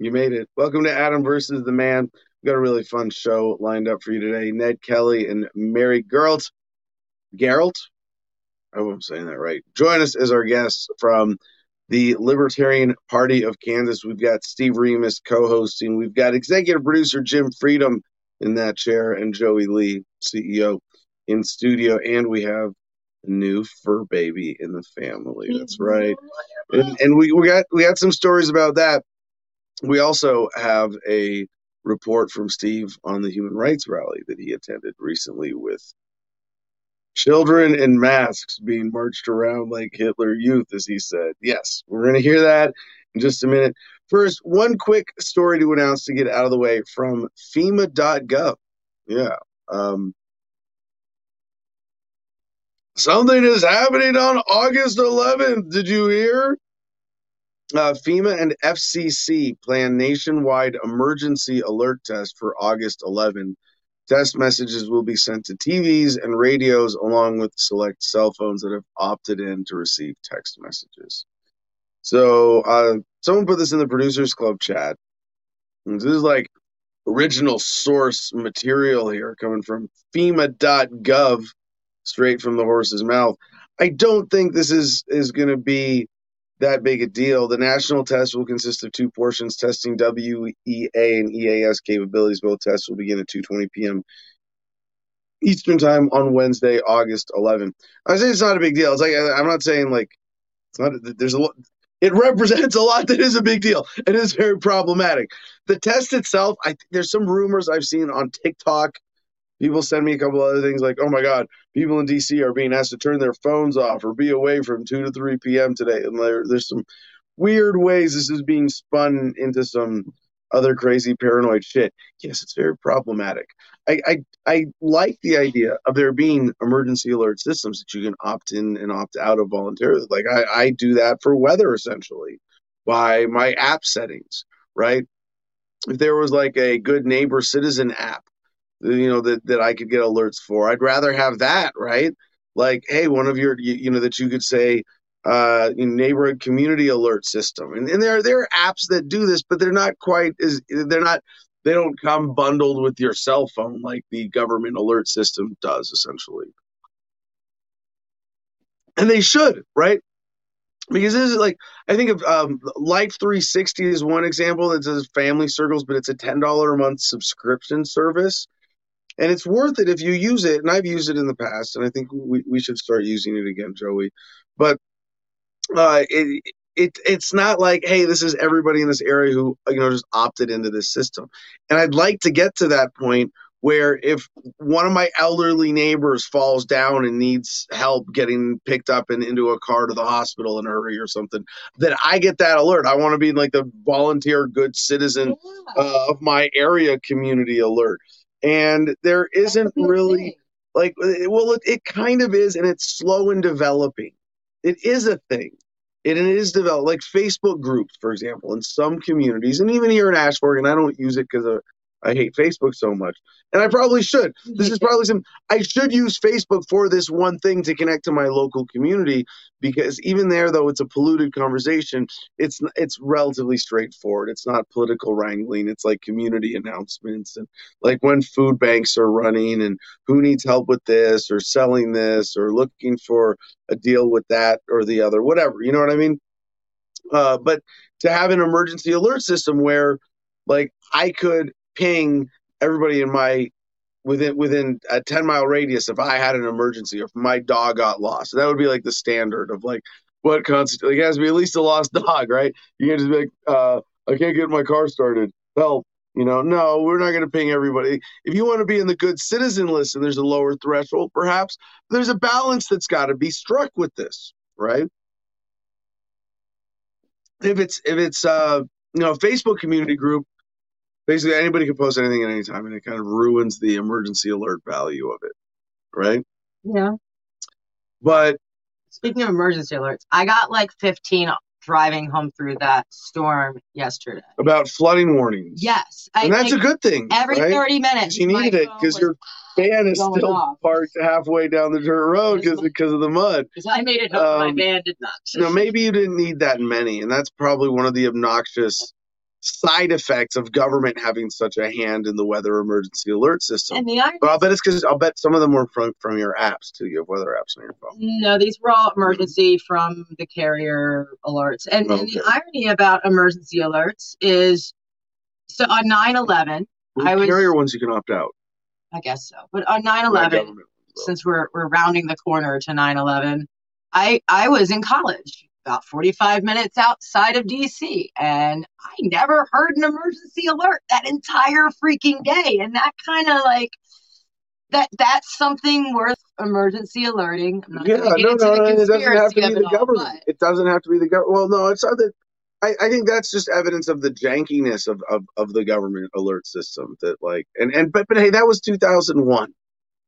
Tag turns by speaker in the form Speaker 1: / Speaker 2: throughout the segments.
Speaker 1: You made it. Welcome to Adam versus the Man. We've got a really fun show lined up for you today. Ned Kelly and Mary Geralt. Geralt? I hope I'm saying that right. Join us as our guests from the Libertarian Party of Kansas. We've got Steve Remus co hosting. We've got executive producer Jim Freedom in that chair and Joey Lee, CEO, in studio. And we have a new fur baby in the family. That's right. And, and we, we got we got some stories about that. We also have a report from Steve on the human rights rally that he attended recently with children in masks being marched around like Hitler Youth, as he said. Yes, we're going to hear that in just a minute. First, one quick story to announce to get out of the way from FEMA.gov. Yeah. Um, something is happening on August 11th. Did you hear? Uh, FEMA and FCC plan nationwide emergency alert test for August 11 Test messages will be sent to TVs and radios along with select cell phones that have opted in to receive text messages. So, uh, someone put this in the Producers Club chat. This is like original source material here coming from FEMA.gov, straight from the horse's mouth. I don't think this is is going to be that big a deal. The national test will consist of two portions testing WEA and EAS capabilities. Both tests will begin at 2:20 p.m. Eastern time on Wednesday, August 11th. I say it's not a big deal. It's like I'm not saying like it's not. There's a lot. It represents a lot that is a big deal. It is very problematic. The test itself, I there's some rumors I've seen on TikTok People send me a couple other things like, oh my God, people in DC are being asked to turn their phones off or be away from 2 to 3 p.m. today. And there, there's some weird ways this is being spun into some other crazy paranoid shit. Yes, it's very problematic. I, I, I like the idea of there being emergency alert systems that you can opt in and opt out of voluntarily. Like I, I do that for weather essentially by my app settings, right? If there was like a good neighbor citizen app you know that that I could get alerts for. I'd rather have that, right? Like, hey, one of your you, you know that you could say uh, neighborhood community alert system, and, and there there are apps that do this, but they're not quite as they're not they don't come bundled with your cell phone like the government alert system does essentially. And they should, right? Because this is like I think of um, Life 360 is one example that does family circles, but it's a ten dollar a month subscription service and it's worth it if you use it. And I've used it in the past, and I think we, we should start using it again, Joey. But uh, it, it it's not like hey, this is everybody in this area who you know just opted into this system. And I'd like to get to that point where if one of my elderly neighbors falls down and needs help getting picked up and into a car to the hospital in a hurry or something, that I get that alert. I want to be like the volunteer good citizen yeah. uh, of my area community alert and there isn't really like uh, well it, it, kind of is and it's slow in developing. It is a thing. It, it is developed like facebook groups for example in some communities and even here in ashburn and i don't use it because I hate Facebook so much. And I probably should. This is probably some I should use Facebook for this one thing to connect to my local community because even there though it's a polluted conversation, it's it's relatively straightforward. It's not political wrangling. It's like community announcements and like when food banks are running and who needs help with this or selling this or looking for a deal with that or the other, whatever. You know what I mean? Uh, but to have an emergency alert system where like I could ping everybody in my within within a 10 mile radius if I had an emergency or if my dog got lost. So that would be like the standard of like what constitutes like it has to be at least a lost dog, right? You can't just be like, uh, I can't get my car started. Help. You know, no, we're not going to ping everybody. If you want to be in the good citizen list and there's a lower threshold, perhaps there's a balance that's got to be struck with this, right? If it's if it's uh you know a Facebook community group basically anybody can post anything at any time and it kind of ruins the emergency alert value of it right
Speaker 2: yeah
Speaker 1: but
Speaker 2: speaking of emergency alerts i got like 15 driving home through that storm yesterday.
Speaker 1: About flooding warnings.
Speaker 2: Yes,
Speaker 1: I and that's a good thing.
Speaker 2: Every
Speaker 1: right?
Speaker 2: thirty minutes,
Speaker 1: you needed it because your van is still off. parked halfway down the dirt road because because of the mud.
Speaker 2: Because I made it home, um, my van did not.
Speaker 1: you know, maybe you didn't need that many, and that's probably one of the obnoxious side effects of government having such a hand in the weather emergency alert system.
Speaker 2: And the irony
Speaker 1: but I'll bet it's because I'll bet some of them were from from your apps too. You have weather apps on your phone.
Speaker 2: No, these were all emergency from the carrier alerts. And, okay. and the irony about emergency alerts is, so on 9/11,
Speaker 1: well, I was carrier ones you can opt out.
Speaker 2: I guess so, but on 9/11, since we're we're rounding the corner to 9/11, I I was in college about 45 minutes outside of DC. And I never heard an emergency alert that entire freaking day. And that kind of like, that that's something worth emergency alerting.
Speaker 1: yeah, no, no, no, it doesn't have to be the government. All, it doesn't have to be the government. Well, no, it's other. I, I think that's just evidence of the jankiness of, of, of the government alert system. That like, and and but but hey, that was 2001.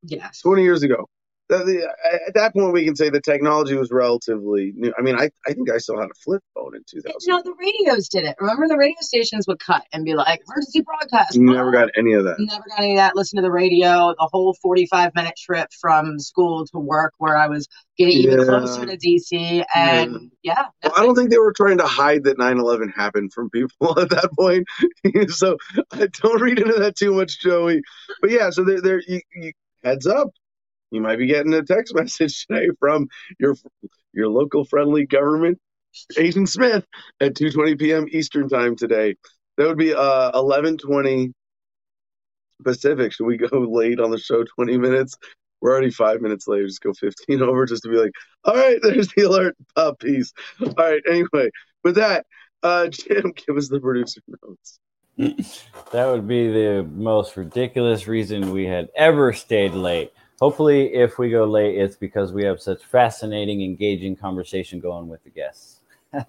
Speaker 2: Yes,
Speaker 1: 20 years ago Uh, at that point we can say the technology was relatively new. I mean, I, I think I still had a flip phone in 2000.
Speaker 2: No, the radios did it. Remember, the radio stations would cut and be like, emergency broadcast.
Speaker 1: Never got any of that.
Speaker 2: Never got any of that. Listen to the radio. The whole 45 minute trip from school to work, where I was getting yeah. even closer to DC. And yeah, yeah
Speaker 1: well, I don't think they were trying to hide that 9 11 happened from people at that point. so don't read into that too much, Joey. But yeah, so there, there you, you heads up you might be getting a text message today from your your local friendly government agent Smith at 2:20 p.m. Eastern time today. That would be uh 11:20 Pacific. Should we go late on the show 20 minutes? We're already five minutes late. Just go 15 over just to be like, all right, there's the alert. Uh. All right. Anyway, with that, uh, Jim, give us the producer notes.
Speaker 3: that would be the most ridiculous reason we had ever stayed late hopefully if we go late it's because we have such fascinating engaging conversation going with the guests.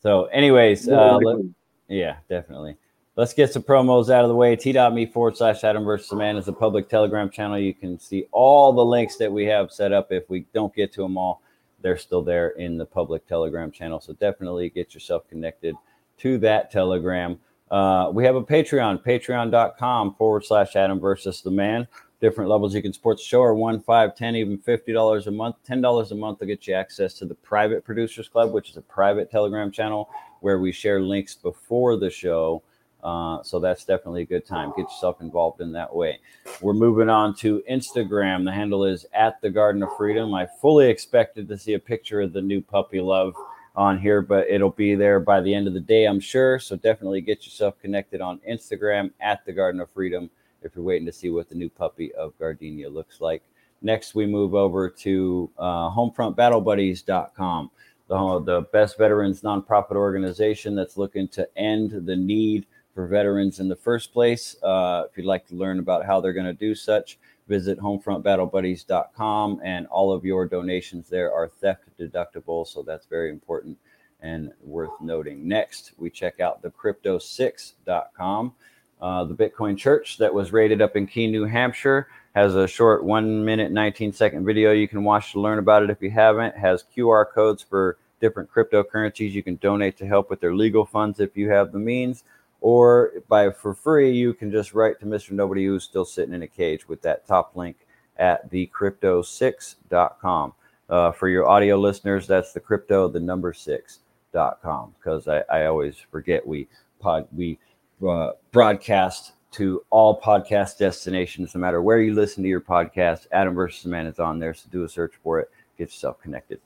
Speaker 3: So anyways uh, let, yeah definitely. Let's get some promos out of the way. T.me forward slash adam versus the man is a public telegram channel. You can see all the links that we have set up. If we don't get to them all they're still there in the public telegram channel. So definitely get yourself connected to that telegram. Uh, we have a patreon patreon.com forward slash adam versus the man different levels you can support the show are one five ten even fifty dollars a month. Ten dollars a month will get you access to the private producers club which is a private telegram channel where we share links before the show. Uh, so that's definitely a good time. Get yourself involved in that way. We're moving on to instagram. The handle is at the garden of freedom. I fully expected to see a picture of the new puppy love on here but it'll be there by the end of the day i'm sure. So definitely get yourself connected on instagram at the garden of freedom if you're waiting to see what the new puppy of Gardenia looks like. Next, we move over to uh, homefrontbattlebuddies.com, the, the best veterans nonprofit organization that's looking to end the need for veterans in the first place. Uh, if you'd like to learn about how they're going to do such, visit homefrontbattlebuddies.com, and all of your donations there are theft deductible, so that's very important and worth noting. Next, we check out the crypto6.com. Uh, the Bitcoin Church that was raided up in Keene, New Hampshire has a short one minute, 19 second video you can watch to learn about it if you haven't. It has QR codes for different cryptocurrencies you can donate to help with their legal funds if you have the means. Or by for free, you can just write to Mr. Nobody who's still sitting in a cage with that top link at thecrypto6.com. Uh, for your audio listeners, that's the crypto, the number six.com. Because I, I always forget we pod we uh, broadcast to all podcast destinations, no matter where you listen to your podcast. Adam versus Man is on there, so do a search for it. Get yourself connected.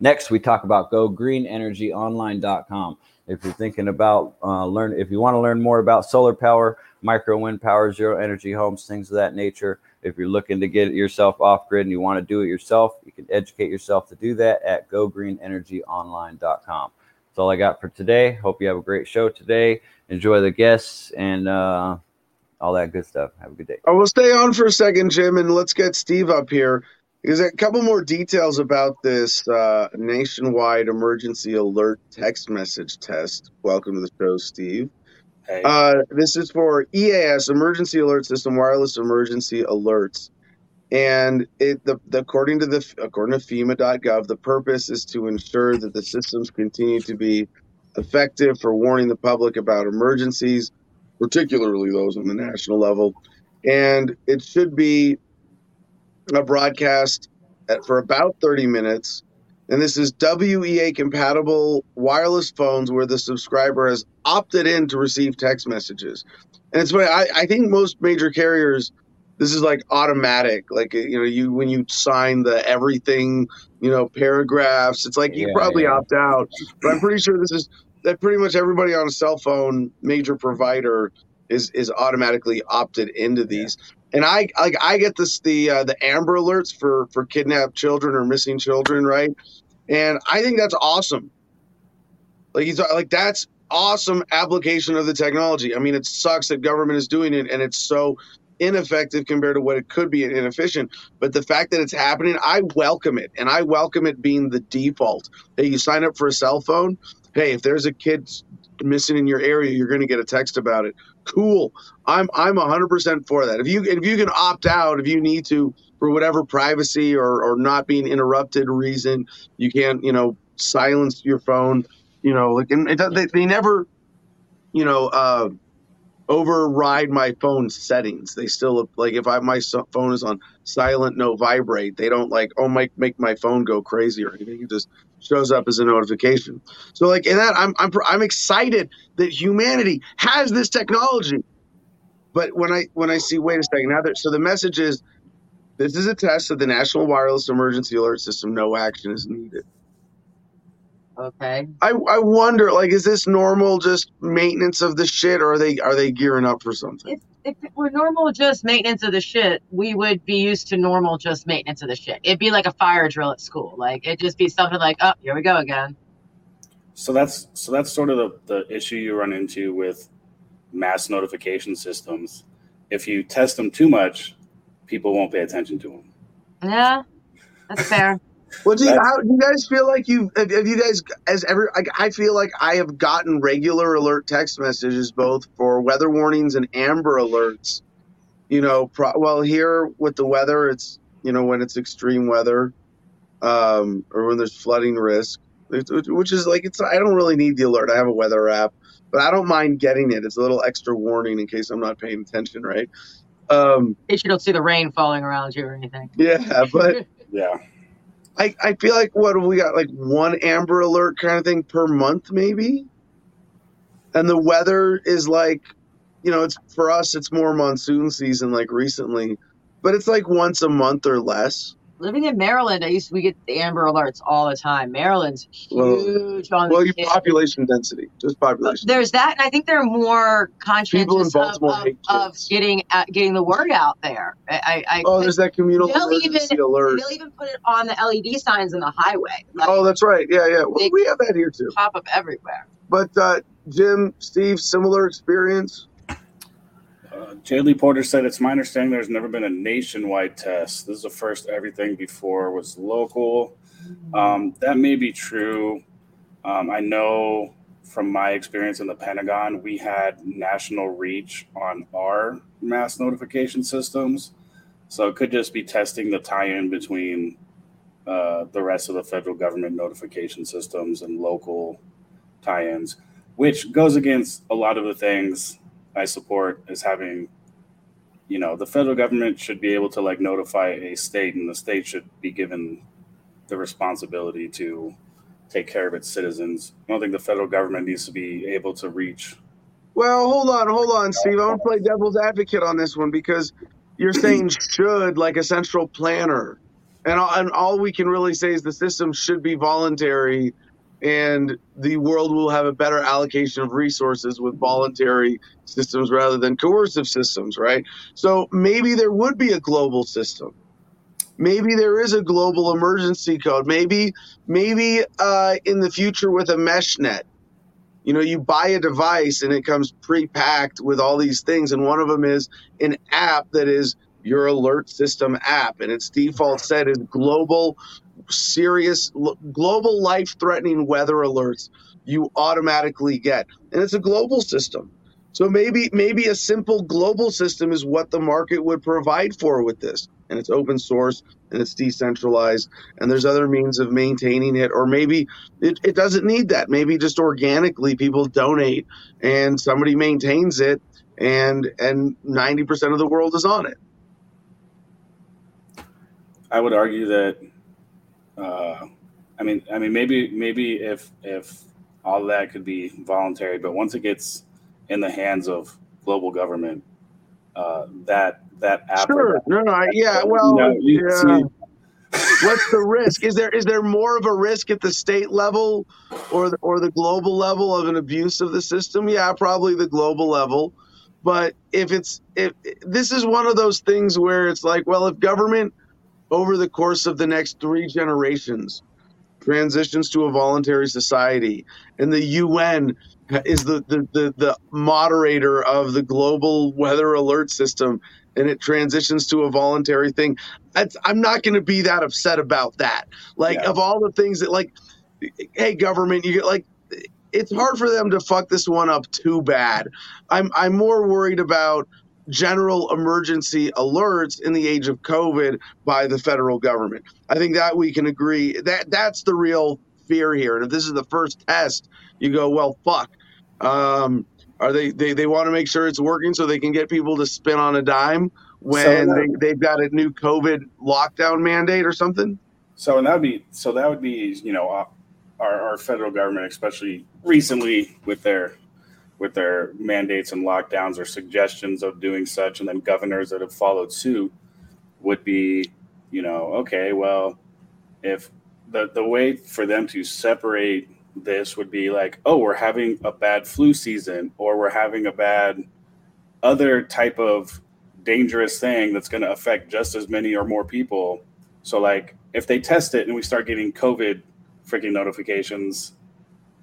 Speaker 3: Next, we talk about GoGreenEnergyOnline.com. If you're thinking about uh, learn, if you want to learn more about solar power, micro wind power, zero energy homes, things of that nature. If you're looking to get yourself off grid and you want to do it yourself, you can educate yourself to do that at GoGreenEnergyOnline.com. That's all I got for today. Hope you have a great show today. Enjoy the guests and uh, all that good stuff. Have a good day.
Speaker 1: I will stay on for a second, Jim, and let's get Steve up here. Because a couple more details about this uh, nationwide emergency alert text message test. Welcome to the show, Steve. Hey. Uh, this is for EAS, Emergency Alert System, Wireless Emergency Alerts. And it the, the according to the according to FEMA.gov, the purpose is to ensure that the systems continue to be effective for warning the public about emergencies, particularly those on the national level. And it should be a broadcast at, for about 30 minutes. And this is WEA compatible wireless phones where the subscriber has opted in to receive text messages. And it's funny, I, I think most major carriers, this is like automatic. Like, you know, you when you sign the everything, you know, paragraphs, it's like you
Speaker 3: Yeah,
Speaker 1: probably
Speaker 3: yeah.
Speaker 1: opt out. But I'm pretty sure this is that pretty much everybody on a cell phone major provider is is automatically opted into these. And I like I get this the uh, the Amber alerts for for kidnapped children or missing children, right? And I think that's awesome. Like he's like that's awesome application of the technology. I mean, it sucks that government is doing it and it's so ineffective compared to what it could be and inefficient. But the fact that it's happening, I welcome it, and I welcome it being the default. that you sign up for a cell phone. Hey, if there's a kid missing in your area, you're going to get a text about it. Cool. I'm I'm 100% for that. If you if you can opt out, if you need to for whatever privacy or or not being interrupted reason, you can't you know silence your phone. You know, like and it, they they never, you know, uh, override my phone settings. They still like if I my phone is on silent, no vibrate. They don't like oh make make my phone go crazy or anything. It just shows up as a notification. So like in that, I'm I'm I'm excited that humanity has this technology. But when I when I see wait a second now that so the message is this is a test of the National Wireless Emergency Alert System. No action is needed.
Speaker 2: Okay.
Speaker 1: I, I wonder like is this normal just maintenance of the shit or are they are they gearing up for something?
Speaker 2: If, if it were normal just maintenance of the shit, we would be used to normal just maintenance of the shit. It'd be like a fire drill at school. Like it'd just be something like, oh, here we go again.
Speaker 4: So that's so that's sort of the, the issue you run into with mass notification systems. If you test them too much, people won't pay attention to them.
Speaker 2: Yeah, that's fair.
Speaker 1: Well, do you, how, do you guys feel like you have, have you guys as ever? Like, I feel like I have gotten regular alert text messages both for weather warnings and Amber alerts. You know, pro, well here with the weather, it's you know when it's extreme weather, um, or when there's flooding risk, which which is like it's. I don't really need the alert. I have a weather app, but I don't mind getting it. It's a little extra warning in case I'm not paying attention, right? Um,
Speaker 2: In case you don't see the rain falling around you or anything.
Speaker 1: yeah, but.
Speaker 4: Yeah.
Speaker 1: I, I feel like what we got like one Amber Alert kind of thing per month maybe, and the weather is like, you know, it's for us it's more monsoon season like recently, but it's like once a month or less.
Speaker 2: Living in Maryland, I used we get the Amber alerts all the time. Maryland's
Speaker 1: Well-
Speaker 2: huge on
Speaker 1: Well,
Speaker 2: the
Speaker 1: your population density, just population.
Speaker 2: There's that, and I think they're more
Speaker 1: People in
Speaker 2: conscientious of, of, of getting uh, getting the word out there. I, I,
Speaker 1: Oh, there's that communal
Speaker 2: They'll
Speaker 1: emergency
Speaker 2: even-
Speaker 1: alert.
Speaker 2: they'll even put it on the LED signs in the highway, like
Speaker 1: Oh, that's right. Yeah, yeah. Well, we have that here too.
Speaker 2: pop up everywhere.
Speaker 1: But uh, Jim, Steve, similar experience.
Speaker 4: Uh. Lee Porter said, It's my understanding there's never been a nationwide test. This is the first everything before was local. Um, that may be true. Um, I know from my experience in the Pentagon, we had national reach on our mass notification systems. So it could just be testing the tie in between uh, the rest of the federal government notification systems and local tie ins, which goes against a lot of the things I support is having, you know, the federal government should be able to like notify a state, and the state should be given the responsibility to take care of its citizens. I don't think the federal government needs to be able to reach.
Speaker 1: Well, hold on, hold on, Steve. I want to play devil's advocate on this one because you're saying should like a central planner, and all, and all we can really say is the system should be voluntary, and the world will have a better allocation of resources with voluntary systems rather than coercive systems, right? So maybe there would be a global system. Maybe there is a global emergency code. Maybe maybe uh, in the future with a mesh net you know you buy a device and it comes pre-packed with all these things and one of them is an app that is your alert system app and its default set is global serious global life threatening weather alerts you automatically get. And it's a global system. So maybe maybe a simple global system is what the market would provide for with this. And it's open source and it's decentralized and there's other means of maintaining it or maybe it, it doesn't need that. Maybe just organically people donate and somebody maintains it and and 90% of the world is on it.
Speaker 4: I would argue that uh, i mean i mean maybe maybe if if all that could be voluntary but once it gets in the hands of global government uh, that that
Speaker 1: sure no no I, yeah well you yeah. What's the risk? Is there is there more of a risk at the state level or the, or the global level of an abuse of the system? Yeah, probably the global level. But if it's if this is one of those things where it's like, well, if government over the course of the next three generations transitions to a voluntary society and the UN is the, the, the, the moderator of the global weather alert system and it transitions to a voluntary thing, I'm not going to be that upset about that. Like, yeah. of all the things that, like, hey, government, you get like, it's hard for them to fuck this one up too bad. I'm I'm more worried about general emergency alerts in the age of COVID by the federal government. I think that we can agree that that's the real fear here. And if this is the first test, you go, well, fuck. Um, are they, they they want to make sure it's working so they can get people to spin on a dime when so, they, they've got a new COVID lockdown mandate or something?
Speaker 4: So and that would be so that would be you know uh, our, our federal government, especially recently with their with their mandates and lockdowns or suggestions of doing such, and then governors that have followed suit would be, you know, okay, well, if the the way for them to separate this would be like, oh, we're having a bad flu season, or we're having a bad other type of dangerous thing that's going to affect just as many or more people. So, like, if they test it and we start getting COVID freaking notifications,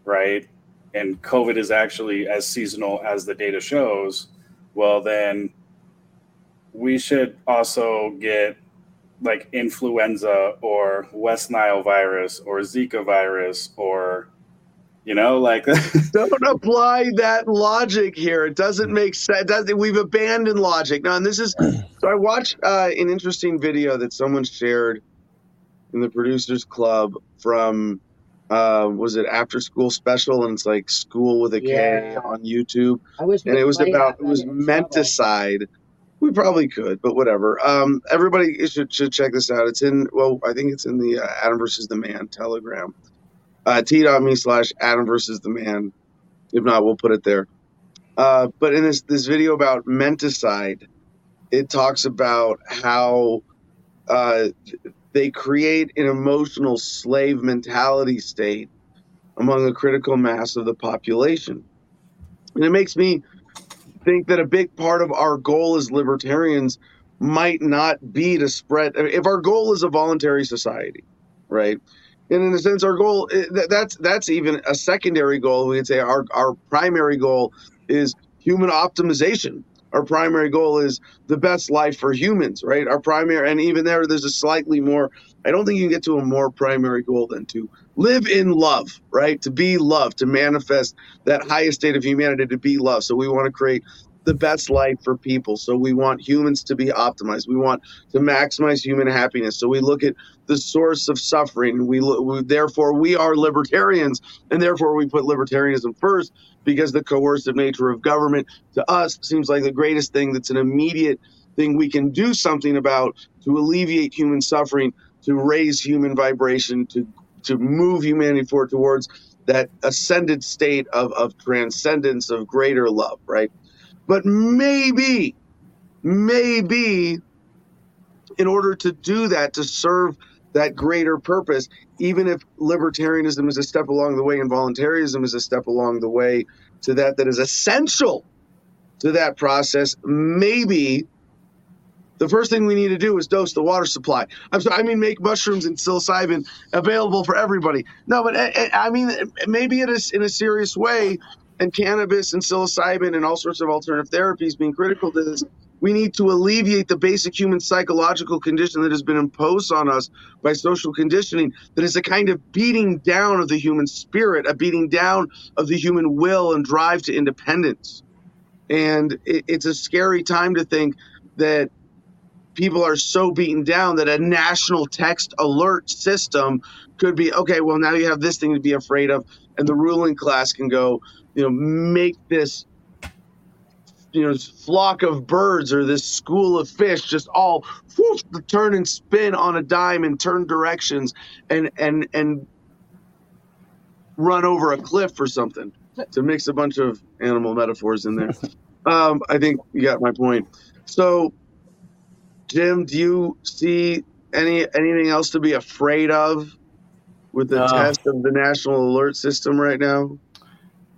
Speaker 4: right? And COVID is actually as seasonal as the data shows, well, then we should also get like influenza or West Nile virus or Zika virus or you know, like
Speaker 1: don't apply that logic here. It doesn't make sense. We've abandoned logic now. And this is so. I watched uh, an interesting video that someone shared in the producers club from uh, was it after school special and it's like school with a K yeah. on YouTube. I wish and it was about it was menticide. We probably could, but whatever. Um, everybody should should check this out. It's in well, I think it's in the uh, Adam versus the Man Telegram uh, t.me slash Adam versus the man. If not, we'll put it there. Uh, but in this this video about menticide, it talks about how uh, they create an emotional slave mentality state among a critical mass of the population, and it makes me think that a big part of our goal as libertarians might not be to spread. If our goal is a voluntary society, right? and in a sense our goal eh, that's that's even a secondary goal we'd say our, our primary goal is human optimization our primary goal is the best life for humans right our primary and even there there's a slightly more i don't think you can get to a more primary goal than to live in love right to be love, to manifest that highest state of humanity to be love so we want to create the best life for people. So we want humans to be optimized. We want to maximize human happiness. So we look at the source of suffering. We, we therefore we are libertarians, and therefore we put libertarianism first because the coercive nature of government to us seems like the greatest thing. That's an immediate thing we can do something about to alleviate human suffering, to raise human vibration, to to move humanity forward towards that ascended state of, of transcendence of greater love, right? But maybe, maybe in order to do that, to serve that greater purpose, even if libertarianism is a step along the way and voluntarism is a step along the way to that, that is essential to that process, maybe the first thing we need to do is dose the water supply. I'm sorry, I mean, make mushrooms and psilocybin available for everybody. No, but eh, eh, I mean, maybe it is in a serious way, and cannabis and psilocybin and all sorts of alternative therapies being critical to this. We need to alleviate the basic human psychological condition that has been imposed on us by social conditioning, that is a kind of beating down of the human spirit, a beating down of the human will and drive to independence. And it, it's a scary time to think that people are so beaten down that a national text alert system could be okay. Well, now you have this thing to be afraid of, and the ruling class can go, you know, make this you know flock of birds or this school of fish just all whoosh, turn and spin on a dime and turn directions and and and run over a cliff or something. To mix a bunch of animal metaphors in there. Um, i think you got my point. So jim do you see any anything else to be afraid of with the test of the national alert system right now?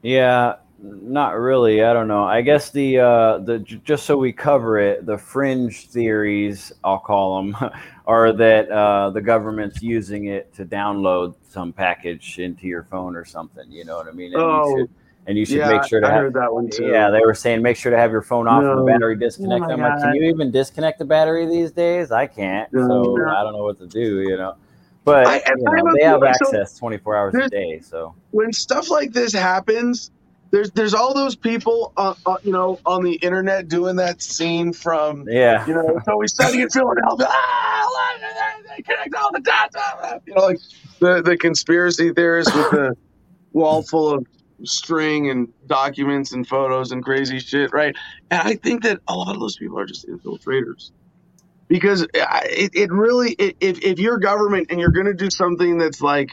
Speaker 3: Yeah not really. I don't know. I guess the uh, the just so we cover it, the fringe theories, I'll call them, are that uh, the government's using it to download some package into your phone or something. You know what I mean? And
Speaker 1: oh,
Speaker 3: you should, and you should
Speaker 1: yeah,
Speaker 3: make sure to
Speaker 1: I
Speaker 3: have
Speaker 1: heard that one too.
Speaker 3: Yeah, they were saying make sure to have your phone off and the battery disconnect.
Speaker 2: Oh
Speaker 3: I'm
Speaker 2: my
Speaker 3: like, can you even disconnect the battery these days? I can't.
Speaker 1: No.
Speaker 3: So
Speaker 1: No.
Speaker 3: I don't know what to do. You know. But
Speaker 1: I-
Speaker 3: you know, they have
Speaker 1: know. So
Speaker 3: access 24 hours a day. So
Speaker 1: when stuff like this happens, there's there's all those people, uh, uh, you know, on the internet doing that scene from,
Speaker 3: yeah,
Speaker 1: you know, so we starting in Philadelphia. Ah, they- they connect all the dots. You know, like the the conspiracy theorists with the wall full of string and documents and photos and crazy shit, right? And I think that a lot of those people are just infiltrators. Because it, it really, i- if, if you're government and you're going to do something that's like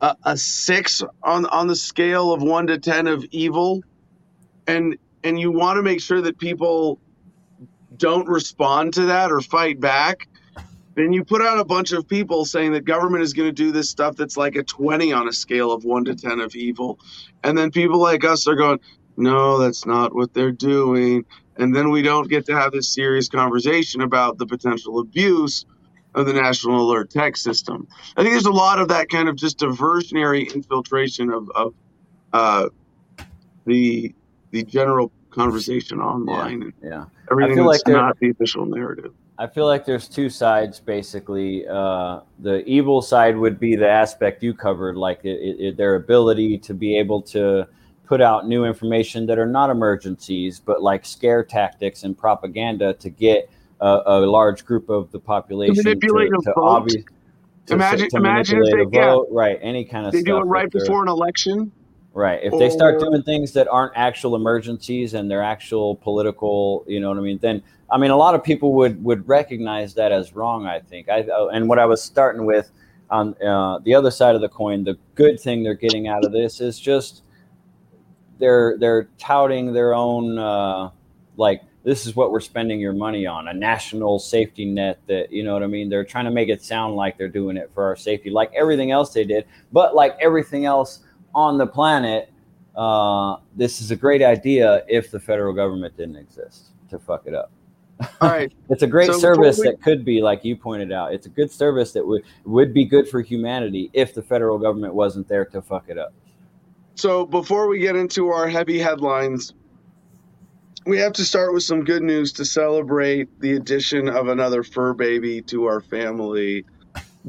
Speaker 1: a, a six on on the scale of one to ten of evil, and and you want to make sure that people don't respond to that or fight back, then you put out a bunch of people saying that government is going to do this stuff that's like a twenty on a scale of one to ten of evil, and then people like us are going, no, that's not what they're doing, and then we don't get to have this serious conversation about the potential abuse of the national alert Tech system. I think there's a lot of that kind of just diversionary infiltration of, of uh, the the general conversation online and
Speaker 3: yeah.
Speaker 1: everything
Speaker 3: feel
Speaker 1: that's
Speaker 3: like
Speaker 1: not the official narrative.
Speaker 3: I feel like there's two sides basically. Uh, the evil side would be the aspect you covered, like it, it- their ability to be able to put out new information that are not emergencies, but like scare tactics and propaganda to get a, a large group of the population
Speaker 1: manipulate a
Speaker 3: to,
Speaker 1: vote?
Speaker 3: obvi- to,
Speaker 1: Imagine-
Speaker 3: to
Speaker 1: imagine if they- yeah.
Speaker 3: vote, right? Any kind of
Speaker 1: They do it right before an election.
Speaker 3: Right. If they start doing things that aren't actual emergencies and they're actual political, you know what I mean, then I mean a lot of people would would recognize that as wrong, I think. I oh, and what I was starting with on uh, the other side of the coin, the good thing they're getting out of this is just they're they're touting their own uh, like this is what we're spending your money on a national safety net that you know what i mean? They're trying to make it sound like they're doing it for our safety like everything else they did. But like everything else on the planet uh, this is a great idea if the federal government didn't exist to fuck it up.
Speaker 1: All right.
Speaker 3: it's a great
Speaker 1: So
Speaker 3: service
Speaker 1: we-
Speaker 3: that could be like you pointed out. It's a good service that would would be good for humanity if the federal government wasn't there to fuck it up.
Speaker 1: So before we get into our heavy headlines, we have to start with some good news to celebrate the addition of another fur baby to our family.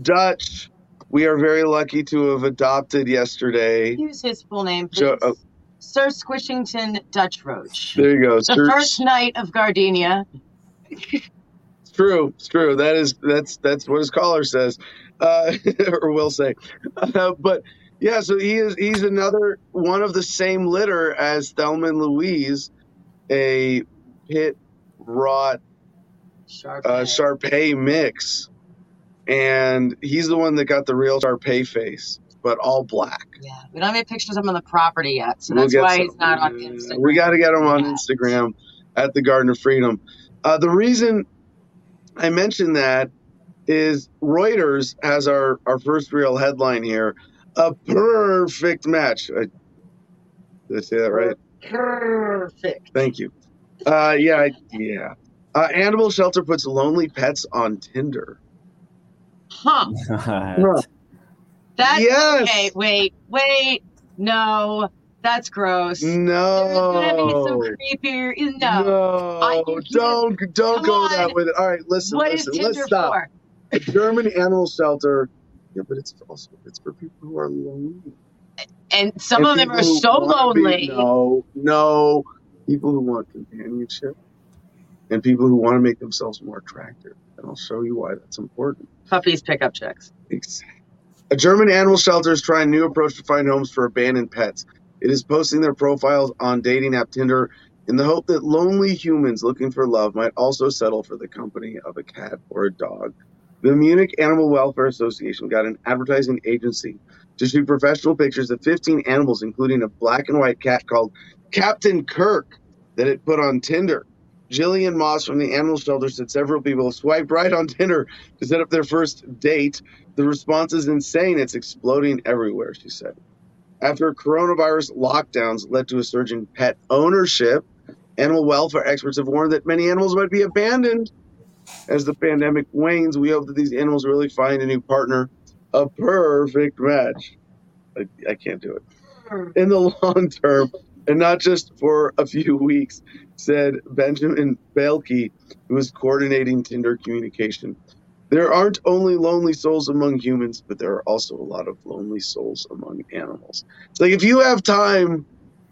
Speaker 1: Dutch, we are very lucky to have adopted yesterday.
Speaker 2: Use his full name, please.
Speaker 1: Jo-.
Speaker 2: Sir Squishington Dutch Roach.
Speaker 1: There you go.
Speaker 2: The
Speaker 1: Sir-
Speaker 2: first knight of Gardenia.
Speaker 1: It's true. It's true. That is that's that's what his caller says, uh, or will say. Uh, but yeah, so he is he's another one of the same litter as Thelma and Louise, a pit rot
Speaker 2: Sharp.
Speaker 1: uh. Mix, and he's the one that got the real Sharpei face, but all black.
Speaker 2: Yeah, we don't have any pictures of him on the property yet, so
Speaker 1: We'll
Speaker 2: that's why
Speaker 1: some.
Speaker 2: he's not on Instagram.
Speaker 1: We got to get him on
Speaker 2: Yeah.
Speaker 1: Instagram at the Garden of Freedom. Uh, the reason I mentioned that is Reuters has our, our first real headline here. A perfect match. I, did I say that right?
Speaker 2: Perfect.
Speaker 1: Thank you. Uh, yeah, I- yeah. Uh, animal shelter puts lonely pets on Tinder.
Speaker 2: Huh. That's
Speaker 1: Yes.
Speaker 2: okay. Wait, wait. No, that's gross. There's gonna be some
Speaker 1: No.
Speaker 2: creepier. No.
Speaker 1: No,
Speaker 2: I- you can't-
Speaker 1: don't don't
Speaker 2: come
Speaker 1: go that
Speaker 2: on.
Speaker 1: with it. All right, listen,
Speaker 2: What is
Speaker 1: listen. Let's
Speaker 2: Tinder
Speaker 1: stop.
Speaker 2: for?
Speaker 1: A German animal shelter. Yeah, but it's also it's for people who are lonely.
Speaker 2: And some
Speaker 1: And
Speaker 2: of them
Speaker 1: people
Speaker 2: are
Speaker 1: who
Speaker 2: so
Speaker 1: be-
Speaker 2: lonely.
Speaker 1: no, no, people who want companionship. and people who want to make themselves more attractive. And I'll show you why that's important.
Speaker 2: Puppies pick up chicks.
Speaker 1: Exactly. A German animal shelter is trying a new approach to find homes for abandoned pets. It is posting their profiles on dating app Tinder in the hope that lonely humans looking for love might also settle for the company of a cat or a dog. The Munich Animal Welfare Association got an advertising agency to shoot professional pictures of 15 animals, including a black and white cat called Captain Kirk that it put on Tinder. Jillian Moss from the animal shelter said several people swiped right on Tinder to set up their first date. The response is insane. It's exploding everywhere, she said. After coronavirus lockdowns led to a surge in pet ownership, animal welfare experts have warned that many animals might be abandoned. As the pandemic wanes, we hope that these animals really find a new partner, a perfect match. I, I can't do it. Hmm. In the long term, and not just for a few weeks, said Benjamin Belke, who was coordinating Tinder communication. There aren't only lonely souls among humans, but there are also a lot of lonely souls among animals. It's like if you have time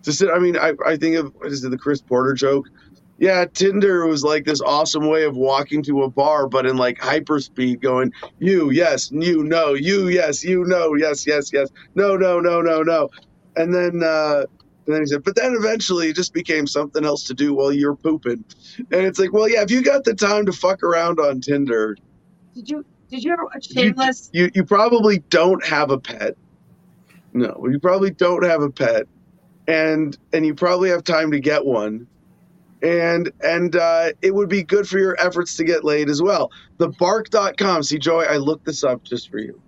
Speaker 1: to sit, I mean, I, I think of what is it, the Chris Porter joke? Yeah, Tinder was like this awesome way of walking to a bar, but in like hyperspeed, going, you, yes, you, no, you, yes, you, no, yes, yes, yes, no, no, no, no, no. And then, uh, and then he said, but then eventually it just became something else to do while you're pooping. And it's like, well, yeah, if you got the time to fuck around on Tinder,
Speaker 2: Did you did you ever watch Shameless?
Speaker 1: you, you probably don't have a pet. No, you probably don't have a pet. And and you probably have time to get one. And and uh, it would be good for your efforts to get laid as well. The bark.com. See, Joey, I looked this up just for you.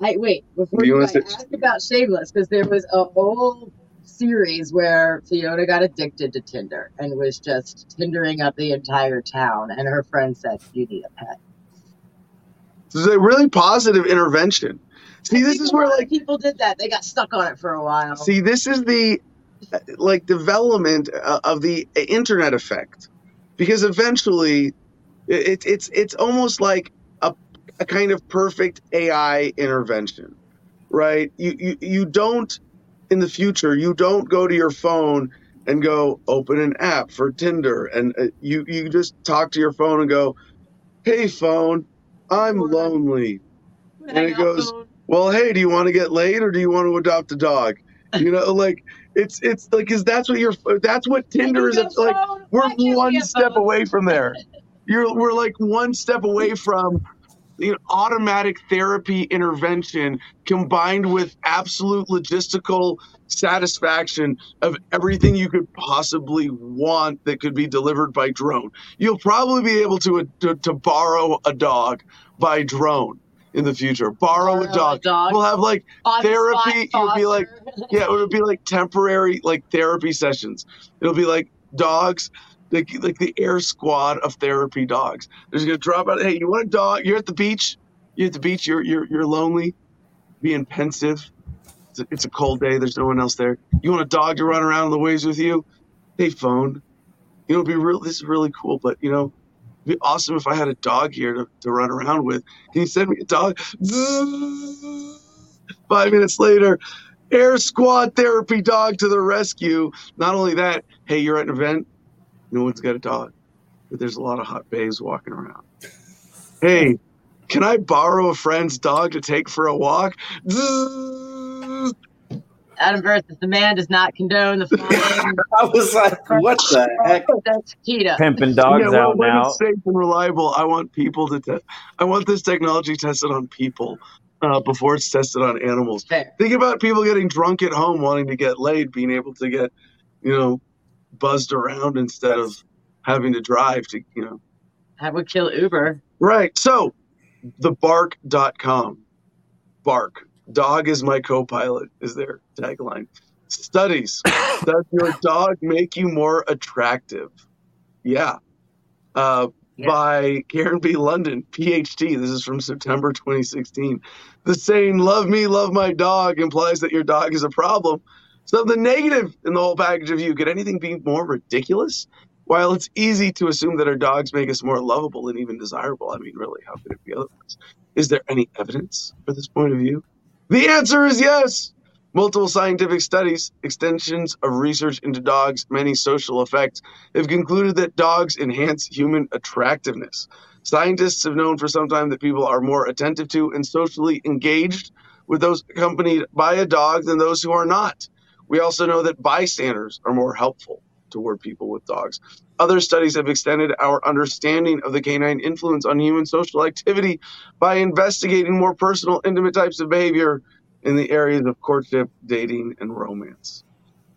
Speaker 2: I wait before
Speaker 1: you
Speaker 2: you,
Speaker 1: wanna
Speaker 2: I ask about Shameless because there was a whole series where Fiona got addicted to Tinder and was just Tindering up the entire town, and her friend said, "You need a pet."
Speaker 1: This is a really positive intervention. See, this is where like
Speaker 2: people did that. They got stuck on it for a while.
Speaker 1: See, this is the like development uh, of the internet effect, because eventually, it, it's it's almost like a, a kind of perfect AI intervention, right? You, you you don't in the future you don't go to your phone and go open an app for Tinder, and uh, you you just talk to your phone and go, "Hey phone, I'm lonely." and it goes, well, hey, do you want to get laid or do you want to adopt a dog? You know, like it's it's like because that's what you're that's what Tinder is. It's like we're one step away from there. You're we're like one step away from you know, automatic therapy intervention combined with absolute logistical satisfaction of everything you could possibly want that could be delivered by drone. You'll probably be able to to, to borrow a dog by drone in the future. Borrow, a dog. We'll have like
Speaker 2: On spot
Speaker 1: therapy, you'll be like- yeah, it would be like temporary like therapy sessions. It'll be like dogs, like like the air squad of therapy dogs. They're just gonna drop out. Hey, you want a dog? You're at the beach. You're at the beach. You're you're you're lonely, being pensive. It's a, it's a cold day. There's no one else there. You want a dog to run around on the waves with you? Hey, phone. You know, it'd be real. This is really cool, but you know, it'd be awesome if I had a dog here to, to run around with. Can you send me a dog? Five minutes later, Air Squad therapy dog to the rescue. Not only that, hey, you're at an event, no one's got a dog, but there's a lot of hot babes walking around. Hey, can I borrow a friend's dog to take for a walk?
Speaker 2: Adam Versus, the man does not condone the following.
Speaker 4: I was like, what the heck?
Speaker 2: That's Kita.
Speaker 3: Pimping dogs
Speaker 1: yeah, well,
Speaker 3: out
Speaker 1: when
Speaker 3: now.
Speaker 1: it's safe and reliable, I want people to test. I want this technology tested on people uh, before it's tested on animals.
Speaker 2: Fair.
Speaker 1: Think about people getting drunk at home, wanting to get laid, being able to get, you know, buzzed around instead of having to drive to, you know.
Speaker 2: That would kill Uber.
Speaker 1: Right. So, thebark.com. Bark. Dog is my co pilot, is their tagline. Studies. Does your dog make you more attractive? Yeah. Uh,
Speaker 2: Yeah.
Speaker 1: By Karen B. London, PhD. This is from September 2016. The saying, love me, love my dog, implies that your dog is a problem. So, the negative in the whole package of you, could anything be more ridiculous? While it's easy to assume that our dogs make us more lovable and even desirable, I mean, really, how could it be otherwise? Is there any evidence for this point of view? The answer is yes. Multiple scientific studies, extensions of research into dogs' many social effects, have concluded that dogs enhance human attractiveness. Scientists have known for some time that people are more attentive to and socially engaged with those accompanied by a dog than those who are not. We also know that bystanders are more helpful toward people with dogs. Other studies have extended our understanding of the canine influence on human social activity by investigating more personal, intimate types of behavior in the areas of courtship, dating, and romance.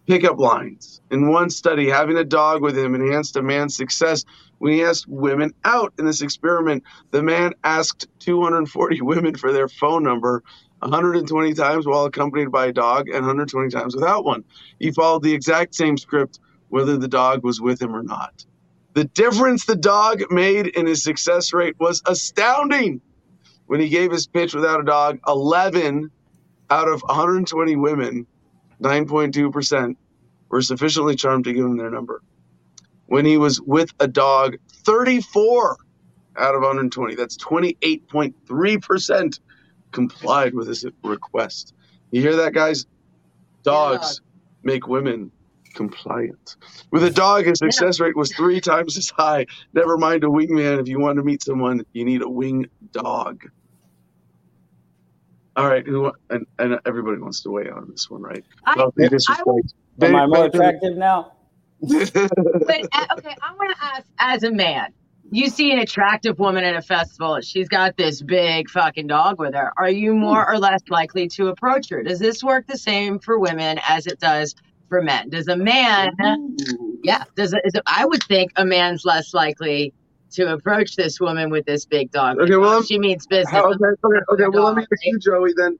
Speaker 1: Pickup lines. In one study, having a dog with him enhanced a man's success when he asked women out. In this experiment, the man asked 240 women for their phone number 120 times while accompanied by a dog and 120 times without one. He followed the exact same script whether the dog was with him or not. The difference the dog made in his success rate was astounding. When he gave his pitch without a dog, 11 out of 120 women, 9.2%, were sufficiently charmed to give him their number. When he was with a dog, 34 out of 120, that's 28.3%, complied with his request. You hear that, guys? Dogs yeah. make women compliant. With a dog, his success rate was three times as high. Never mind a wingman. If you want to meet someone, you need a wing dog. All right, who and, and everybody wants to weigh on this one, right?
Speaker 2: I, I,
Speaker 3: I, Am I more attractive now?
Speaker 2: but uh, okay, I want to ask as a man, you see an attractive woman at a festival, she's got this big fucking dog with her. Are you more or less likely to approach her? Does this work the same for women as it does for men? Does a man, Ooh. yeah, does I would think a man's less likely to approach this woman with this big dog.
Speaker 1: Okay, well,
Speaker 2: she means business.
Speaker 1: How, okay, okay, okay well, let me ask you, Joey. Then,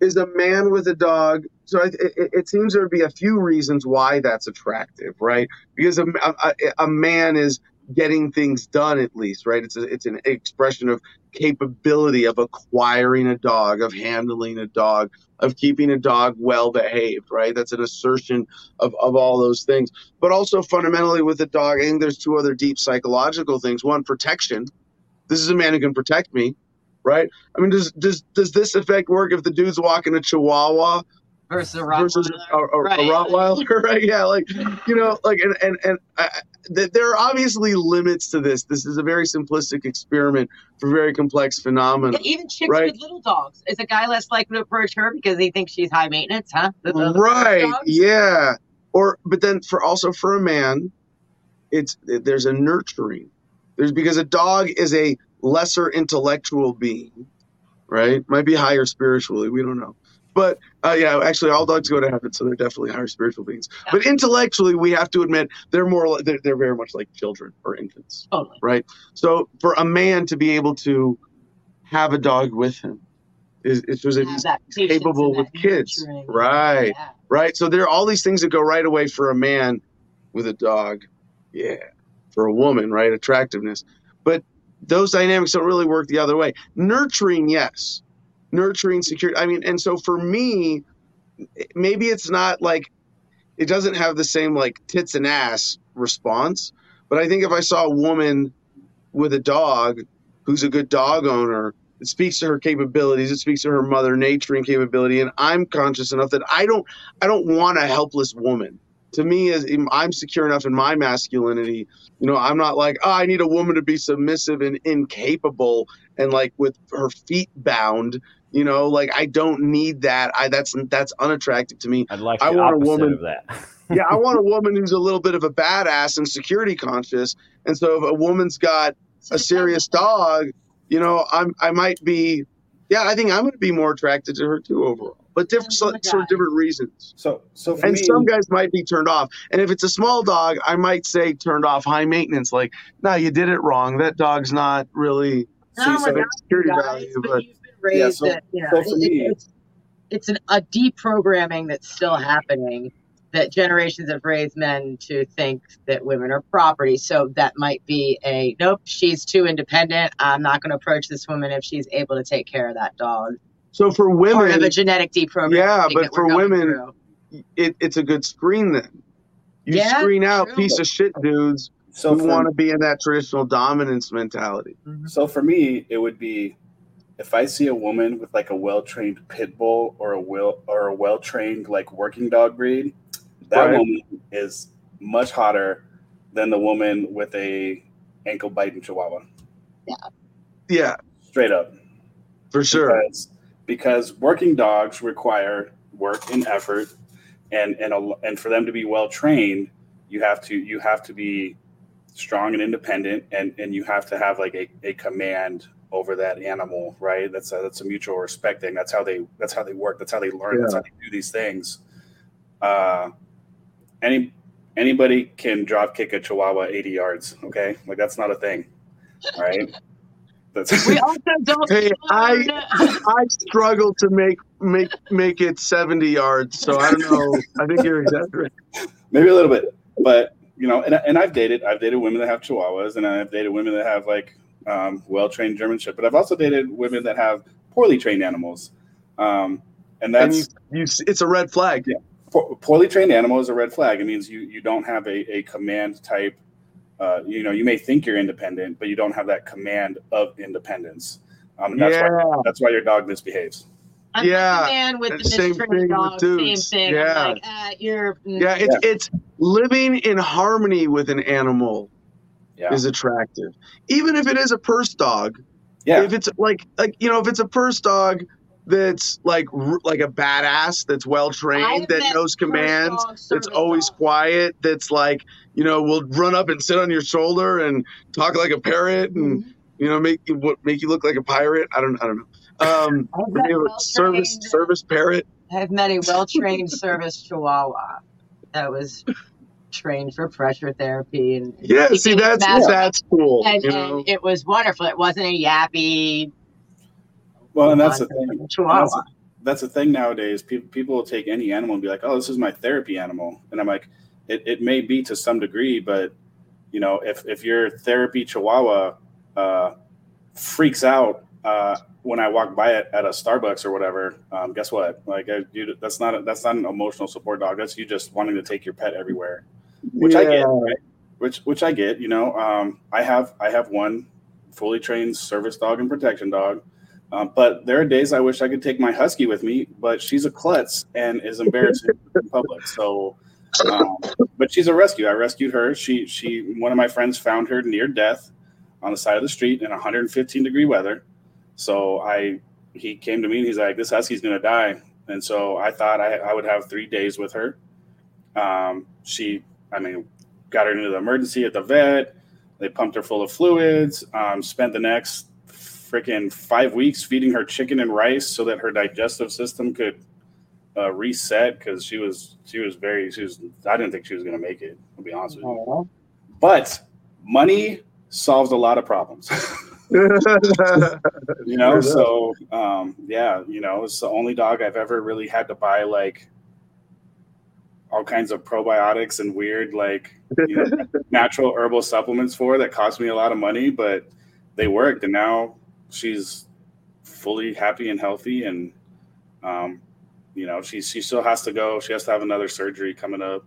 Speaker 1: is a man with a dog? So it, it, it seems there would be a few reasons why that's attractive, right? Because a, a, a man is getting things done at least right? It's a, it's an expression of capability of acquiring a dog of handling a dog of keeping a dog well behaved right? That's an assertion of, of all those things. But also fundamentally with a dog i think there's two other deep psychological things. One protection. This is a man who can protect me right? I mean does does does this effect work if the dude's walking a chihuahua
Speaker 2: versus a Rottweiler. Versus
Speaker 1: a, a, right. a Rottweiler, right? Yeah, like you know, like and and and I, there are obviously limits to this. This is a very simplistic experiment for very complex phenomena.
Speaker 2: Yeah, even chicks right? with little dogs. Is a guy less likely to approach her because he thinks she's high maintenance, huh?
Speaker 1: The, the, right. Yeah. Or but then for also for a man, it's there's a nurturing. There's because a dog is a lesser intellectual being, right? Might be higher spiritually. We don't know. But uh, yeah, actually, all dogs go to heaven, so they're definitely higher spiritual beings. Yeah. But intellectually, we have to admit they're more they're, they're very much like children or infants,
Speaker 2: totally.
Speaker 1: right? So for a man to be able to have a dog with him is it was capable with kids, right? Yeah. Right. So there are all these things that go right away for a man with a dog, yeah. For a woman, right? Attractiveness, but those dynamics don't really work the other way. Nurturing, yes nurturing security i mean and so for me maybe it's not like it doesn't have the same like tits and ass response but i think if i saw a woman with a dog who's a good dog owner it speaks to her capabilities it speaks to her mother nature and capability and i'm conscious enough that i don't i don't want a helpless woman. To me as i'm secure enough in my masculinity you know i'm not like oh i need a woman to be submissive and incapable and like with her feet bound you know, like I don't need that. I that's that's unattractive to me.
Speaker 3: I'd like I want a woman of that.
Speaker 1: yeah, I want a woman who's a little bit of a badass and security conscious. And so if a woman's got a serious dog, you know, I'm I might be yeah, I think I'm going to be more attracted to her too overall, but different oh sort of different reasons.
Speaker 4: So, so
Speaker 1: and
Speaker 4: me,
Speaker 1: some guys might be turned off. And if it's a small dog, I might say turned off, high maintenance. Like, no, you did it wrong. That dog's not really
Speaker 2: no, security value, but raised yeah, so, that you know so it, it's it's an, a deprogramming that's still happening that generations have raised men to think that women are property. So that might be a nope, she's too independent. I'm not going to approach this woman if she's able to take care of that dog.
Speaker 1: So for women,
Speaker 2: part of a genetic deprogramming.
Speaker 1: Yeah, but for women, it, it's a good screen then. You yeah, screen out true. piece of shit dudes so who want to be in that traditional dominance mentality.
Speaker 4: Mm-hmm. So for me, it would be if I see a woman with like a well trained pit bull or a will or a well trained like working dog breed, that right. woman is much hotter than the woman with a ankle biting chihuahua.
Speaker 2: Yeah.
Speaker 1: Yeah.
Speaker 4: Straight up.
Speaker 1: For sure.
Speaker 4: Because, because working dogs require work and effort and and a, and for them to be well trained, you have to you have to be strong and independent and and you have to have like a, a command over that animal right? That's a, that's a mutual respect thing. That's how they that's how they work. That's how they learn. Yeah. that's how they do these things. Uh any anybody can drop kick a chihuahua 80 yards okay? Like that's not a thing right?
Speaker 2: That's we also don't
Speaker 1: hey i i struggle to make make make it 70 yards so i don't know. I think you're exaggerating.
Speaker 4: Maybe a little bit but you know and, and i've dated i've dated women that have chihuahuas and i've dated women that have like um, well-trained german shepherd but i've also dated women that have poorly trained animals um, and that's and
Speaker 1: you, you, it's a red flag
Speaker 4: yeah poorly trained animal is a red flag. It means you you don't have a, a command type. Uh, you know, you may think you're independent, but you don't have that command of independence. Um, and that's yeah. why that's why your dog misbehaves.
Speaker 2: I'm yeah, like man with the same thing dog, same thing. Yeah, like, uh, you're.
Speaker 1: Mm. Yeah, it's yeah. it's living in harmony with an animal yeah. is attractive, even if it is a purse dog. Yeah, if it's like like you know if it's a purse dog that's like like a badass that's well trained that knows commands that's always dog. quiet that's like you know will run up and sit on your shoulder and talk like a parrot and mm-hmm. you know make you make you look like a pirate i don't i don't know um service service parrot
Speaker 2: i've met a well-trained service chihuahua that was trained for pressure therapy and
Speaker 1: yeah see that's that's cool
Speaker 2: and, you know? and it was wonderful it wasn't a yappy
Speaker 4: well, and that's the thing. That's, that's the thing nowadays. People people will take any animal and be like, "Oh, this is my therapy animal," and I'm like, "It, it may be to some degree, but you know, if if your therapy Chihuahua uh, freaks out uh, when I walk by it at a Starbucks or whatever, um, guess what? Like, I, you, that's not a, that's not an emotional support dog. That's you just wanting to take your pet everywhere, which yeah. I get. Right? Which which I get. You know, um, I have I have one fully trained service dog and protection dog um, but there are days I wish I could take my husky with me, but she's a klutz and is embarrassing in public. So, um, but she's a rescue. I rescued her. She she one of my friends found her near death on the side of the street in 115 degree weather. So I he came to me and he's like, "This husky's gonna die." And so I thought I, I would have three days with her. Um, she, I mean, got her into the emergency at the vet. They pumped her full of fluids. Um, spent the next freaking five weeks feeding her chicken and rice so that her digestive system could uh, reset because she was she was very she was I didn't think she was going to make it. I'll be honest with you. But money solves a lot of problems. you know, so um, yeah, you know, it's the only dog I've ever really had to buy like all kinds of probiotics and weird like you know, natural herbal supplements for that cost me a lot of money, but they worked, and now she's fully happy and healthy, and um, you know she she still has to go. She has to have another surgery coming up,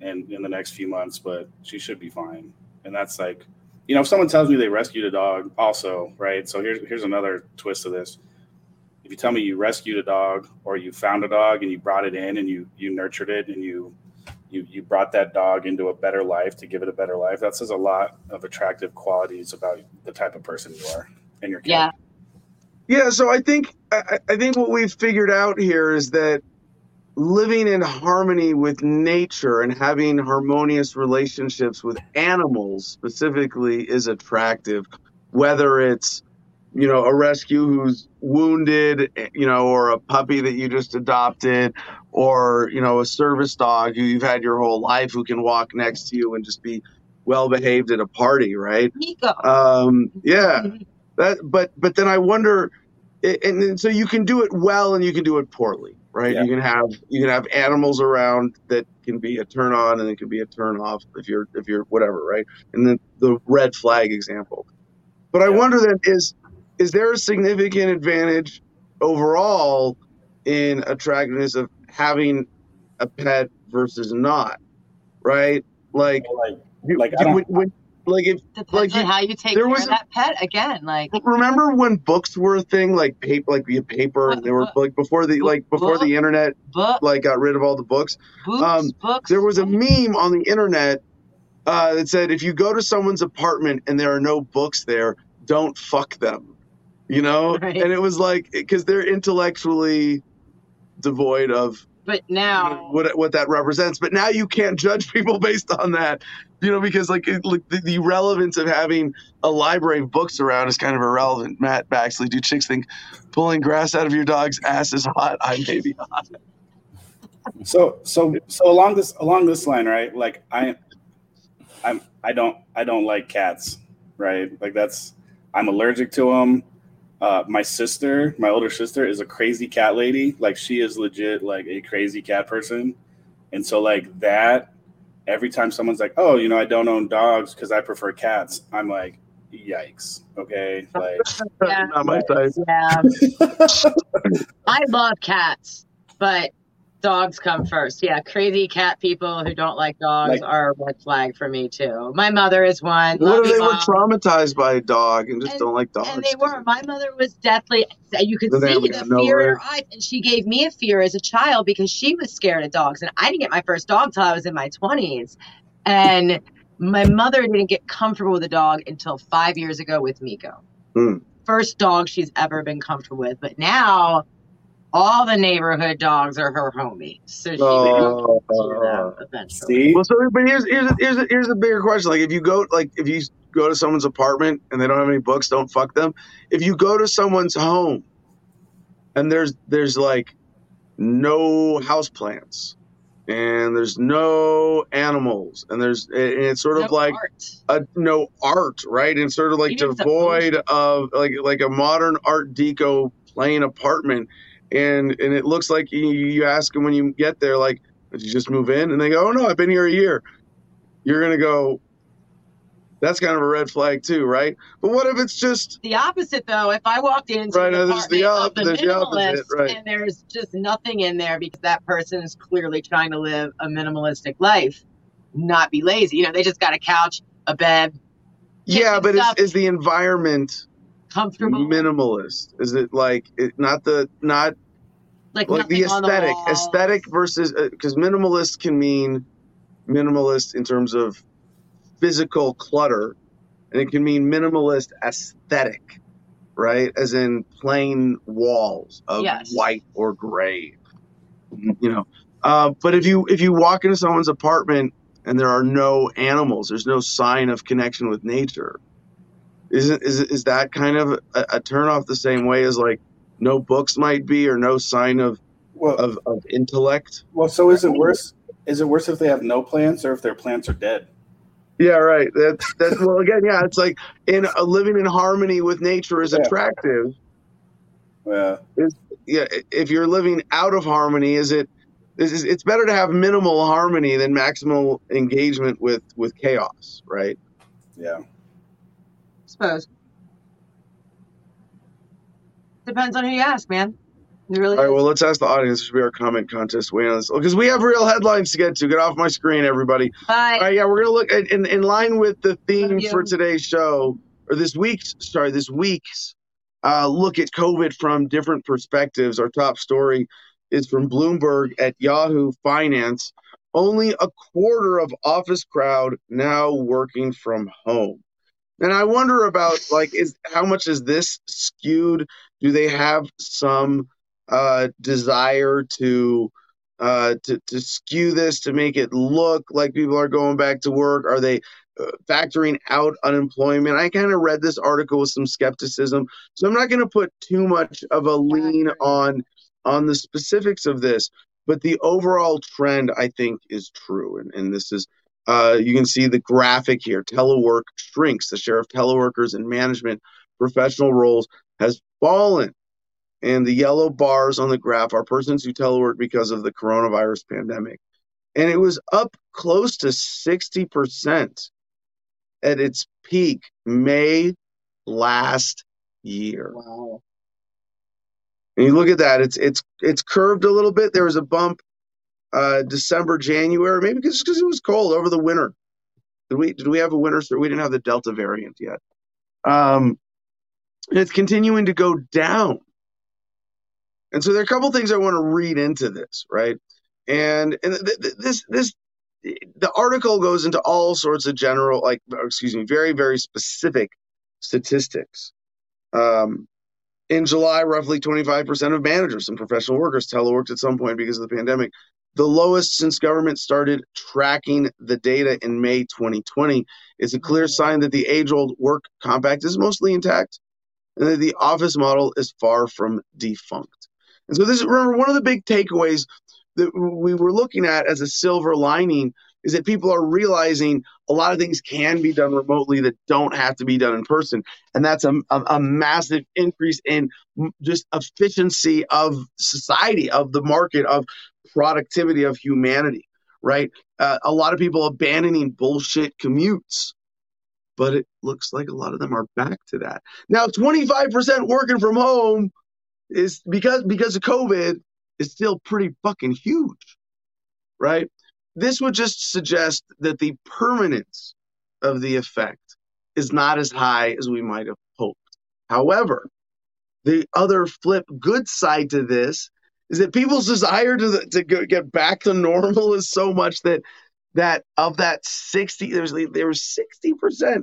Speaker 4: in in the next few months, but she should be fine. And that's like, you know, if someone tells me they rescued a dog, also right. So here's here's another twist to this. If you tell me you rescued a dog or you found a dog and you brought it in and you you nurtured it and you you you brought that dog into a better life to give it a better life that says a lot of attractive qualities about the type of person you are and your kid.
Speaker 2: Yeah.
Speaker 1: Yeah, so I think I, I think what we've figured out here is that living in harmony with nature and having harmonious relationships with animals specifically is attractive whether it's you know a rescue who's wounded you know or a puppy that you just adopted or you know a service dog who you've had your whole life who can walk next to you and just be well behaved at a party right
Speaker 2: Nico.
Speaker 1: um yeah that, but but then I wonder, and, and so you can do it well and you can do it poorly, right? Yeah. You can have you can have animals around that can be a turn on and it can be a turn off if you're if you're whatever, right? And then the red flag example. But I wonder then is is there a significant advantage overall in attractiveness of having a pet versus not, right? Like,
Speaker 4: like, like when,
Speaker 1: when, like if
Speaker 2: Depends
Speaker 1: like
Speaker 2: on
Speaker 1: you-
Speaker 2: how you take
Speaker 1: there
Speaker 2: care
Speaker 1: was
Speaker 2: of
Speaker 1: a-
Speaker 2: that pet. Again, like
Speaker 1: remember when books were a thing, like paper, like via paper, and they were
Speaker 2: What-
Speaker 1: like before the like before the internet
Speaker 2: book,
Speaker 1: like got rid of all the books.
Speaker 2: books,
Speaker 1: um,
Speaker 2: books.
Speaker 1: There was a meme on the internet uh, that said, if you go to someone's apartment and there are no books there, don't fuck them. You know,
Speaker 2: Right.
Speaker 1: and it was like because they're intellectually devoid of
Speaker 2: but
Speaker 1: you
Speaker 2: now
Speaker 1: know, what what that represents. But now you can't judge people based on that, you know, because like, it, like the, the relevance of having a library of books around is kind of irrelevant. Matt Baxley, do chicks think pulling grass out of your dog's ass is hot? I may be hot.
Speaker 4: So so so along this along this line, right? Like I I'm I don't I don't like cats, right? Like that's I'm allergic to them. Uh, my sister, my older sister, is a crazy cat lady. Like she is legit like a crazy cat person, and so like that. Every time someone's like, "Oh, you know, I don't own dogs because I prefer cats," I'm like, "Yikes!" Okay, like
Speaker 2: Yeah.
Speaker 1: Not my type.
Speaker 2: yeah, I love cats, but dogs come first. Yeah, crazy cat people who don't like dogs
Speaker 4: Like-
Speaker 2: are a red flag for me too. My mother is one.
Speaker 1: What if they were traumatized by a dog and just
Speaker 2: And-
Speaker 1: don't like dogs?
Speaker 2: And they were. My mother was deathly. You could see the
Speaker 1: got no
Speaker 2: fear in her eyes, and she gave me a fear as a child because she was scared of dogs, and I didn't get my first dog till I was in my twenties, and my mother didn't get comfortable with a dog until five years ago with Miko.
Speaker 1: Hmm.
Speaker 2: First dog she's ever been comfortable with, but now all the neighborhood dogs are her homies, so she
Speaker 1: Oh,
Speaker 2: will them eventually.
Speaker 4: see,
Speaker 1: Well, so but here's here's a, here's a, here's a bigger question. Like if you go like if you go to someone's apartment and they don't have any books, don't fuck them. If you go to someone's home and there's there's like no house plants and there's no animals and there's and it's sort of
Speaker 2: No
Speaker 1: like
Speaker 2: art.
Speaker 1: a no art, right? And sort of like devoid of like like a modern Art Deco plain apartment, and and it looks like you, you ask them when you get there, like, did you just move in? And they go, oh no, I've been here a year. You're gonna go. That's kind of a red flag too, right? But what if it's just
Speaker 2: The opposite, though, if I walked into
Speaker 1: Right, no, there's the op-
Speaker 2: the
Speaker 1: there's the opposite, right.
Speaker 2: and there's just nothing in there because that person is clearly trying to live a minimalistic life, not be lazy. You know, they just got a couch, a bed,
Speaker 1: yeah? But is, is the environment
Speaker 2: comfortable,
Speaker 1: minimalist? Is it like it, not the not
Speaker 2: like,
Speaker 1: like the aesthetic
Speaker 2: walls.
Speaker 1: aesthetic versus because minimalist can mean minimalist in terms of physical clutter and it can mean minimalist aesthetic right as in plain walls of
Speaker 2: Yes.
Speaker 1: white or gray you know uh, but if you if you walk into someone's apartment and there are no animals there's no sign of connection with nature isn't is, is that kind of a, a turn off the same way as like no books might be or no sign of
Speaker 4: well,
Speaker 1: of, of intellect
Speaker 4: well, so is it worse? Is it worse if they have no plants or if their plants are dead?
Speaker 1: yeah right that's that's well again yeah it's like in uh, living in harmony with nature is
Speaker 4: Yeah.
Speaker 1: attractive
Speaker 4: Yeah,
Speaker 1: yeah if you're living out of harmony is it is, is- it's better to have minimal harmony than maximal engagement with with chaos right
Speaker 4: yeah.
Speaker 2: suppose. Depends on who you ask, man. It really
Speaker 1: all right
Speaker 2: is.
Speaker 1: well let's ask the audience this should be our comment contest in on this because we have real headlines to get to get off my screen everybody
Speaker 2: Bye.
Speaker 1: All right, yeah, we're gonna look at in, in line with the theme for today's show, or this week's sorry, this week's uh, look at COVID from different perspectives. Our top story is from Bloomberg at Yahoo Finance. Only a quarter of office crowd now working from home. And I wonder about like is how much is this skewed? Do they have some uh, desire to uh, to to skew this to make it look like people are going back to work? Are they uh, factoring out unemployment? I kind of read this article with some skepticism, so I'm not going to put too much of a lean on on the specifics of this. But the overall trend, I think, is true, and and this is. Uh, you can see the graphic here. Telework shrinks. The share of teleworkers in management professional roles has fallen and the yellow bars on the graph are persons who telework because of the coronavirus pandemic. And it was up close to 60% at its peak May last year.
Speaker 2: Wow.
Speaker 1: And you look at that, it's it's it's curved a little bit. There was a bump uh December, January, maybe just because it was cold over the winter. Did we did we have a winter? We didn't have the Delta variant yet. Um, and it's continuing to go down. And so there are a couple things I want to read into this, right? And and th- th- this this the article goes into all sorts of general, like excuse me, very very specific statistics. Um, in July, roughly 25% of managers and professional workers teleworked at some point because of the pandemic. The lowest since government started tracking the data in May 2020 is a clear sign that the age old work compact is mostly intact and that the office model is far from defunct. And so, this remember, one of the big takeaways that we were looking at as a silver lining is that people are realizing a lot of things can be done remotely that don't have to be done in person. And that's a, a, a, massive increase in just efficiency of society, of the market, of productivity, of humanity, right? Uh, a lot of people abandoning bullshit commutes. But it looks like a lot of them are back to that. Now, 25% working from home is because because of COVID is still pretty fucking huge, right? This would just suggest that the permanence of the effect is not as high as we might have hoped. However, the other flip good side to this is that people's desire to to get back to normal is so much that that of that 60 there's there was 60%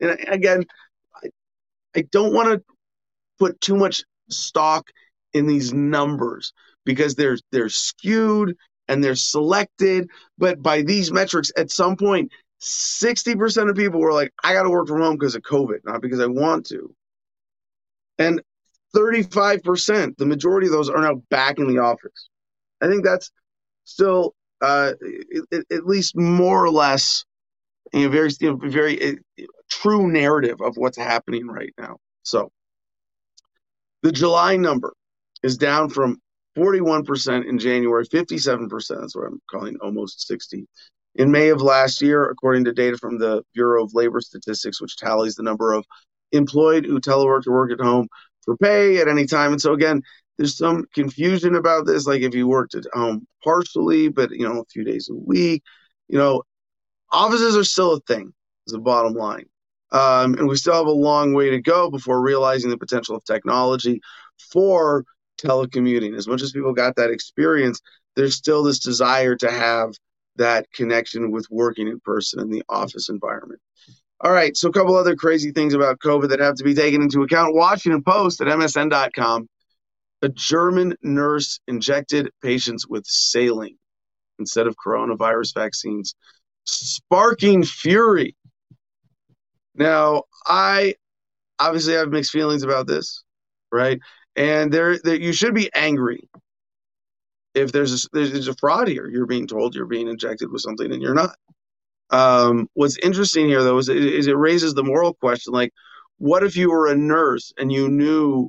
Speaker 1: and again I, I don't want to put too much stock in these numbers because they're they're skewed and they're selected. But by these metrics, at some point, 60% of people were like, I got to work from home because of COVID, not because I want to. And 35%, the majority of those are now back in the office. I think that's still uh, at least more or less a very, you know, very uh, true narrative of what's happening right now. So the July number is down from 41% in January, 57%, that's what I'm calling almost 60. In May of last year, according to data from the Bureau of Labor Statistics, which tallies the number of employed who telework or work at home for pay at any time. And so again, there's some confusion about this. Like if you worked at home partially, but you know, a few days a week, you know, offices are still a thing, is the bottom line. Um, and we still have a long way to go before realizing the potential of technology for telecommuting. As much as people got that experience, there's still this desire to have that connection with working in person in the office environment. All right, so a couple other crazy things about COVID that have to be taken into account. Washington Post at MSN.com. A German nurse injected patients with saline instead of coronavirus vaccines, sparking fury. Now, I obviously have mixed feelings about this, right? and there, there you should be angry if there's a, there's a fraud here. You're being told you're being injected with something and you're not. Um, what's interesting here, though, is, is it raises the moral question: like, what if you were a nurse and you knew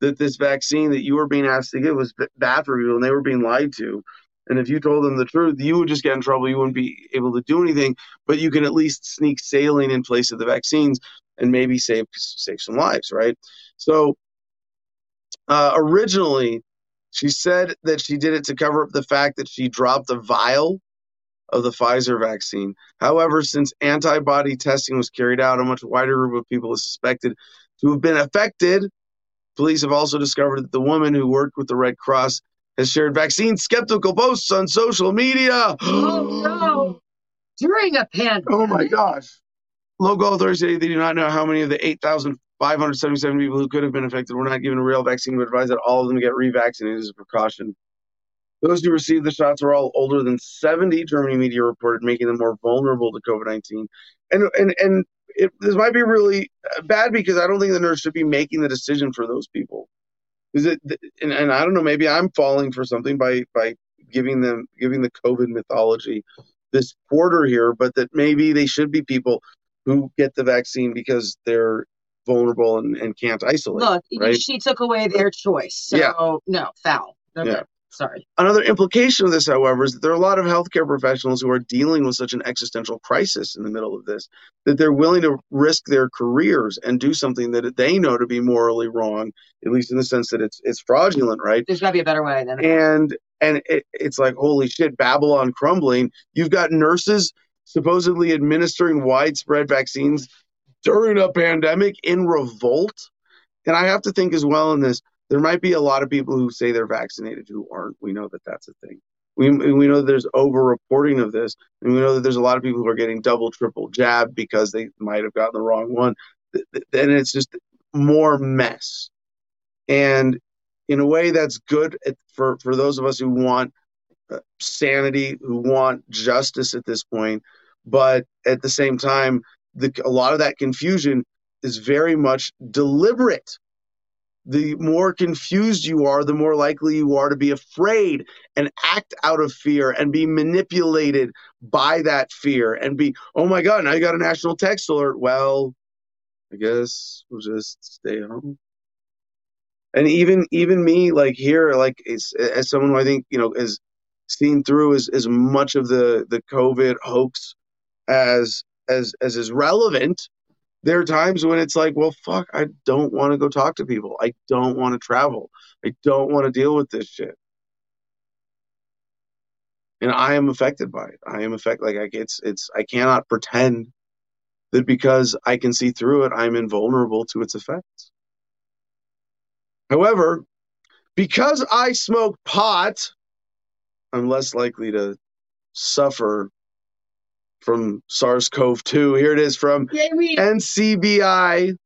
Speaker 1: that this vaccine that you were being asked to give was bad for you and they were being lied to? And if you told them the truth, you would just get in trouble. You wouldn't be able to do anything, but you can at least sneak saline in place of the vaccines and maybe save save some lives, right? So uh, originally, she said that she did it to cover up the fact that she dropped a vial of the Pfizer vaccine. However, since antibody testing was carried out, a much wider group of people is suspected to have been affected. Police have also discovered that the woman who worked with the Red Cross has shared vaccine skeptical posts on social media.
Speaker 2: Oh no! During a pandemic.
Speaker 1: Oh my gosh! Local authorities say they do not know how many of the 8,577 people who could have been infected were not given a real vaccine, but advised that all of them get revaccinated as a precaution. Those who received the shots were all older than 70, Germany media reported, making them more vulnerable to COVID 19. And, and, and it, this might be really bad because I don't think the nurse should be making the decision for those people. Is it, and, and I don't know, maybe I'm falling for something by, by giving them, giving the COVID mythology this quarter here, but that maybe they should be people who get the vaccine because they're vulnerable and, and can't isolate.
Speaker 2: Look, right? she took away their choice. So yeah. no, foul. Okay. Yeah. Sorry.
Speaker 1: Another implication of this, however, is that there are a lot of healthcare professionals who are dealing with such an existential crisis in the middle of this that they're willing to risk their careers and do something that they know to be morally wrong, at least in the sense that it's it's fraudulent, right?
Speaker 2: There's got to be a better way than
Speaker 1: and and it, it's like holy shit, Babylon crumbling. You've got nurses supposedly administering widespread vaccines during a pandemic in revolt. And I have to think as well in this, there might be a lot of people who say they're vaccinated who aren't. We know that that's a thing. We, we know that there's over reporting of this, and we know that there's a lot of people who are getting double, triple jab because they might have gotten the wrong one. And it's just more mess. And in a way, that's good for, for those of us who want uh, sanity, who want justice at this point. But at the same time, the, a lot of that confusion is very much deliberate the more confused you are, the more likely you are to be afraid and act out of fear and be manipulated by that fear and be, oh my God, now you got a national text alert. Well, I guess we'll just stay home. And even even me, like here, like as, as someone who I think you know is seen through as, as much of the the COVID hoax as as as is relevant there are times when it's like, well, fuck, I don't want to go talk to people. I don't want to travel. I don't want to deal with this shit. And I am affected by it. I am affected. Like, I, it's, it's, I cannot pretend that because I can see through it, I'm invulnerable to its effects. However, because I smoke pot, I'm less likely to suffer from SARS-CoV-2. Here it is from ncbi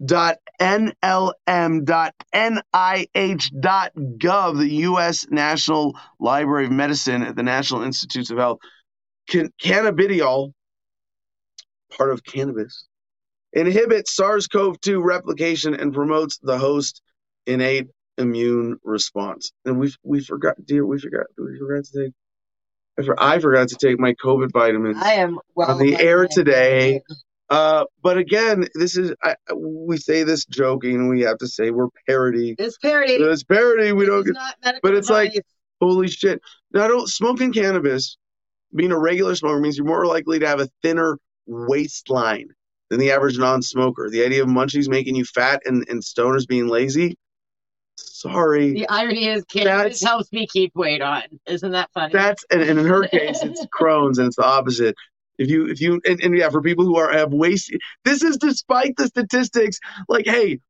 Speaker 1: nlm ncbi.nlm.nih.gov, the U.S. National Library of Medicine at the National Institutes of Health. Can- cannabidiol, part of cannabis, inhibits SARS-CoV-2 replication and promotes the host innate immune response. And we we forgot, dear, we forgot, we forgot to take I forgot to take my COVID vitamins.
Speaker 2: I am well
Speaker 1: on the air today. Uh, but again, this is I, we say this joking. We have to say we're parody.
Speaker 2: It's parody.
Speaker 1: It's parody. We don't. Get, but it's
Speaker 2: advice.
Speaker 1: like holy shit. Now, don't smoking cannabis. Being a regular smoker means you're more likely to have a thinner waistline than the average non-smoker. The idea of munchies making you fat and, and stoners being lazy Sorry.
Speaker 2: The irony is, cannabis helps me keep weight on. Isn't that funny?
Speaker 1: That's and, and in her case, it's Crohn's, and it's the opposite. If you, if you, and, and yeah, for people who are have waste, this is despite the statistics. Like, hey,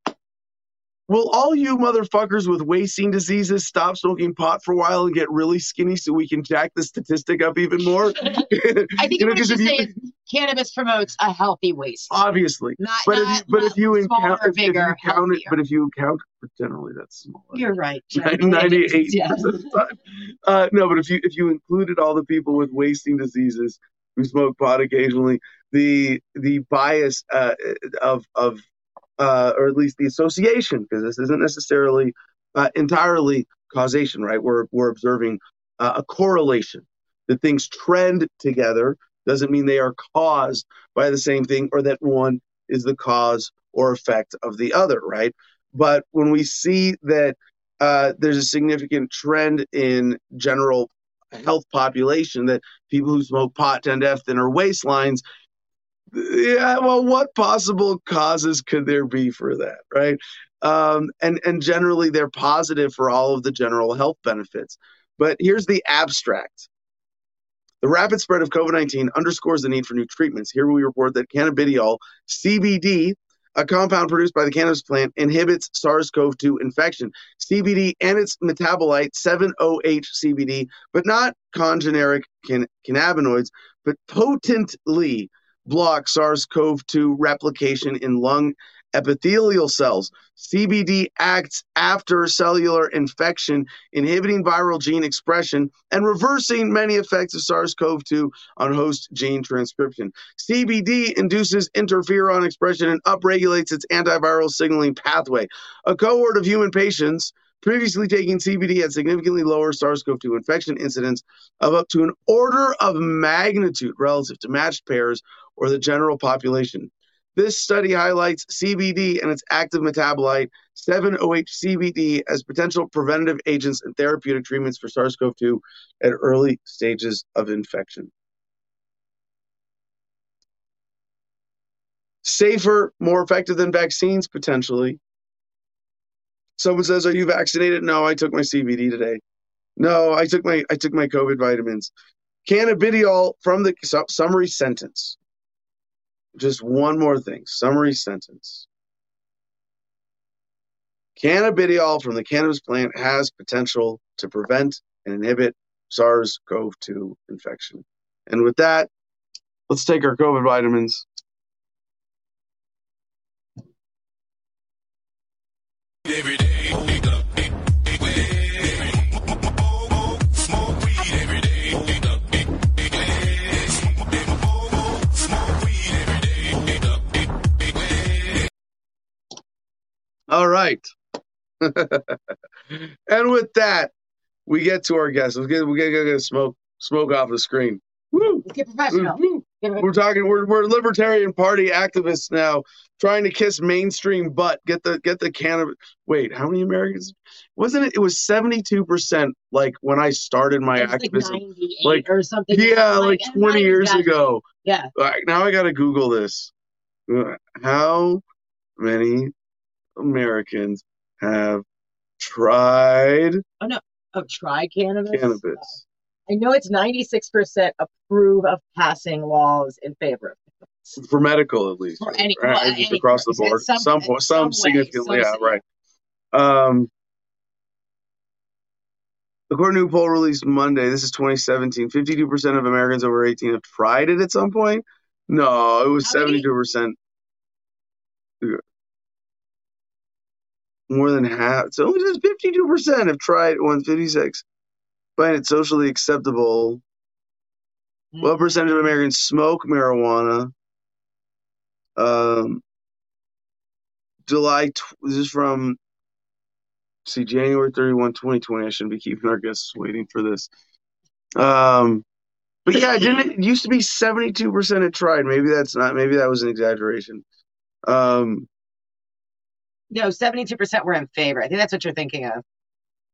Speaker 1: Will all you motherfuckers with wasting diseases stop smoking pot for a while and get really skinny so we can jack the statistic up even more?
Speaker 2: I think you know, what you say cannabis promotes a healthy waist.
Speaker 1: Obviously,
Speaker 2: not,
Speaker 1: but
Speaker 2: not,
Speaker 1: if, but if you
Speaker 2: encounter,
Speaker 1: if, if you count it, but if you count, generally that's small.
Speaker 2: You're right.
Speaker 1: Ninety-eight percent of the time. Uh, no, but if you if you included all the people with wasting diseases who smoke pot occasionally, the the bias uh, of of uh, or at least the association, because this isn't necessarily uh, entirely causation, right? We're we're observing uh, a correlation that things trend together doesn't mean they are caused by the same thing or that one is the cause or effect of the other, right? But when we see that uh, there's a significant trend in general health population that people who smoke pot tend to have thinner waistlines, yeah well what possible causes could there be for that right? Um, and and generally they're positive for all of the general health benefits. But here's the abstract. The rapid spread of covid-19 underscores the need for new treatments. Here we report that cannabidiol cbd a compound produced by the cannabis plant inhibits SARS-CoV-2 infection. CBD and its metabolite 7-OH-CBD, but not congeneric can- cannabinoids, but potently block SARS CoV 2 replication in lung epithelial cells. CBD acts after cellular infection, inhibiting viral gene expression and reversing many effects of SARS CoV 2 on host gene transcription. CBD induces interferon expression and upregulates its antiviral signaling pathway. A cohort of human patients previously taking CBD had significantly lower SARS CoV 2 infection incidence of up to an order of magnitude relative to matched pairs or the general population. This study highlights CBD and its active metabolite, 7-OH-CBD, as potential preventative agents and therapeutic treatments for SARS-CoV-2 at early stages of infection. Safer, more effective than vaccines, potentially. Someone says, "Are you vaccinated?" No, I took my CBD today. No, I took my I took my COVID vitamins. Cannabidiol from the summary sentence. Just one more thing. Summary sentence. Cannabidiol from the cannabis plant has potential to prevent and inhibit SARS CoV 2 infection. And with that, let's take our COVID vitamins. Every day. All right. and with that, we get to our guests. Let's get we get, get, get smoke smoke off the screen.
Speaker 2: Woo! Get professional. Mm-hmm. Woo,
Speaker 1: woo. We're talking. We're we're libertarian party activists now, trying to kiss mainstream butt. Get the get the cannabis. Wait, how many Americans? Wasn't it? It was seventy two percent. Like when I started my activism,
Speaker 2: like, like or something.
Speaker 1: Yeah, like, like twenty years exactly. ago.
Speaker 2: Yeah.
Speaker 1: Right, now I got to Google this. Uh, how many Americans have tried.
Speaker 2: Oh no! Oh, try cannabis.
Speaker 1: Cannabis.
Speaker 2: I know it's ninety six percent approve of passing laws in favor of
Speaker 1: cannabis. For medical, at least.
Speaker 2: For any, right? well,
Speaker 1: just across the board. Some, some, some, some significantly, yeah, right. Um, according to a poll released Monday, this is 2017. 52% of Americans over 18 have tried it at some point. No, it was How 72%. More than half. So only just 52% have tried 156. Find it socially acceptable. Mm-hmm. What percentage of Americans smoke marijuana? Um, July, tw- this is from, see, January 31, 2020. I shouldn't be keeping our guests waiting for this. Um, but yeah, didn't it used to be 72% had tried. Maybe that's not, maybe that was an exaggeration. Um,
Speaker 2: no, 72% were in favor. I think that's what you're thinking of.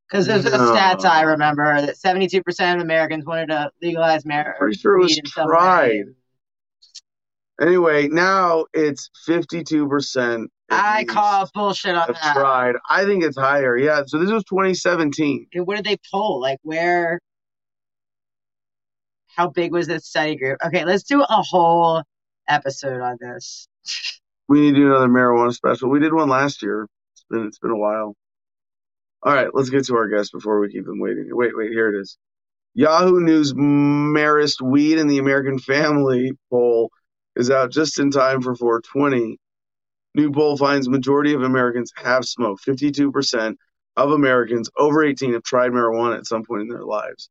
Speaker 2: Because those no. are the stats I remember that 72% of Americans wanted to legalize marijuana.
Speaker 1: Pretty sure it was tried. Anyway, now it's 52%.
Speaker 2: I call bullshit on that.
Speaker 1: Tried. I think it's higher. Yeah. So this was 2017.
Speaker 2: Okay, what did they poll? Like where? How big was this study group? Okay, let's do a whole episode on this.
Speaker 1: We need to do another marijuana special. We did one last year. It's been it's been a while. All right, let's get to our guest before we keep them waiting. Wait, wait, here it is. Yahoo News Marist Weed in the American Family poll is out just in time for 420. New poll finds majority of Americans have smoked. 52% of Americans over 18 have tried marijuana at some point in their lives.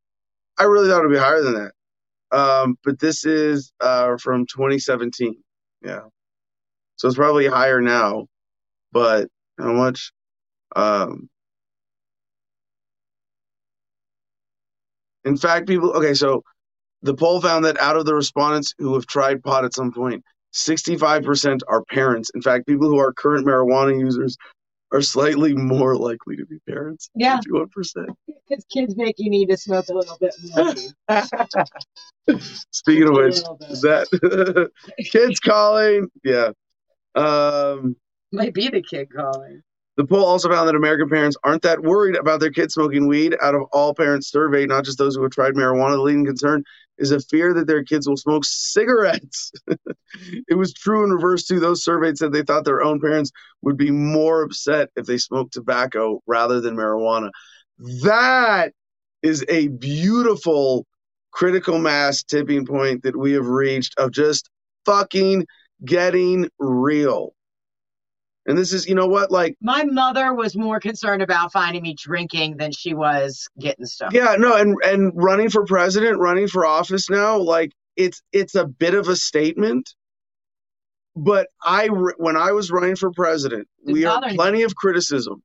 Speaker 1: I really thought it would be higher than that. Um, but this is uh, from 2017. Yeah. So it's probably higher now, but how much? Um, in fact, people, okay, so the poll found that out of the respondents who have tried pot at some point, 65% are parents. In fact, people who are current marijuana users are slightly more likely to be parents.
Speaker 2: Yeah.
Speaker 1: 51%.
Speaker 2: Because kids make you need to smoke a little bit more.
Speaker 1: Speaking of which, is that kids calling? Yeah. Um,
Speaker 2: Might be the kid calling.
Speaker 1: The poll also found that American parents aren't that worried about their kids smoking weed. Out of all parents surveyed, not just those who have tried marijuana, the leading concern is a fear that their kids will smoke cigarettes. it was true in reverse, too. Those surveyed said they thought their own parents would be more upset if they smoked tobacco rather than marijuana. That is a beautiful critical mass tipping point that we have reached of just fucking getting real. And this is, you know what, like
Speaker 2: my mother was more concerned about finding me drinking than she was getting stuff.
Speaker 1: Yeah, no, and and running for president, running for office now, like it's it's a bit of a statement. But I, when I was running for president, we had plenty of criticism.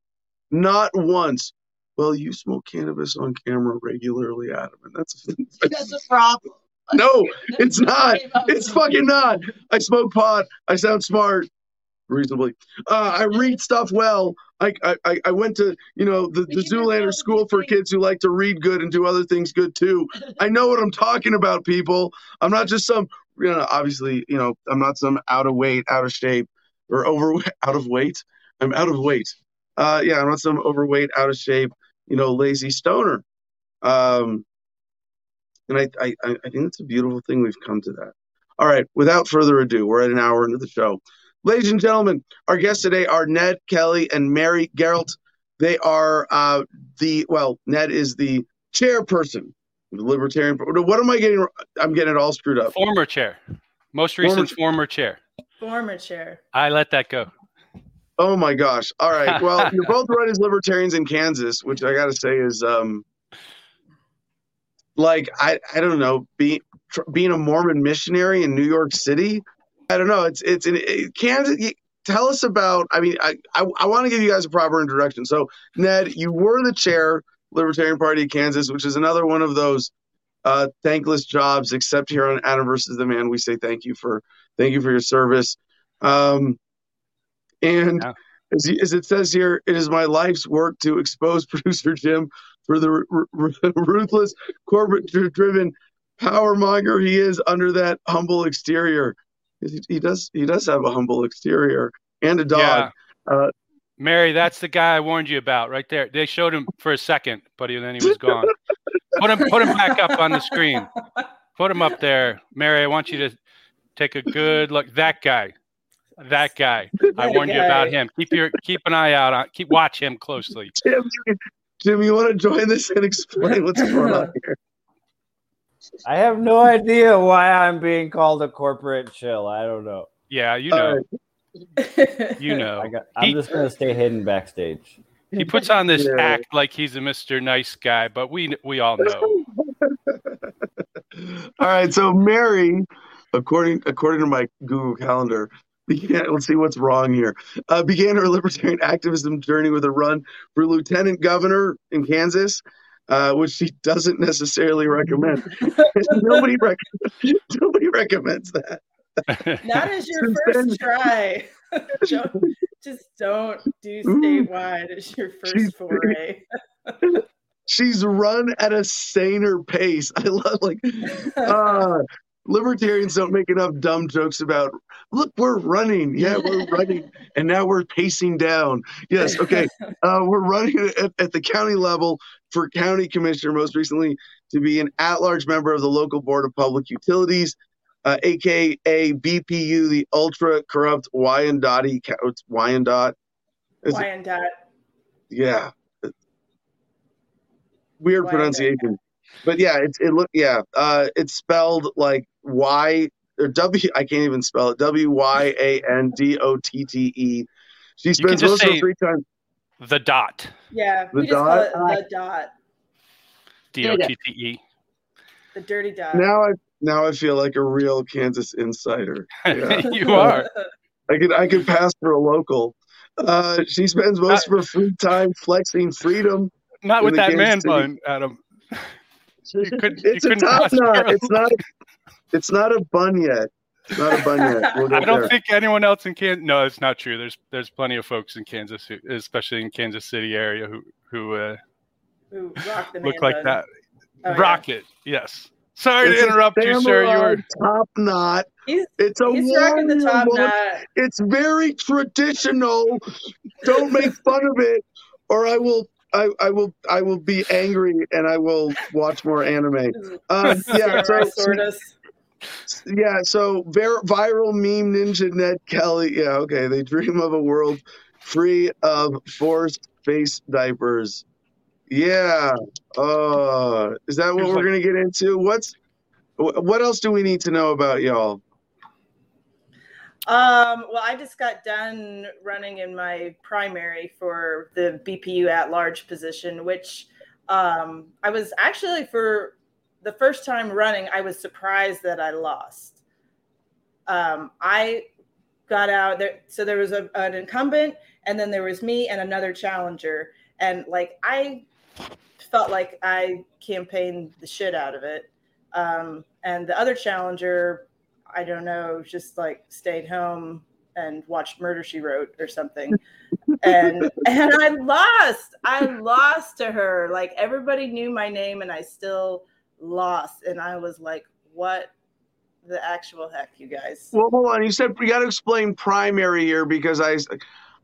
Speaker 1: Not once. Well, you smoke cannabis on camera regularly, Adam, and that's
Speaker 2: that's a problem.
Speaker 1: No, it's not. It's fucking not. I smoke pot. I sound smart, reasonably. Uh, I read stuff well. I, I I went to you know the, the Zoolander school for kids who like to read good and do other things good too. I know what I'm talking about, people. I'm not just some you know obviously you know I'm not some out of weight, out of shape, or over out of weight. I'm out of weight. Uh, yeah, I'm not some overweight, out of shape, you know, lazy stoner. Um, And I, I, I think it's a beautiful thing we've come to that. All right, without further ado, we're at an hour into the show. Ladies and gentlemen, our guests today are Ned Kelly and Mary Geralt. They are uh, the, well, Ned is the chairperson of the Libertarian. What am I getting? I'm getting it all screwed up.
Speaker 5: Former chair. Most recent former, former chair.
Speaker 6: Former chair.
Speaker 5: I let that go.
Speaker 1: Oh my gosh. All right. Well, you're both run as libertarians in Kansas, which I got to say is um like I I don't know, being being a Mormon missionary in New York City. I don't know. It's it's in it, Kansas. Tell us about. I mean, I I, I want to give you guys a proper introduction. So, Ned, you were the chair Libertarian Party of Kansas, which is another one of those uh, thankless jobs. Except here on Adam versus the Man, we say thank you for thank you for your service. Um, and yeah. as, as, it says here, it is my life's work to expose producer Jim for the r- r- ruthless, corporate-driven power monger he is under that humble exterior. He, he, does he does have a humble exterior and a dog. Yeah. Uh,
Speaker 5: Mary, that's the guy I warned you about right there. They showed him for a second, but he, then he was gone. put him put him back up on the screen. Put him up there, Mary. I want you to take a good look. That guy. That guy. I warned guy. you about him. Keep your keep an eye out on. Keep watch him closely.
Speaker 1: Jim, Jim, you want to join this and explain what's going on here?
Speaker 3: I have no idea why I'm being called a corporate chill. I don't know.
Speaker 5: Yeah, you know. Uh, you know.
Speaker 3: I am he, just gonna stay hidden backstage.
Speaker 5: He puts on this yeah. act like he's a Mr. Nice Guy, but we we all know.
Speaker 1: all right, so Mary, according according to my Google Calendar, began, let's see what's wrong here. Uh, began her libertarian activism journey with a run for lieutenant governor in Kansas, uh, which she doesn't necessarily recommend. nobody, rec- nobody recommends that.
Speaker 6: Not as your Since first then, try. just don't do statewide as your first foray.
Speaker 1: she's run at a saner pace. I love like uh, libertarians don't make enough dumb jokes about look we're running. Yeah we're running and now we're pacing down. Yes okay. Uh, we're running at, at, the county level for county commissioner most recently to be an at-large member of the local board of public utilities uh, aka bpu the ultra corrupt wyandotte? Wyandotte
Speaker 6: wyandotte.
Speaker 1: Yeah. Weird pronunciation. But yeah, it's it look yeah, uh, it's spelled like Y or W. I can't even spell it. W Y A N D O T T E. She spends most of her free time.
Speaker 5: The dot.
Speaker 6: Yeah, the we dot? just call it the dot.
Speaker 5: D O T T E.
Speaker 6: The dirty dot.
Speaker 1: Now I now I feel like a real Kansas insider.
Speaker 5: Yeah. you are.
Speaker 1: I could I could pass for a local. Uh, she spends most not, of her free time flexing freedom.
Speaker 5: Not with that man City. bun, Adam.
Speaker 1: You could, it's you a top knot. It's not. A, it's not a bun yet. It's not a bun yet.
Speaker 5: We'll I don't there. think anyone else in Kansas. No, it's not true. There's there's plenty of folks in Kansas, who, especially in Kansas City area, who who, uh,
Speaker 6: who rock
Speaker 5: look like bun. that. Oh, Rocket, yeah. yes. Sorry it's to interrupt you, sir. You were
Speaker 1: top knot.
Speaker 6: He's, it's a he's rocking the top knot.
Speaker 1: It's very traditional. Don't make fun of it, or I will I, I will I will be angry and I will watch more anime. Um, yeah, so, yeah, so vir- viral meme ninja Ned Kelly. Yeah, okay. They dream of a world free of forced face diapers. Yeah. Uh, is that what we're gonna get into? What's what else do we need to know about y'all?
Speaker 6: Um, well, I just got done running in my primary for the BPU at large position, which um, I was actually for the first time running, I was surprised that I lost. Um, I got out there, so there was a, an incumbent, and then there was me and another challenger, and like I felt like I campaigned the shit out of it. Um, and the other challenger I don't know, just like stayed home and watched Murder She Wrote or something. and and I lost. I lost to her. Like everybody knew my name and I still lost. And I was like, what the actual heck, you guys?
Speaker 1: Well, hold on. You said you got to explain primary here because I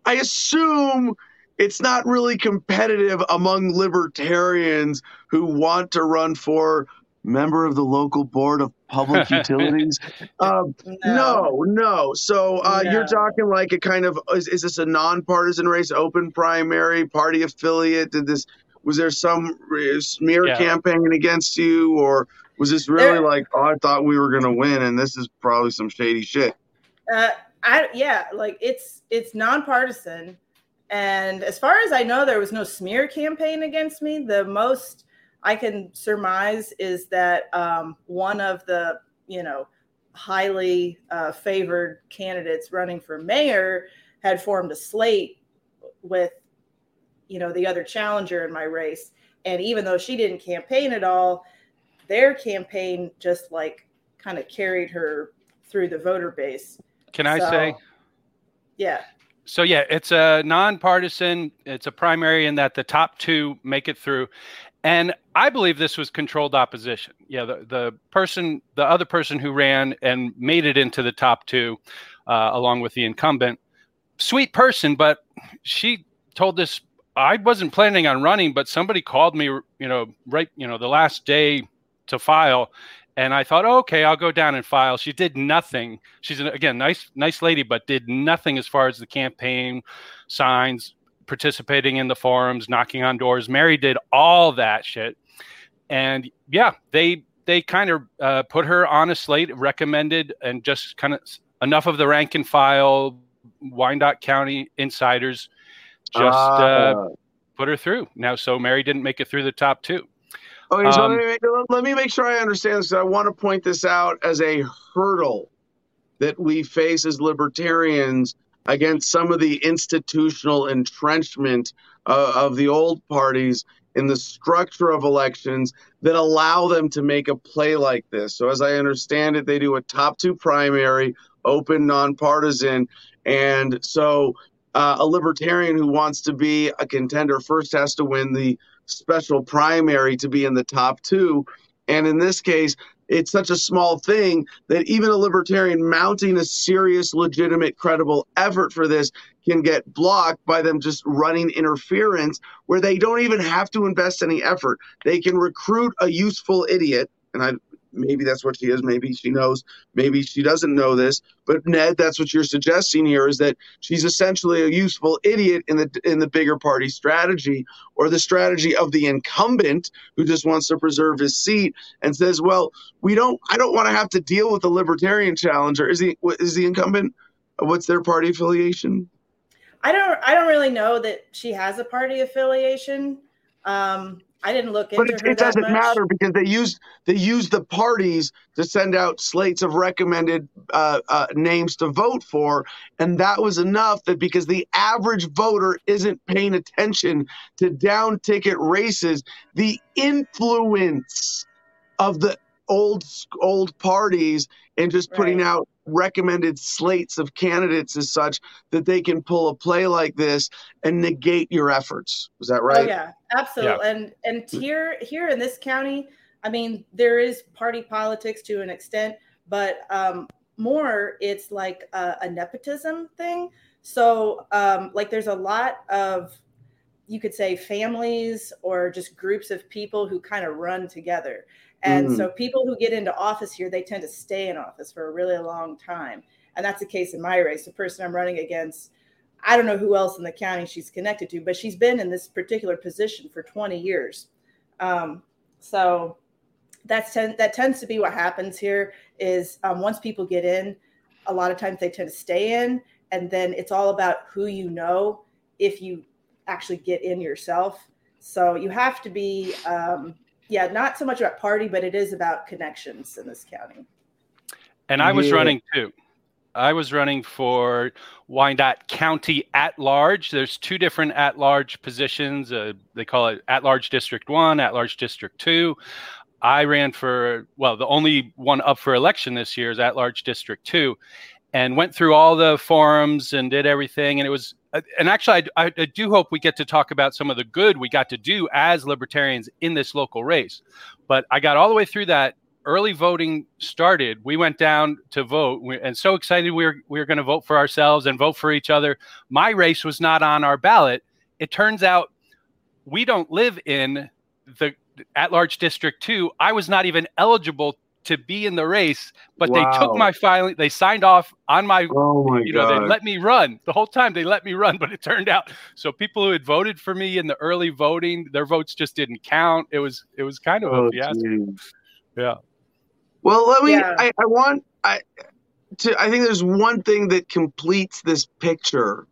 Speaker 1: I assume it's not really competitive among libertarians who want to run for member of the local board of public utilities? Um, no. no, no. So uh, no. you're talking like a kind of is, is this a nonpartisan race, open primary, party affiliate? Did this was there some smear yeah. campaign against you, or was this really there, like, oh, I thought we were gonna win, and this is probably some shady shit?
Speaker 6: Uh, I yeah, like it's it's nonpartisan, and as far as I know, there was no smear campaign against me. The most I can surmise is that um, one of the you know highly uh, favored candidates running for mayor had formed a slate with you know the other challenger in my race and even though she didn't campaign at all their campaign just like kind of carried her through the voter base
Speaker 5: can i so, say
Speaker 6: yeah
Speaker 5: so yeah it's a nonpartisan it's a primary in that the top two make it through and I believe this was controlled opposition. Yeah, the, the person, the other person who ran and made it into the top two, uh, along with the incumbent, sweet person, but she told this. I wasn't planning on running, but somebody called me, you know, right, you know, the last day to file, and I thought, oh, okay, I'll go down and file. She did nothing. She's an, again nice, nice lady, but did nothing as far as the campaign signs, participating in the forums, knocking on doors. Mary did all that shit, and yeah, they they kind of uh, put her on a slate, recommended, and just kind of enough of the rank and file Wyandotte County insiders just uh, uh, put her through. Now, so Mary didn't make it through the top two.
Speaker 1: Okay, so um, let, me make, let me make sure I understand this. I want to point this out as a hurdle that we face as libertarians against some of the institutional entrenchment uh, of the old parties in the structure of elections that allow them to make a play like this. So, as I understand it, they do a top two primary, open, nonpartisan. And so, uh, a libertarian who wants to be a contender first has to win the special primary to be in the top two. And in this case, it's such a small thing that even a libertarian mounting a serious, legitimate, credible effort for this can get blocked by them just running interference where they don't even have to invest any effort. They can recruit a useful idiot, and I maybe that's what she is. Maybe she knows. Maybe she doesn't know this. But ned that's what you're suggesting here is that she's essentially a useful idiot in the in the bigger party strategy or the strategy of the incumbent who just wants to preserve his seat and says well we don't i don't want to have to deal with the libertarian challenger. Is the is the incumbent what's their party affiliation?
Speaker 6: I don't i don't really know that she has a party affiliation. Um I didn't look into
Speaker 1: but it, it doesn't matter because they use they use the parties to send out slates of recommended uh, uh, names to vote for, and that was enough that because the average voter isn't paying attention to down ticket races, the influence of the old old parties and just putting right. out recommended slates of candidates as such that they can pull a play like this and negate your efforts. Was that right? Oh,
Speaker 6: yeah, absolutely. Yeah. And and here here in this county, I mean, there is party politics to an extent, but um, more it's like a, a nepotism thing. So um, like there's a lot of you could say families or just groups of people who kind of run together. And mm. so people who get into office here, they tend to stay in office for a really long time. And that's the case in my race. The person I'm running against, I don't know who else in the county she's connected to, but she's been in this particular position for 20 years. Um, so that's ten, that tends to be what happens here is um, once people get in, a lot of times they tend to stay in, and then it's all about who you know if you actually get in yourself. So you have to be um, yeah, not so much about party, but it is about connections in this county.
Speaker 5: And I was yeah. running too. I was running for Wyandotte County at large. There's two different at large positions. Uh, they call it at large district one, at large district two. I ran for, well, the only one up for election this year is at large district two and went through all the forums and did everything. And it was, and actually, I, I, do hope we get to talk about some of the good we got to do as libertarians in this local race. But I got all the way through that. Early voting started. We went down to vote, and so excited we were we were going to vote for ourselves and vote for each other. My race was not on our ballot. It turns out we don't live in the at large district two, I was not even eligible to be in the race, but
Speaker 1: Wow.
Speaker 5: they took my filing, they signed off on my
Speaker 1: Oh my
Speaker 5: you know,
Speaker 1: god.
Speaker 5: they let me run the whole time. They let me run, but it turned out so people who had voted for me in the early voting, their votes just didn't count. It was it was kind of
Speaker 1: Oh,
Speaker 5: a fiasco.
Speaker 1: geez.
Speaker 5: Yeah.
Speaker 1: Well, let me.
Speaker 6: Yeah.
Speaker 1: I, I want. I to. I think there's one thing that completes this picture,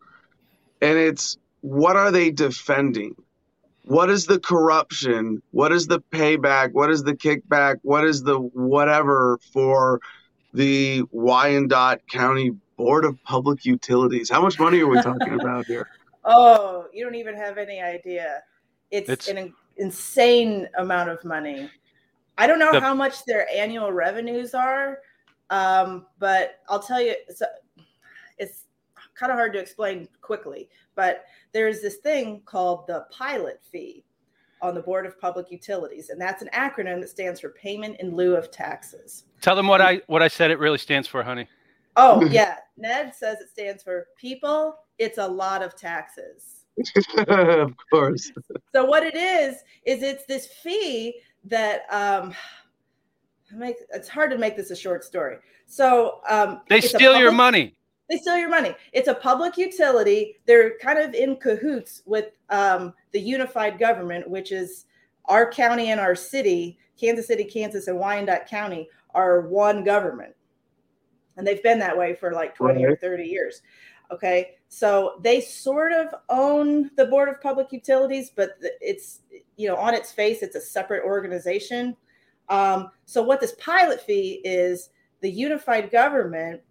Speaker 1: and it's what are they defending? What is the corruption? What is the payback? What is the kickback? What is the whatever for the Wyandotte County Board of Public Utilities? How much money are we talking about here?
Speaker 6: Oh, you don't even have any idea. It's,
Speaker 5: It's-
Speaker 6: an insane amount of money. I don't know
Speaker 5: The-
Speaker 6: how much their annual revenues are, um, but I'll tell you, it's, it's kind of hard to explain quickly. But there's this thing called the pilot fee on the Board of Public Utilities, and that's an acronym that stands for Payment in Lieu of Taxes.
Speaker 5: Tell them what I what I said it really stands for, honey.
Speaker 6: Oh, yeah. Ned says it stands for people, it's a lot of taxes.
Speaker 1: of course.
Speaker 6: So what it is is it's this fee that um make it's hard to make this a short story. So um
Speaker 5: They
Speaker 6: it's a
Speaker 5: steal your money.
Speaker 6: They steal your money. It's a public utility. They're kind of in cahoots with um, the unified government, which is our county and our city, Kansas City, Kansas, and Wyandotte County are one government. And they've been that way for like 20 or 30 years. Okay. So they sort of own the Board of Public Utilities, but it's, you know, on its face, it's a separate organization. Um, so what this pilot fee is the unified government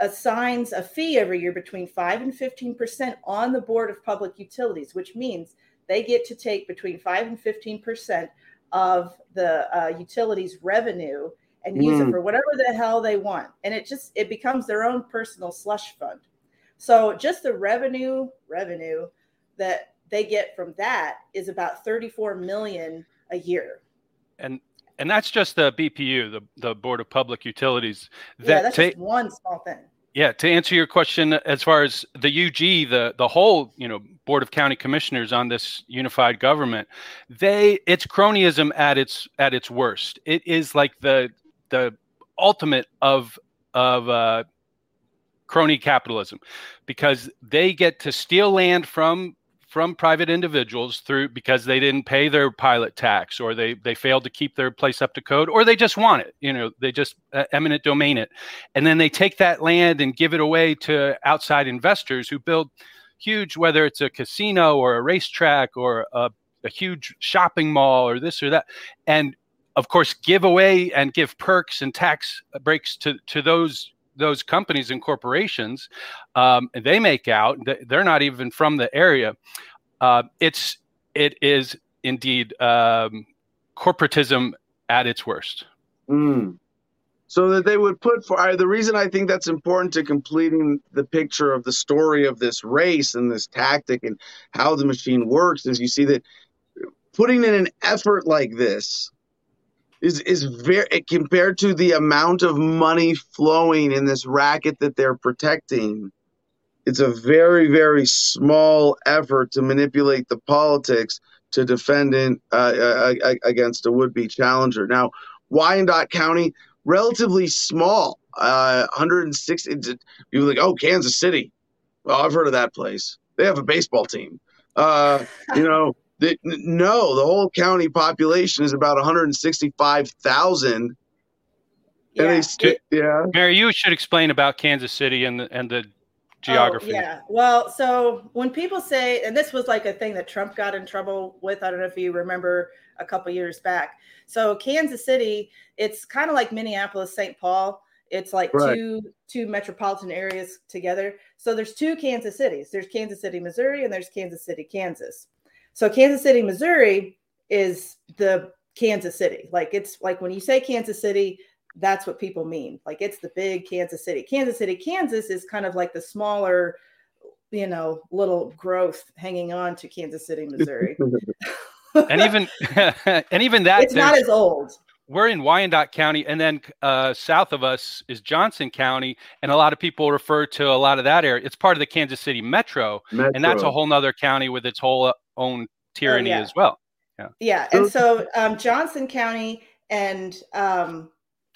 Speaker 6: assigns a fee every year between 5 and 15% on the Board of Public Utilities, which means they get to take between 5 and 15% of the uh, utilities revenue and use it
Speaker 1: Mm.
Speaker 6: for whatever the hell they want. And it just it becomes their own personal slush fund. So just the revenue revenue that they get from that is about 34 million a year.
Speaker 5: And and that's just the BPU, the, the Board of Public Utilities.
Speaker 6: yeah,
Speaker 5: That
Speaker 6: that's
Speaker 5: ta-
Speaker 6: just one small thing.
Speaker 5: Yeah, to answer your question, as far as the UG, the the whole you know Board of County Commissioners on this unified government, they it's cronyism at its at its worst. It is like the the ultimate of of uh, crony capitalism, because they get to steal land from from private individuals through because they didn't pay their pilot tax or they they failed to keep their place up to code or they just want it you know they just uh, eminent domain it. And then they take that land and give it away to outside investors who build huge whether it's a casino or a racetrack or a, a huge shopping mall or this or that and of course give away and give perks and tax breaks to to those those companies and corporations, um, they make out they're not even from the area uh, it's it is indeed um, corporatism at its worst
Speaker 1: Mm. So that they would put for I, the reason I think that's important to completing the picture of the story of this race and this tactic and how the machine works is you see that putting in an effort like this is is very compared to the amount of money flowing in this racket that they're protecting. It's a very very small effort to manipulate the politics to defend in, uh, uh, uh, against a would be challenger. Now. Wyandotte County, relatively small, uh, 160. People like, oh, Kansas City. Well, I've heard of that place. They have a baseball team. Uh, you know, the, no, the whole county population is about 165,000. And
Speaker 6: Yeah.
Speaker 1: they, st- yeah.
Speaker 5: mary you should explain about kansas city and the and the geography
Speaker 6: Oh, yeah. Well, so when people say, and this was like a thing that Trump got in trouble with, I don't know if you remember a couple years back. So Kansas City, it's kind of like Minneapolis, St. Paul. It's like
Speaker 1: Right.
Speaker 6: two two metropolitan areas together. So there's two Kansas cities. There's Kansas City, Missouri, and there's Kansas City, Kansas. So Kansas City, Missouri is the Kansas City. Like it's like when you say Kansas City, that's what people mean. Like it's the big Kansas City. Kansas City, Kansas is kind of like the smaller, you know, little growth hanging on to Kansas City, Missouri.
Speaker 5: and even and even that
Speaker 6: it's not as old.
Speaker 5: we're in Wyandotte County, and then uh, south of us is Johnson County, and a lot of people refer to a lot of that area. It's part of the Kansas City Metro, and that's a whole nother county with its whole uh, own tyranny
Speaker 6: yeah.
Speaker 5: as well.
Speaker 6: Yeah. Yeah. And so um, Johnson County and um,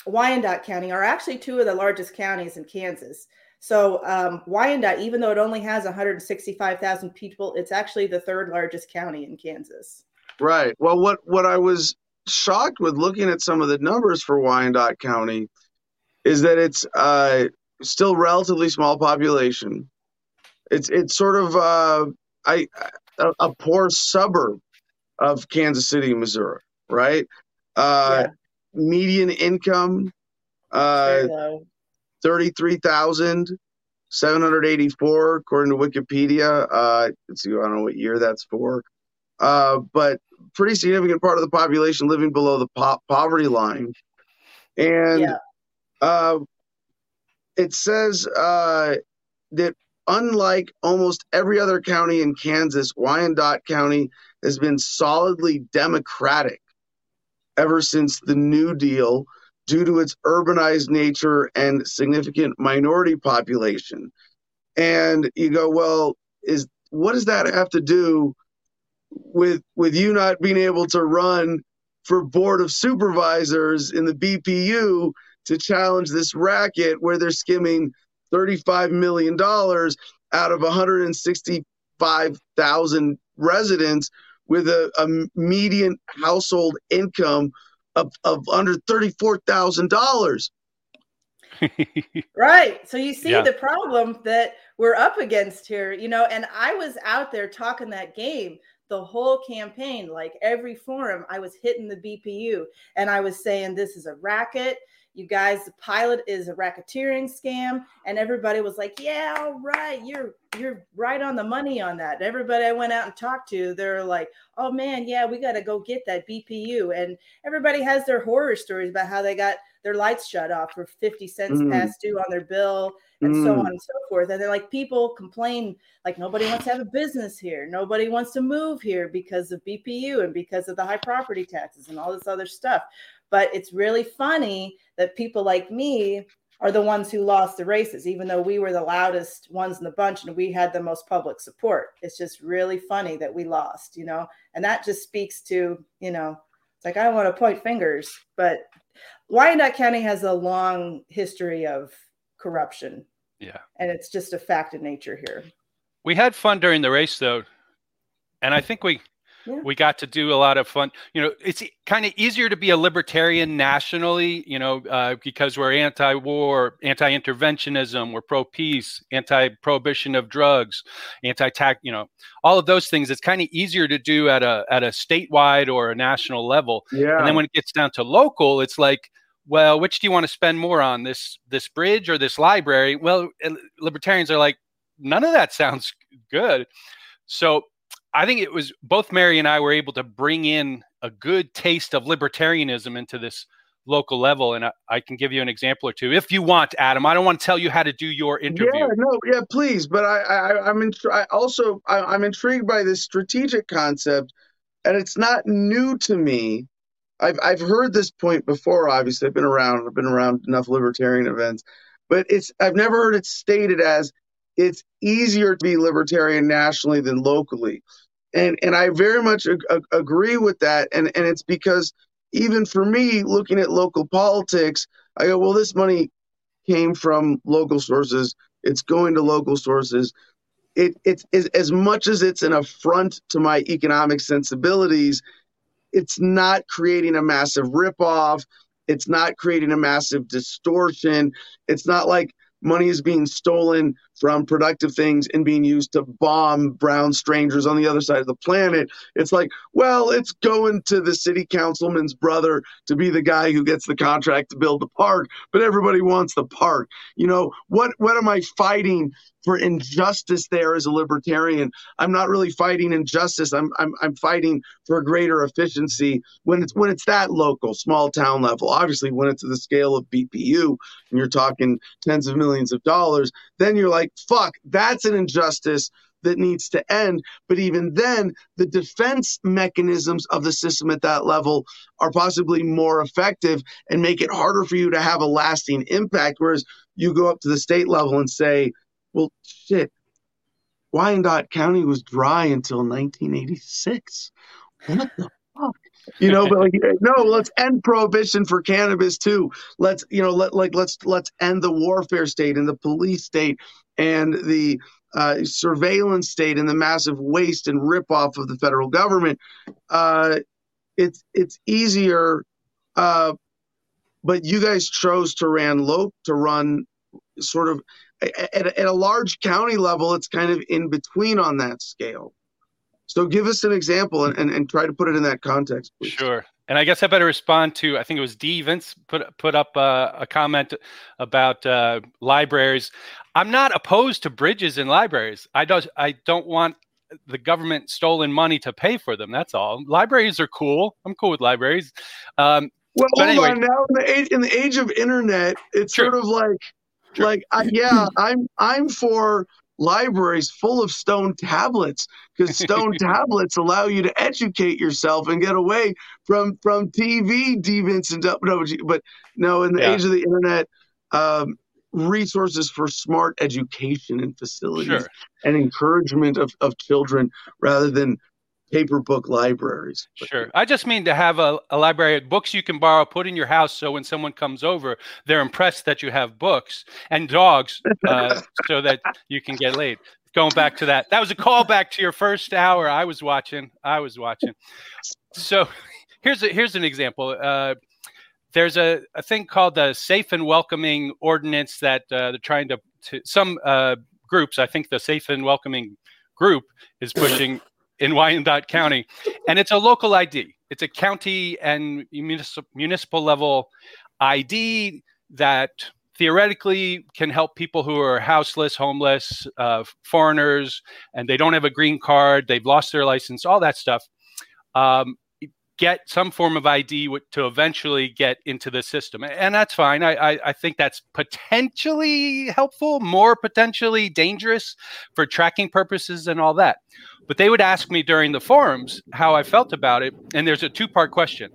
Speaker 6: Wyandotte County are actually two of the largest counties in Kansas. So um, Wyandotte, even though it only has 165,000 people, it's actually the third largest county in Kansas.
Speaker 1: Right. Well, what what I was shocked with looking at some of the numbers for Wyandotte County is that it's uh, still relatively small population. It's it's sort of uh, I a, a, poor suburb of Kansas City, Missouri, right? Uh, yeah. Median income uh, thirty three thousand seven hundred eighty four according to Wikipedia. Uh, let's see, I don't know what year that's for, uh, but pretty significant part of the population living below the po- poverty line, and yeah. uh, it says uh, that unlike almost every other county in Kansas, Wyandotte County has been solidly Democratic ever since the New Deal due to its urbanized nature and significant minority population. And you go, well, is what does that have to do with with you not being able to run for board of supervisors in the BPU to challenge this racket where they're skimming $35 million out of 165,000 residents with a, a median household income of, of under $34,000.
Speaker 6: right. So you see yeah. the problem that we're up against here, you know, and I was out there talking that game the whole campaign, like every forum, I was hitting the BPU and I was saying, this is a racket you guys the pilot is a racketeering scam. And everybody was like yeah all right you're you're right on the money on that. Everybody i went out and talked to they're like oh man yeah we got to go get that bpu and everybody has their horror stories about how they got their lights shut off for 50 cents mm. past due on their bill and mm. so on and so forth. And they're like people complain like nobody wants to have a business here. Nobody wants to move here because of bpu and because of the high property taxes and all this other stuff but it's really funny that people like me are the ones who lost the races, even though we were the loudest ones in the bunch and we had the most public support. It's just really funny that we lost, you know, and that just speaks to, you know, it's like I don't want to point fingers, but Wyandotte County has a long history of corruption.
Speaker 5: Yeah.
Speaker 6: And it's just a fact of nature here.
Speaker 5: We had fun during the race though. And I think we yeah. We got to do a lot of fun. You know, it's kind of easier to be a libertarian nationally, you know, uh, because we're anti war, anti interventionism, we're pro peace, anti prohibition of drugs, anti tax, you know, all of those things. It's kind of easier to do at a, at a statewide or a national level.
Speaker 1: Yeah.
Speaker 5: And then when it gets down to local, it's like, well, which do you want to spend more on this, this bridge or this library? Well, libertarians are like, none of that sounds good. So I think it was both Mary and I were able to bring in a good taste of libertarianism into this local level. And I, I, can give you an example or two if you want, Adam. I don't want to tell you how to do your interview.
Speaker 1: Yeah, no, yeah, please. But I, I I'm in, I also I, I'm intrigued by this strategic concept, and it's not new to me. I've I've heard this point before. Obviously, I've been around. I've been around enough libertarian events, but it's I've never heard it stated as it's easier to be libertarian nationally than locally and and I very much ag- agree with that. And and it's because even for me, looking at local politics, I go, well, this money came from local sources. It's going to local sources. It it's as much as it's an affront to my economic sensibilities. It's not creating a massive ripoff. It's not creating a massive distortion. It's not like money is being stolen from productive things and being used to bomb brown strangers on the other side of the planet. It's like, well, it's going to the city councilman's brother to be the guy who gets the contract to build the park, but everybody wants the park. You know, what what am I fighting for injustice there as a libertarian. I'm not really fighting injustice. I'm I'm I'm fighting for greater efficiency when it's when it's that local, small town level. Obviously, when it's to the scale of BPU and you're talking tens of millions of dollars, then you're like, fuck, that's an injustice that needs to end. But even then, the defense mechanisms of the system at that level are possibly more effective and make it harder for you to have a lasting impact. Whereas you go up to the state level and say, well, shit. Wyandotte County was dry until 1986. What the you know but like no let's end prohibition for cannabis too. Let's you know let like let's let's end the warfare state and the police state and the uh, surveillance state and the massive waste and ripoff of the federal government. Uh, it's it's easier uh, but you guys chose to run low to run sort of at, at a large county level it's kind of in between on that scale so give us an example and, and, and try to put it in that context, please.
Speaker 5: Sure. And I guess I better respond to I think it was D Vince put put up uh, a comment about uh, libraries. I'm not opposed to bridges in libraries. I don't I don't want the government stolen money to pay for them. That's all. Libraries are cool. I'm cool with libraries. Um,
Speaker 1: well, hold anyway. on. Now in the age in the age of internet, it's sure. sort of like sure. like uh, yeah, I'm I'm for libraries full of stone tablets because stone tablets allow you to educate yourself and get away from from TV deviants and no, but no, in the yeah. age of the internet, um, resources for smart education and facilities sure. and encouragement of, of children rather than paper book libraries.
Speaker 5: Sure. I just mean to have a, a library of books you can borrow, put in your house so when someone comes over, they're impressed that you have books and dogs uh, so that you can get laid. Going back to that, that was a callback to your first hour. I was watching. I was watching. So here's a, here's an example. Uh, there's a, a thing called the Safe and Welcoming Ordinance that uh, they're trying to, to some uh, groups. I think the Safe and Welcoming group is pushing in Wyandotte County, and it's a local ID. It's a county and municipal, municipal level ID that theoretically can help people who are houseless, homeless, uh, foreigners, and they don't have a green card, they've lost their license, all that stuff. Um, get some form of ID to eventually get into the system. And that's fine. I, I, I, think that's potentially helpful, more potentially dangerous for tracking purposes and all that. But they would ask me during the forums how I felt about it. And there's a two part question,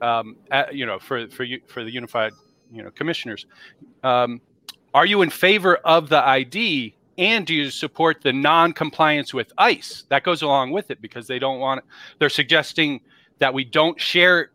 Speaker 5: um, you know, for, for, you, for the unified, you know, commissioners. Um, are you in favor of the ID and do you support the non-compliance with ICE? That goes along with it because they don't want. They're suggesting that we don't share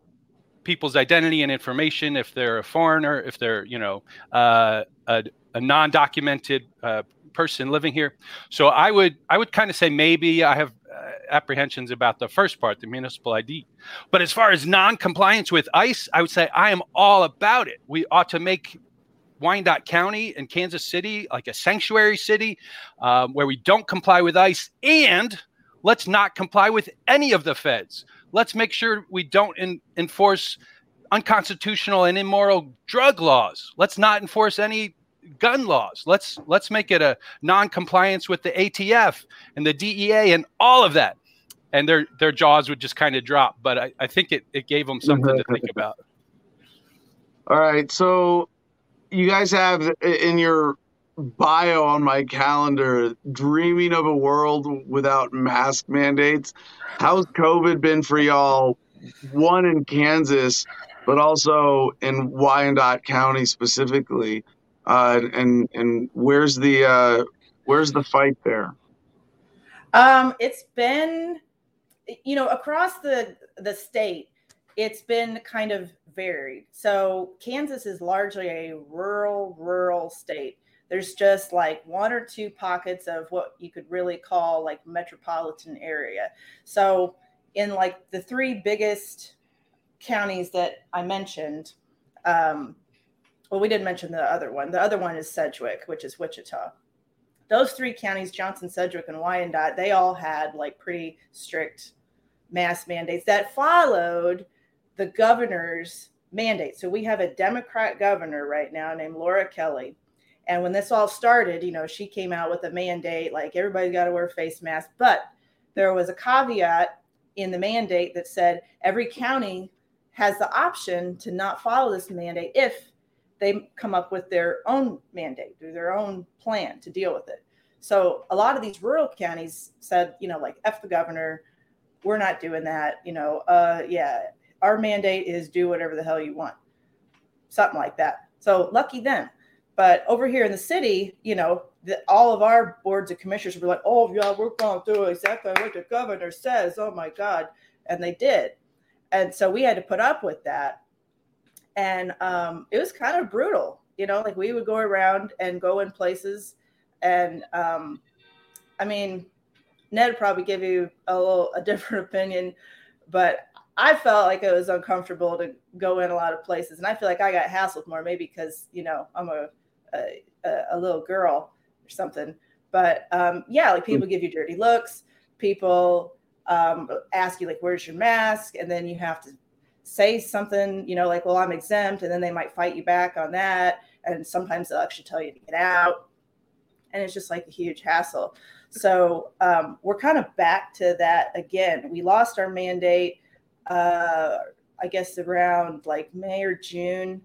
Speaker 5: people's identity and information if they're a foreigner, if they're you know uh, a, a, non-documented uh, person living here. So I would I would kind of say maybe I have uh, apprehensions about the first part, the municipal ID. But as far as non-compliance with ICE, I would say I am all about it. We ought to make Wyandotte County and Kansas City like a sanctuary city um, where we don't comply with ICE and let's not comply with any of the feds let's make sure we don't in, enforce unconstitutional and immoral drug laws. Let's not enforce any gun laws. Let's let's make it a non-compliance with the ATF and the DEA and all of that. And their their jaws would just kind of drop. But I, I think it, it gave them something to think about.
Speaker 1: All right. So you guys have in your bio on my calendar dreaming of a world without mask mandates. How's COVID been for y'all? One in Kansas, but also in Wyandotte County specifically. Uh, and and where's the uh, where's the fight there?
Speaker 6: Um, it's been, you know, across the the state, it's been kind of varied. So Kansas is largely a rural rural state there's just like one or two pockets of what you could really call like metropolitan area. So in like the three biggest counties that I mentioned, um, well, we didn't mention the other one. The other one is Sedgwick, which is Wichita. Those three counties, Johnson, Sedgwick, and Wyandotte, they all had like pretty strict mask mandates that followed the governor's mandate. So we have a Democrat governor right now named Laura Kelly and when this all started, you know, she came out with a mandate like everybody's got to wear face masks. But there was a caveat in the mandate that said every county has the option to not follow this mandate if they come up with their own mandate or their own plan to deal with it. So a lot of these rural counties said, you know, like F the governor, we're not doing that. You know, uh, yeah, our mandate is do whatever the hell you want, something like that. So lucky them. But over here in the city, you know, the, all of our boards of commissioners were like, "Oh, yeah, we're going to do exactly what the governor says." Oh my God, and they did. and so we had to put up with that. And um, it was kind of brutal, you know, like we would go around and go in places. And um, I mean, Ned probably give you a little a different opinion, but I felt like it was uncomfortable to go in a lot of places, and I feel like I got hassled more, maybe because you know I'm a a, a little girl or something. But um, yeah, like people give you dirty looks. People um, ask you like, "Where's your mask?" And then you have to say something, you know, like, "Well, I'm exempt," and then they might fight you back on that. And sometimes they'll actually tell you to get out, and it's just like a huge hassle. So um, we're kind of back to that again. We lost our mandate, uh, I guess, around like May or June.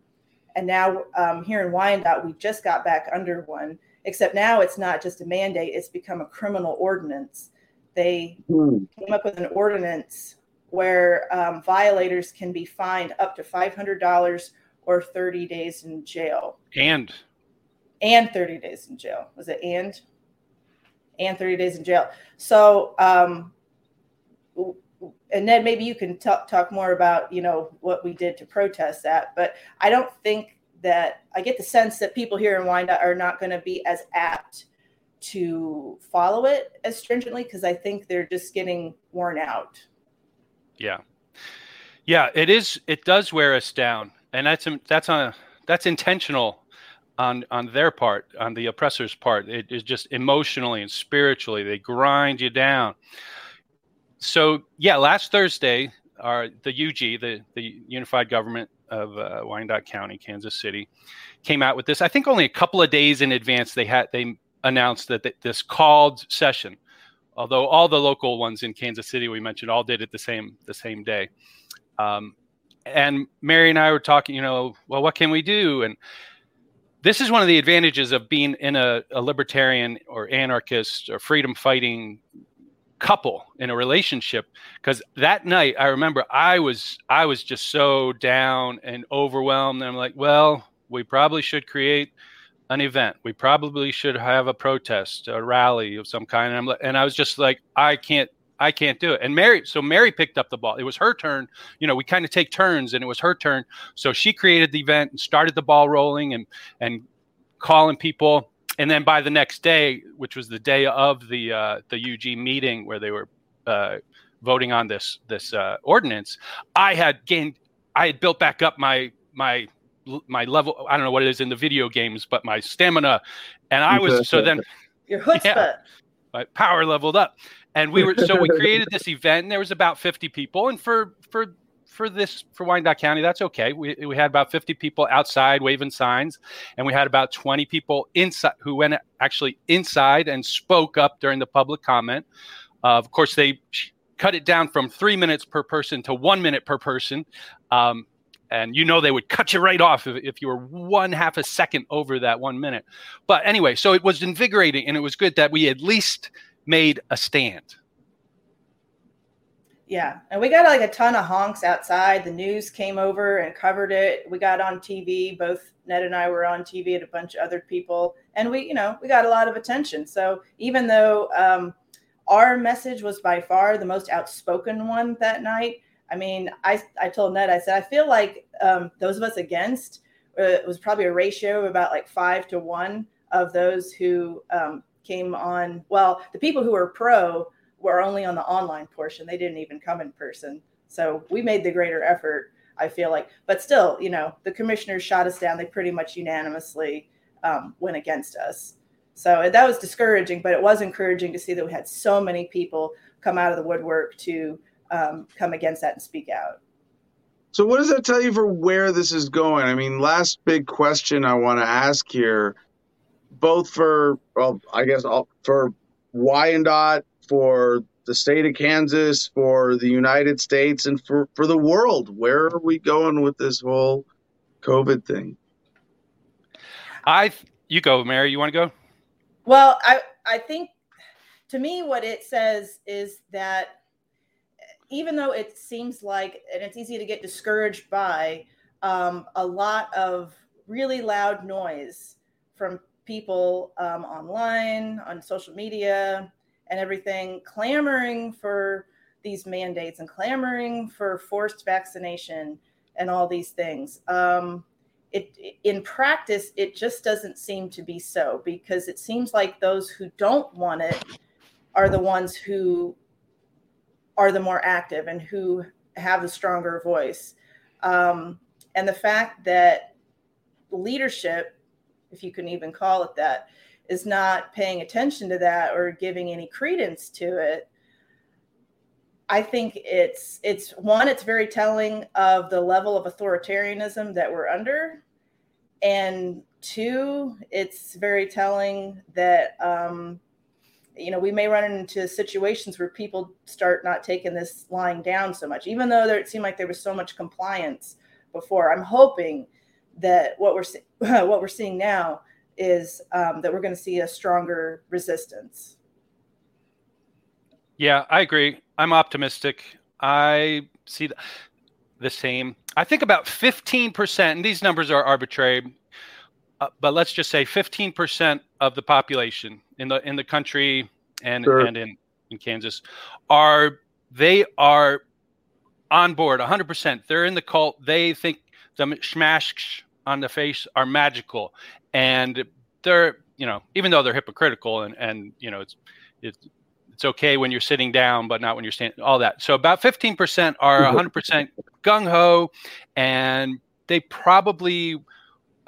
Speaker 6: And now um, here in Wyandotte, we just got back under one, except now it's not just a mandate, it's become a criminal ordinance. They mm. came up with an ordinance where um, violators can be fined up to $500 or 30 days in jail.
Speaker 5: And?
Speaker 6: And 30 days in jail. Was it and? and 30 days in jail. So, um, and Ned, maybe you can talk talk more about you know what we did to protest that. But I don't think that I get the sense that people here in Wyandotte are not going to be as apt to follow it as stringently because I think they're just getting worn out.
Speaker 5: Yeah, yeah, it is. It does wear us down, and that's that's a that's intentional on on their part, on the oppressor's part. It is just emotionally and spiritually they grind you down. So yeah, last Thursday, our the UG, the the Unified Government of uh, Wyandotte County, Kansas City, came out with this. I think only a couple of days in advance they had they announced that this called session. Although all the local ones in Kansas City we mentioned all did it the same the same day. Um, and Mary and I were talking, you know, well, what can we do? And this is one of the advantages of being in a, a libertarian or anarchist or freedom fighting couple in a relationship because that night i remember i was i was just so down and overwhelmed and i'm like well we probably should create an event we probably should have a protest a rally of some kind and, I'm, and i was just like i can't I can't do it. And Mary, so Mary picked up the ball. It was her turn. You know, we kind of take turns, and it was her turn. So she created the event and started the ball rolling and and calling people. And then by the next day, which was the day of the uh, the UG meeting where they were uh, voting on this this uh, ordinance, I had gained. I had built back up my my my level. I don't know what it is in the video games, but my stamina, and I was so then.
Speaker 6: Your chutzpah. Yeah,
Speaker 5: my power leveled up and we were so we created this event and there was about 50 people and for for for this for Wyandotte County, that's okay. We, we had about 50 people outside waving signs, and we had about 20 people inside who went actually inside and spoke up during the public comment. Uh, of course, they cut it down from three minutes per person to one minute per person. Um, and you know they would cut you right off if, if you were one half a second over that one minute. But anyway, so it was invigorating and it was good that we at least made a stand.
Speaker 6: Yeah, and we got like a ton of honks outside. The news came over and covered it. We got on TV. Both Ned and I were on TV, and a bunch of other people, and we, you know, we got a lot of attention. So even though um, our message was by far the most outspoken one that night, I mean, I I told Ned, I said, I feel like um, those of us against uh, was probably a ratio of about like five to one of those who um, came on. Well, the people who were pro were only on the online portion; they didn't even come in person. So we made the greater effort. I feel like, but still, you know, the commissioners shot us down. They pretty much unanimously um, went against us. So that was discouraging, but it was encouraging to see that we had so many people come out of the woodwork to um, come against that and speak out.
Speaker 1: So, what does that tell you for where this is going? I mean, last big question I want to ask here both for well, I guess for Wyandotte, for the state of Kansas, for the United States, and for for the world. Where are we going with this whole COVID thing?
Speaker 5: I you go, Mary. You want to go?
Speaker 6: Well, I I think to me what it says is that even though it seems like and it's easy to get discouraged by um, a lot of really loud noise from people um, online, on social media, and everything clamoring for these mandates and clamoring for forced vaccination and all these things. Um, it, in practice, it just doesn't seem to be so because it seems like those who don't want it are the ones who are the more active and who have the stronger voice. Um, and the fact that leadership, if you can even call it that, is not paying attention to that or giving any credence to it I think it's it's one, it's very telling of the level of authoritarianism that we're under, and two, it's very telling that um, you know we may run into situations where people start not taking this lying down so much, even though there, it seemed like there was so much compliance before. I'm hoping that what we're what we're seeing now is um, that we're going to see a stronger resistance.
Speaker 5: Yeah, I agree. I'm optimistic. I see the, the same. I think about 15%, and these numbers are arbitrary, uh, but let's just say 15% of the population in the in the country and sure. and in, in Kansas are they are on board 100%. They're in the cult. They think the schmash on the face are magical, and they're you know even though they're hypocritical and and you know it's it's it's okay when you're sitting down, but not when you're standing. All that. So about 15% are 100% mm-hmm. gung ho, and they probably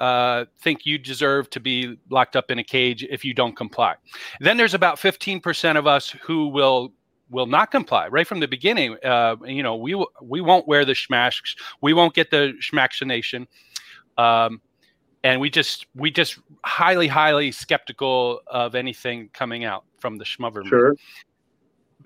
Speaker 5: uh, think you deserve to be locked up in a cage if you don't comply. Then there's about 15% of us who will will not comply right from the beginning. Uh, you know, we we won't wear the schmash, we won't get the schmaccination. Um, and we just we just highly highly skeptical of anything coming out from the schmoverment. Sure.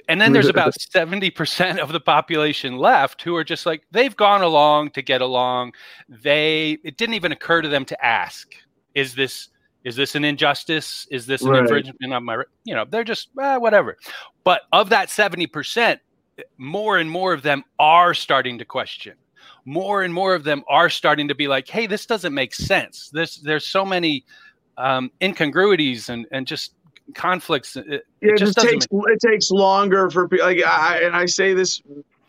Speaker 5: And then there's about 70% of the population left who are just like they've gone along to get along. They it didn't even occur to them to ask, is this is this an injustice? Is this an right. infringement of my you know, they're just eh, whatever. But of that 70%, more and more of them are starting to question more and more of them are starting to be like, hey, this doesn't make sense. There's there's so many um, incongruities and and just conflicts. It,
Speaker 1: it just, takes make- it takes longer for people. Like I and I say this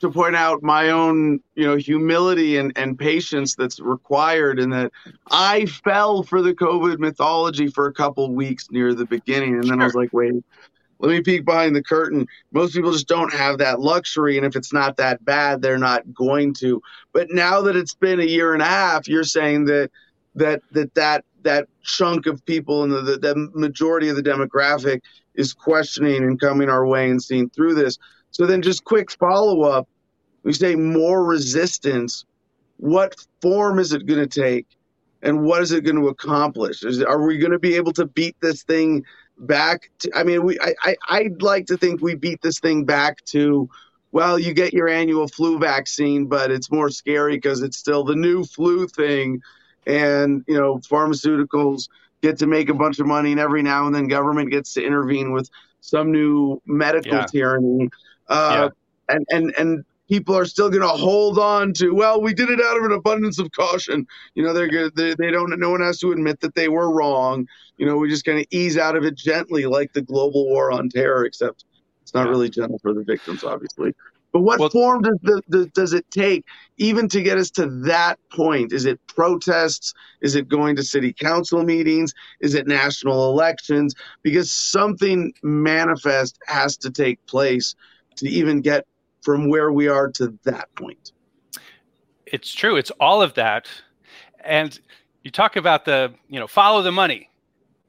Speaker 1: to point out my own you know humility and, and patience that's required in that i fell for the covid mythology for a couple weeks near the beginning and then i was like wait let me peek behind the curtain. Most people just don't have that luxury. And if it's not that bad, they're not going to. But now that it's been a year and a half, you're saying that that that that that chunk of people and the, the, the majority of the demographic is questioning and coming our way and seeing through this. So then just quick follow up. We say more resistance. What form is it going to take? And what is it going to accomplish? Is, are we going to be able to beat this thing back to, I mean, we I, I I'd like to think we beat this thing back to well, you get your annual flu vaccine, but it's more scary because it's still the new flu thing, and you know, pharmaceuticals get to make a bunch of money, and every now and then government gets to intervene with some new medical yeah. tyranny. Uh, yeah. And and and people are still going to hold on to well we did it out of an abundance of caution. You know they're good they, they don't no one has to admit that they were wrong. You know we're just kind of ease out of it gently like the global war on terror except it's not really gentle for the victims obviously. But what well, form does the, the, does it take even to get us to that point? Is it protests? Is it going to city council meetings? Is it national elections? Because something manifest has to take place to even get from where we are to that point.
Speaker 5: It's true. It's all of that. And you talk about the, you know, follow the money.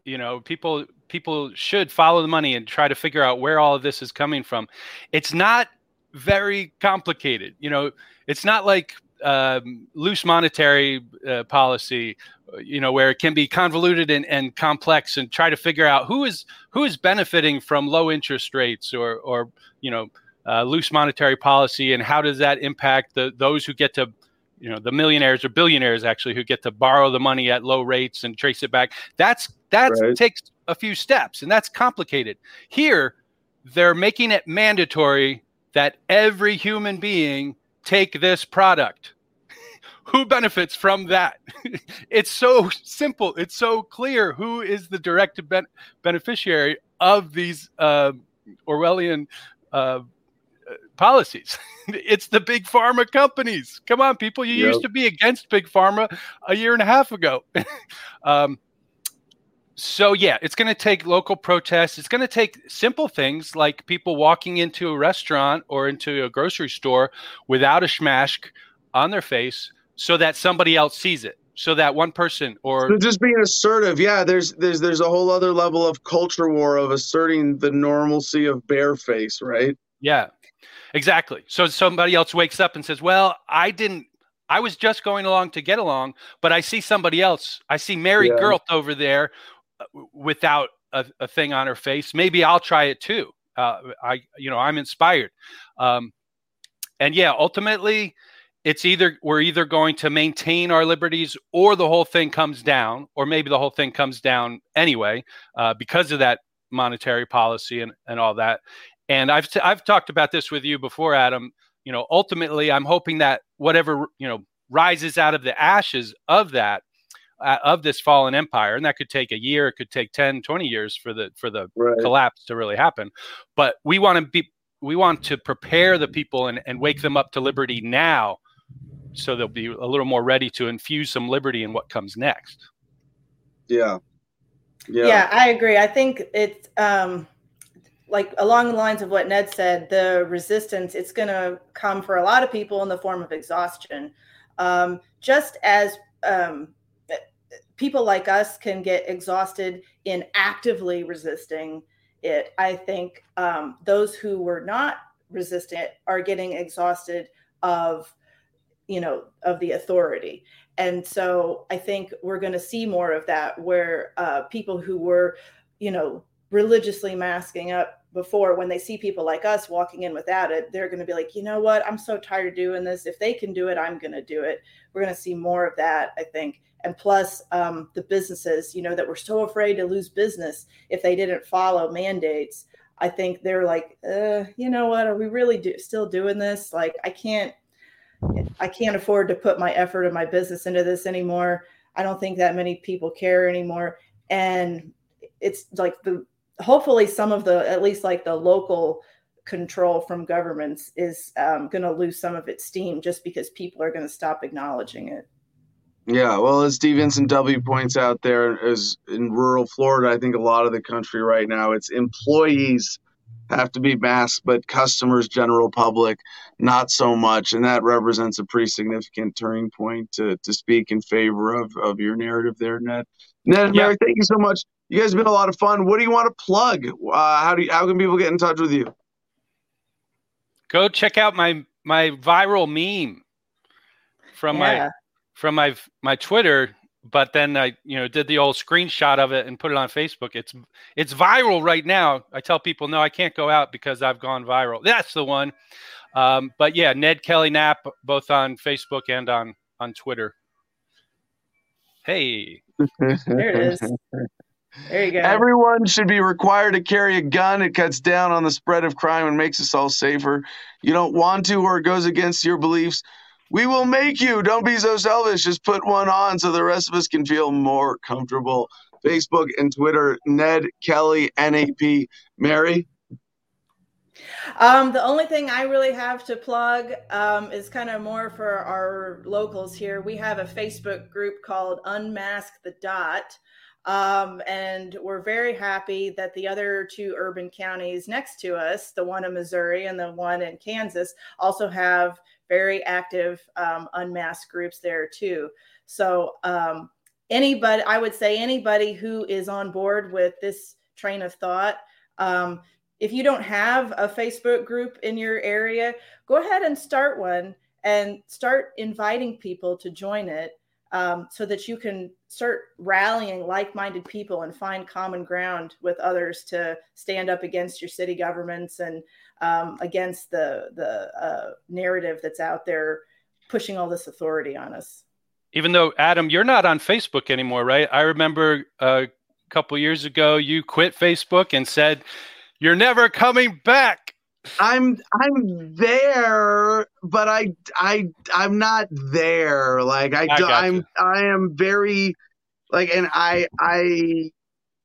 Speaker 5: You know, people people should follow the money and try to figure out where all of this is coming from. It's not very complicated. You know, it's not like um, loose monetary uh, policy, you know, where it can be convoluted and, and complex, and try to figure out who is who is benefiting from low interest rates or or you know uh, loose monetary policy and how does that impact the those who get to you know the millionaires or billionaires actually who get to borrow the money at low rates and trace it back? That's that right. takes a few steps and that's complicated. Here they're making it mandatory that every human being take this product. Who benefits from that? It's so simple. It's so clear who is the direct ben- beneficiary of these uh, orwellian uh, policies. it's the big pharma companies. Come on, people. You yep. used to be against big pharma a year and a half ago. um, so yeah, it's going to take local protests. It's going to take simple things like people walking into a restaurant or into a grocery store without a schmask on their face, so that somebody else sees it. So that one person or
Speaker 1: so just being assertive, yeah. There's there's there's a whole other level of culture war of asserting the normalcy of bare face, right?
Speaker 5: Yeah, exactly. So somebody else wakes up and says, "Well, I didn't I was just going along to get along, but I see somebody else. I see Mary yeah. Over there without a, a, thing on her face. Maybe I'll try it too. Uh, I, you know, I'm inspired. Um, and yeah, ultimately, it's either we're either going to maintain our liberties or the whole thing comes down, or maybe the whole thing comes down anyway uh, because of that monetary policy and, and all that. And I've t- I've talked about this with you before, Adam. You know, ultimately, I'm hoping that whatever you know rises out of the ashes of that uh, of this fallen empire and that could take a year it could take 10 20 years for the for the right. collapse to really happen. But we want to be we want to prepare the people and, and wake them up to liberty now so they'll be a little more ready to infuse some liberty in what comes next.
Speaker 1: Yeah.
Speaker 6: Yeah, yeah i agree. I think it's um like along the lines of what ned said the resistance it's going to come for a lot of people in the form of exhaustion um, just as um, people like us can get exhausted in actively resisting it. I think um, those who were not resistant are getting exhausted of, you know, of the authority. And so I think we're going to see more of that where uh, people who were, you know, religiously masking up before when they see people like us walking in without it they're going to be like you know what? I'm so tired of doing this. If they can do it i'm going to do it. We're going to see more of that i think. And plus um, the businesses you know that were so afraid to lose business if they didn't follow mandates i think they're like uh, you know what? Are we really do, still doing this? Like i can't i can't afford to put my effort and my business into this anymore. I don't think that many people care anymore. And it's like the hopefully some of the at least like the local control from governments is um, going to lose some of its steam just because people are going to stop acknowledging it
Speaker 1: yeah, well, as Steve Vincent W points out there is in rural Florida, I think a lot of the country right now, it's employees have to be masked, but customers, general public, not so much. And that represents a pretty significant turning point to, to speak in favor of, of your narrative there, Ned. Ned and yeah. Mary, thank you so much. You guys have been a lot of fun. What do you want to plug? Uh, how do you, how can people get in touch with you?
Speaker 5: Go check out my my viral meme from yeah. my from my my Twitter, but then I you know did the old screenshot of it and put it on Facebook. It's it's viral right now. I tell people no, I can't go out because I've gone viral. That's the one. Um, but yeah, Ned Kelly Knapp, both on Facebook and on on Twitter. Hey,
Speaker 6: there it is. There you go.
Speaker 1: Everyone should be required to carry a gun. It cuts down on the spread of crime and makes us all safer. You don't want to, or it goes against your beliefs. We will make you. Don't be so selfish. Just put one on so the rest of us can feel more comfortable. Facebook and Twitter, Ned Kelly, NAP. Mary?
Speaker 6: Um, the only thing I really have to plug um, is kind of more for our locals here. We have a Facebook group called Unmask the Dot. Um, and we're very happy that the other two urban counties next to us, the one in Missouri and the one in Kansas, also have very active um, unmasked groups there too. So um, anybody, I would say anybody who is on board with this train of thought, um, if you don't have a Facebook group in your area, go ahead and start one and start inviting people to join it um, so that you can start rallying like-minded people and find common ground with others to stand up against your city governments and um, against the the uh, narrative that's out there pushing all this authority on us.
Speaker 5: Even though Adam, you're not on Facebook anymore, right? I remember a couple years ago you quit Facebook and said you're never coming back.
Speaker 1: I'm I'm mm. there, but I I I'm not there. Like I, I I'm I am very like and I I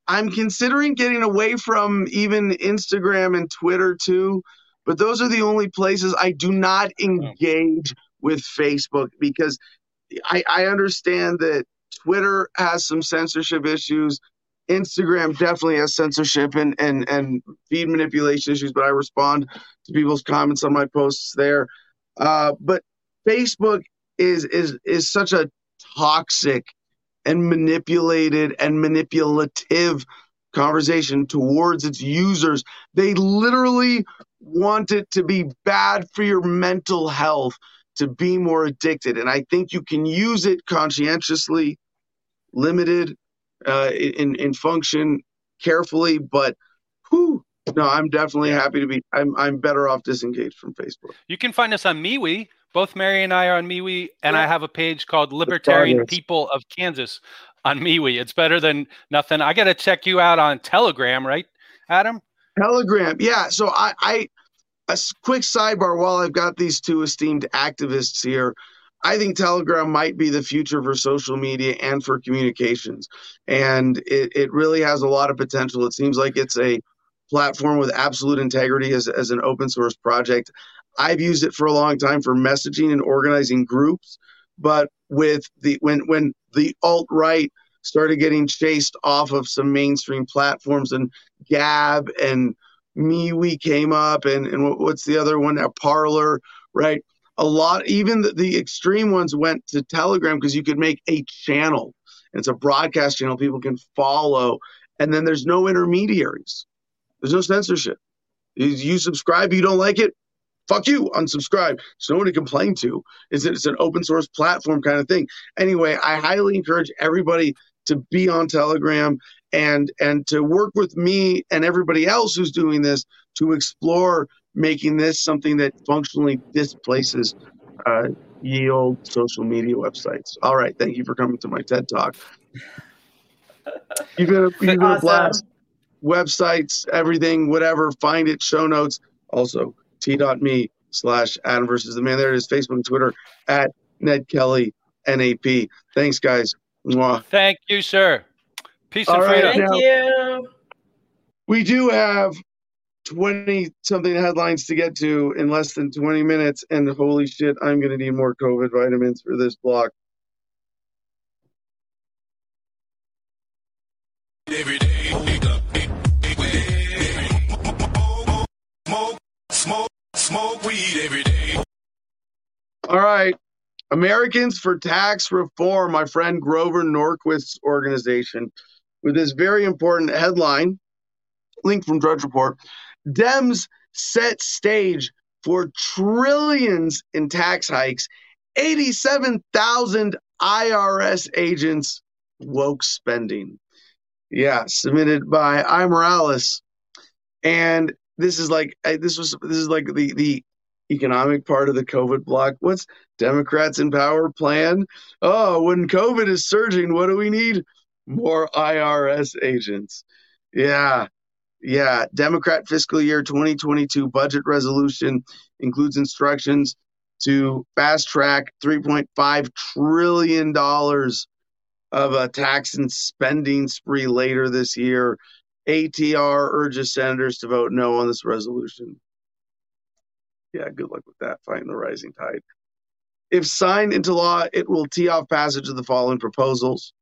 Speaker 1: I'm considering getting away from even Instagram and Twitter too but those are the only places I do not oh. engage with Facebook because I, I understand that Twitter has some censorship issues. Instagram definitely has censorship and, and, and feed manipulation issues, but I respond to people's comments on my posts there. Uh, but Facebook is is is such a toxic and manipulated and manipulative conversation towards its users. They literally want it to be bad for your mental health to be more addicted. And I think you can use it conscientiously, limited uh, in, in function carefully, but whew, no, I'm definitely happy to be. I'm I'm better off disengaged from Facebook.
Speaker 5: You can find us on MeWe. Both Mary and I are on MeWe, and I have a page called Libertarian People of Kansas on MeWe. It's better than nothing. I got to check you out on Telegram, right, Adam?
Speaker 1: Telegram, yeah. So I, I a quick sidebar while I've got these two esteemed activists here. I think Telegram might be the future for social media and for communications. And it, it really has a lot of potential. It seems like it's a platform with absolute integrity as, as an open source project. I've used it for a long time for messaging and organizing groups, but with the when when the alt right started getting chased off of some mainstream platforms and Gab and MeWe came up and and what's the other one? A Parler, right? A lot, even the, the extreme ones went to Telegram because you could make a channel. It's a broadcast channel people can follow, and then there's no intermediaries. There's no censorship. You, you subscribe, you don't like it, fuck you, unsubscribe. There's no one to complain to. It's, it's an open source platform kind of thing. Anyway, I highly encourage everybody to be on Telegram and and to work with me and everybody else who's doing this to explore making this something that functionally displaces uh, ye old social media websites. All right, thank you for coming to my TED talk. You're gonna, you're gonna awesome. blast websites, everything, whatever. Find it, show notes. Also, t.me slash Adam versus the man. There it is, Facebook and Twitter at Ned Kelly NAP. Thanks, guys.
Speaker 5: Mwah. Thank you, sir. Peace All and right, freedom.
Speaker 6: Thank now, you.
Speaker 1: We do have 20 something headlines to get to in less than 20 minutes. And holy shit, I'm going to need more COVID vitamins for this block. Every day. Smoke, smoke weed every day. All right. Americans for Tax Reform, my friend Grover Norquist's organization, with this very important headline, link from Drudge Report. Dems set stage for trillions in tax hikes. 87,000 IRS agents woke spending. Yeah, submitted by I Morales. And this is like this was this is like the the economic part of the COVID block. What's Democrats in power plan? Oh, when COVID is surging, what do we need? More IRS agents. Yeah. Yeah. Democrat fiscal year 2022 budget resolution includes instructions to fast track $3.5 trillion of a tax and spending spree later this year. ATR urges senators to vote no on this resolution. Yeah, good luck with that, fighting the rising tide. If signed into law, it will tee off passage of the following proposals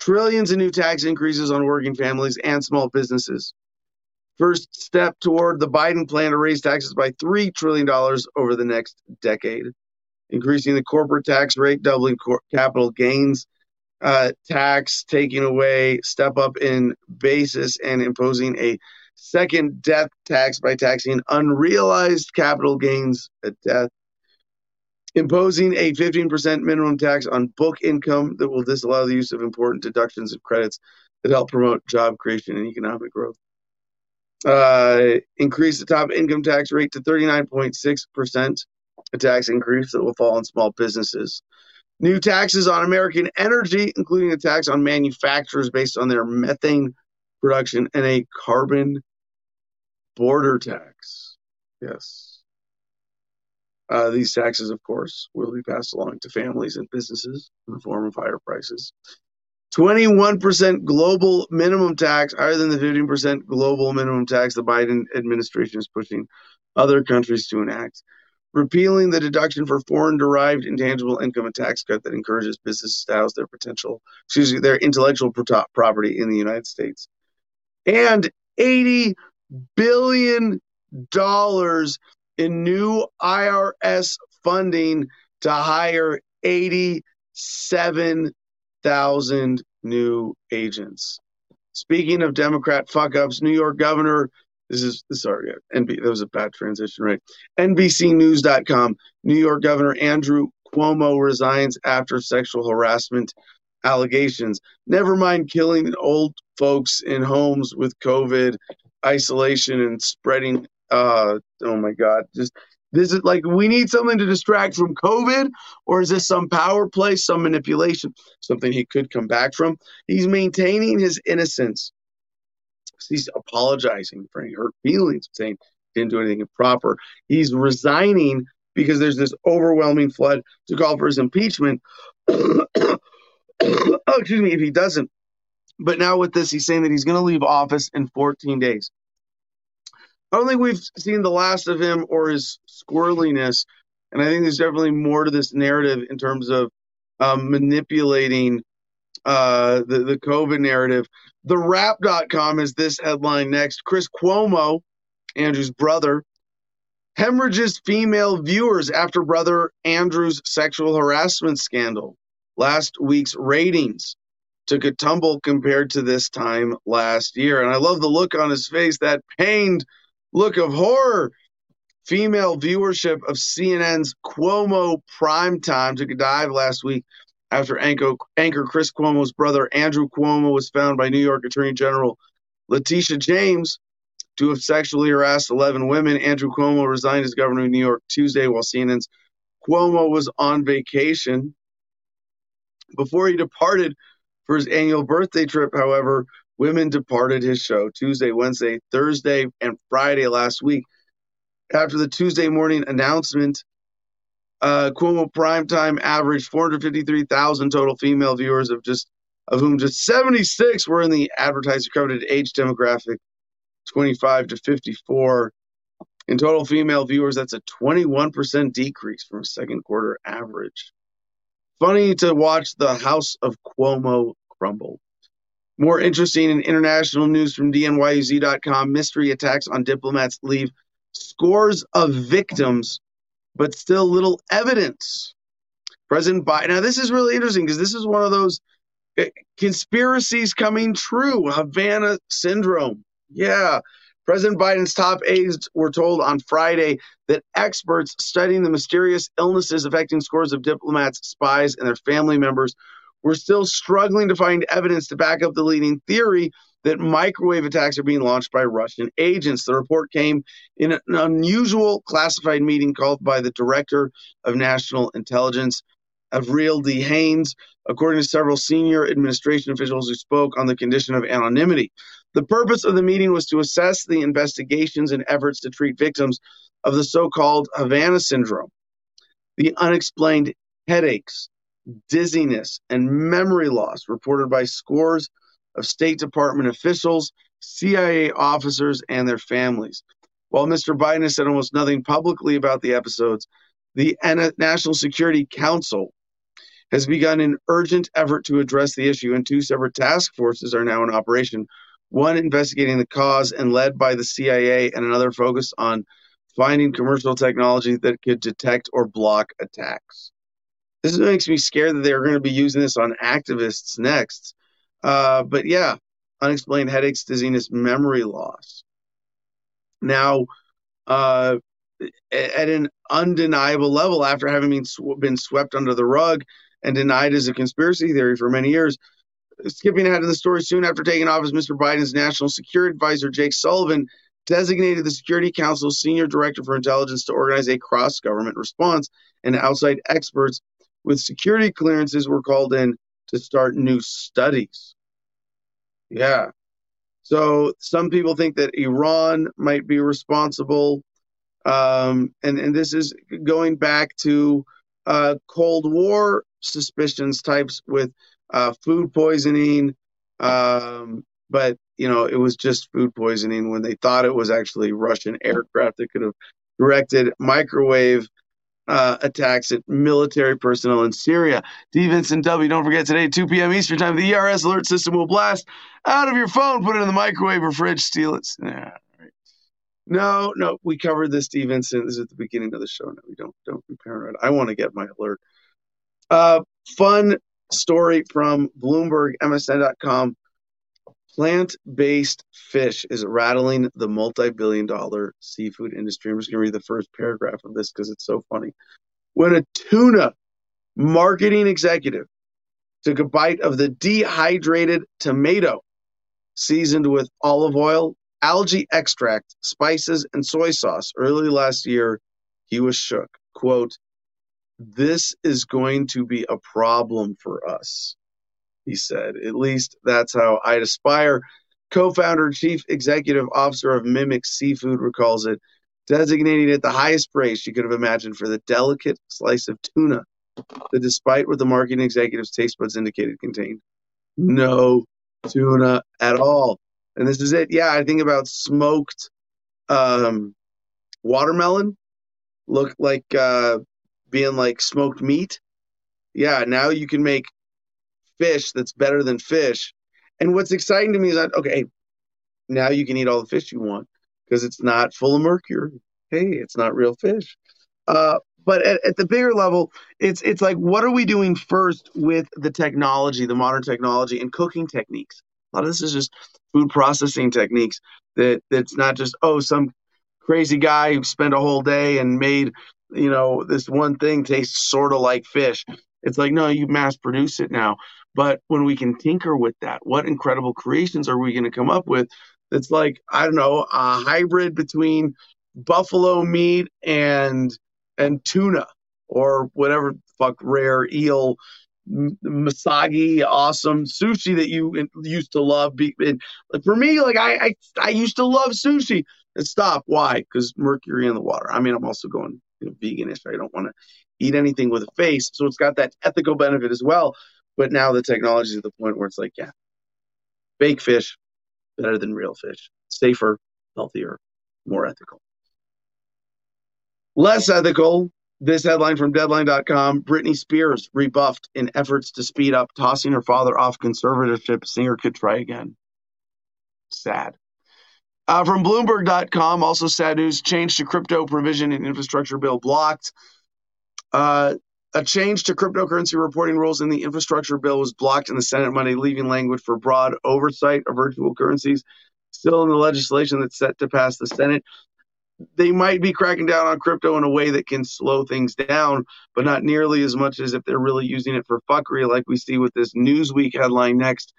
Speaker 1: trillions in new tax increases on working families and small businesses. First step toward the Biden plan to raise taxes by $3 trillion over the next decade, increasing the corporate tax rate, doubling cor- capital gains uh, tax, taking away step up in basis, and imposing a second death tax by taxing unrealized capital gains at death, imposing a 15% minimum tax on book income that will disallow the use of important deductions and credits that help promote job creation and economic growth. Uh, increase the top income tax rate to 39.6%, a tax increase that will fall on small businesses. New taxes on American energy, including a tax on manufacturers based on their methane production and a carbon border tax. Yes. Uh, these taxes, of course, will be passed along to families and businesses in the form of higher prices. 21% global minimum tax, higher than the 15% global minimum tax the Biden administration is pushing other countries to enact. Repealing the deduction for foreign derived intangible income and tax cut that encourages businesses to house their potential, excuse me, their intellectual property in the United States. And 80 billion dollars in new IRS funding to hire 87,000 new agents. Speaking of Democrat fuck ups, New York Governor, this is sorry, NB, that was a bad transition, right? NBCNews.com, New York Governor Andrew Cuomo resigns after sexual harassment allegations. Never mind killing old folks in homes with COVID, isolation, and spreading. Uh, oh my God, just this is like we need something to distract from COVID, or is this some power play, some manipulation, something he could come back from? He's maintaining his innocence. He's apologizing for any hurt feelings, saying didn't do anything improper. He's resigning because there's this overwhelming flood to call for his impeachment. oh, excuse me, if he doesn't. But now with this, he's saying that he's going to leave office in 14 days. I don't think we've seen the last of him or his squirreliness. And I think there's definitely more to this narrative in terms of um, manipulating uh, the, the COVID narrative. The wrap.com is this headline next. Chris Cuomo, Andrew's brother, hemorrhages female viewers after brother Andrew's sexual harassment scandal. Last week's ratings took a tumble compared to this time last year. And I love the look on his face, that pained look of horror Female viewership of CNN's Cuomo Primetime took a dive last week after anchor, anchor Chris Cuomo's brother Andrew Cuomo was found by New York Attorney General Letitia James to have sexually harassed 11 women. Andrew Cuomo resigned as governor of New York Tuesday while CNN's Cuomo was on vacation. Before he departed for his annual birthday trip, however, women departed his show Tuesday, Wednesday, Thursday, and Friday last week after the Tuesday morning announcement. Uh, Cuomo primetime averaged 453,000 total female viewers, of just of whom just 76 were in the advertiser coveted age demographic, 25 to 54. In total female viewers, that's a 21% decrease from a second quarter average. Funny to watch the House of Cuomo crumble. More interesting in international news from DNYUZ.com mystery attacks on diplomats leave scores of victims, but still little evidence. President Biden. Now, this is really interesting because this is one of those eh, conspiracies coming true. Havana syndrome. Yeah. President Biden's top aides were told on Friday that experts studying the mysterious illnesses affecting scores of diplomats, spies, and their family members were still struggling to find evidence to back up the leading theory that microwave attacks are being launched by Russian agents. The report came in an unusual classified meeting called by the Director of National Intelligence, Avril D. Haines, according to several senior administration officials who spoke on the condition of anonymity. The purpose of the meeting was to assess the investigations and efforts to treat victims of the so called Havana syndrome, the unexplained headaches, dizziness, and memory loss reported by scores of State Department officials, CIA officers, and their families. While Mr. Biden has said almost nothing publicly about the episodes, the National Security Council has begun an urgent effort to address the issue, and two separate task forces are now in operation. One investigating the cause and led by the CIA, and another focused on finding commercial technology that could detect or block attacks. This makes me scared that they're going to be using this on activists next. Uh, but yeah, unexplained headaches, dizziness, memory loss. Now, uh, at an undeniable level, after having been, sw- been swept under the rug and denied as a conspiracy theory for many years, skipping ahead to the story, soon after taking office, Mr. Biden's national security advisor, Jake Sullivan, designated the Security Council's senior director for intelligence to organize a cross government response, and outside experts with security clearances were called in to start new studies. Yeah. So some people think that Iran might be responsible. Um, and, and this is going back to uh, Cold War suspicions types with uh, food poisoning. Um, but, you know, it was just food poisoning when they thought it was actually Russian aircraft that could have directed microwave uh, attacks at military personnel in Syria. D. Vincent W. Don't forget today, 2 p.m. Eastern Time, the EAS alert system will blast out of your phone, put it in the microwave or fridge, steal it. Yeah. No, no, we covered this, D. Vincent. This is at the beginning of the show. No, we don't don't be paranoid. I want to get my alert. Uh, fun story from Bloomberg, MSN.com. Plant based fish is rattling the multi billion dollar seafood industry. I'm just going to read the first paragraph of this because it's so funny. When a tuna marketing executive took a bite of the dehydrated tomato seasoned with olive oil, algae extract, spices, and soy sauce early last year, he was shook. Quote, This is going to be a problem for us he said. At least that's how Ida aspire. co founder chief executive officer of Mimic Seafood, recalls it, designating it the highest praise she could have imagined for the delicate slice of tuna that, despite what the marketing executive's taste buds indicated, contained no tuna at all. And this is it. Yeah, I think about smoked um, watermelon, look like uh, being like smoked meat. Yeah, now you can make fish that's better than fish. And what's exciting to me is that okay, now you can eat all the fish you want because it's not full of mercury. Hey, it's not real fish. Uh, but at, at, the bigger level, it's it's like what are we doing first with the technology, the modern technology, and cooking techniques? A lot of this is just food processing techniques that that's not just oh some crazy guy who spent a whole day and made you know this one thing tastes sort of like fish. It's like no, you mass produce it now. But when we can tinker with that, what incredible creations are we going to come up with? That's like I don't know a hybrid between buffalo meat and and tuna or whatever fuck rare eel masagi awesome sushi that you used to love and for me like I, I i used to love sushi. And stop. Why? Because mercury in the water. I mean i'm also going you know, veganish. I don't want to eat anything with a face. So it's got that ethical benefit as well but now the technology is at the point where it's like, yeah, fake fish better than real fish, safer, healthier, more ethical. Less ethical. This headline from Deadline.com Britney Spears rebuffed in efforts to speed up tossing her father off conservatorship. Singer could try again. Sad. Uh, from Bloomberg.com, also sad news change to crypto provision in infrastructure bill blocked. Uh, a change to cryptocurrency reporting rules in the infrastructure bill was blocked in the Senate Monday, leaving language for broad oversight of virtual currencies still in the legislation that's set to pass the Senate. They might be cracking down on crypto in a way that can slow things down, but not nearly as much as if they're really using it for fuckery, like we see with this Newsweek headline next.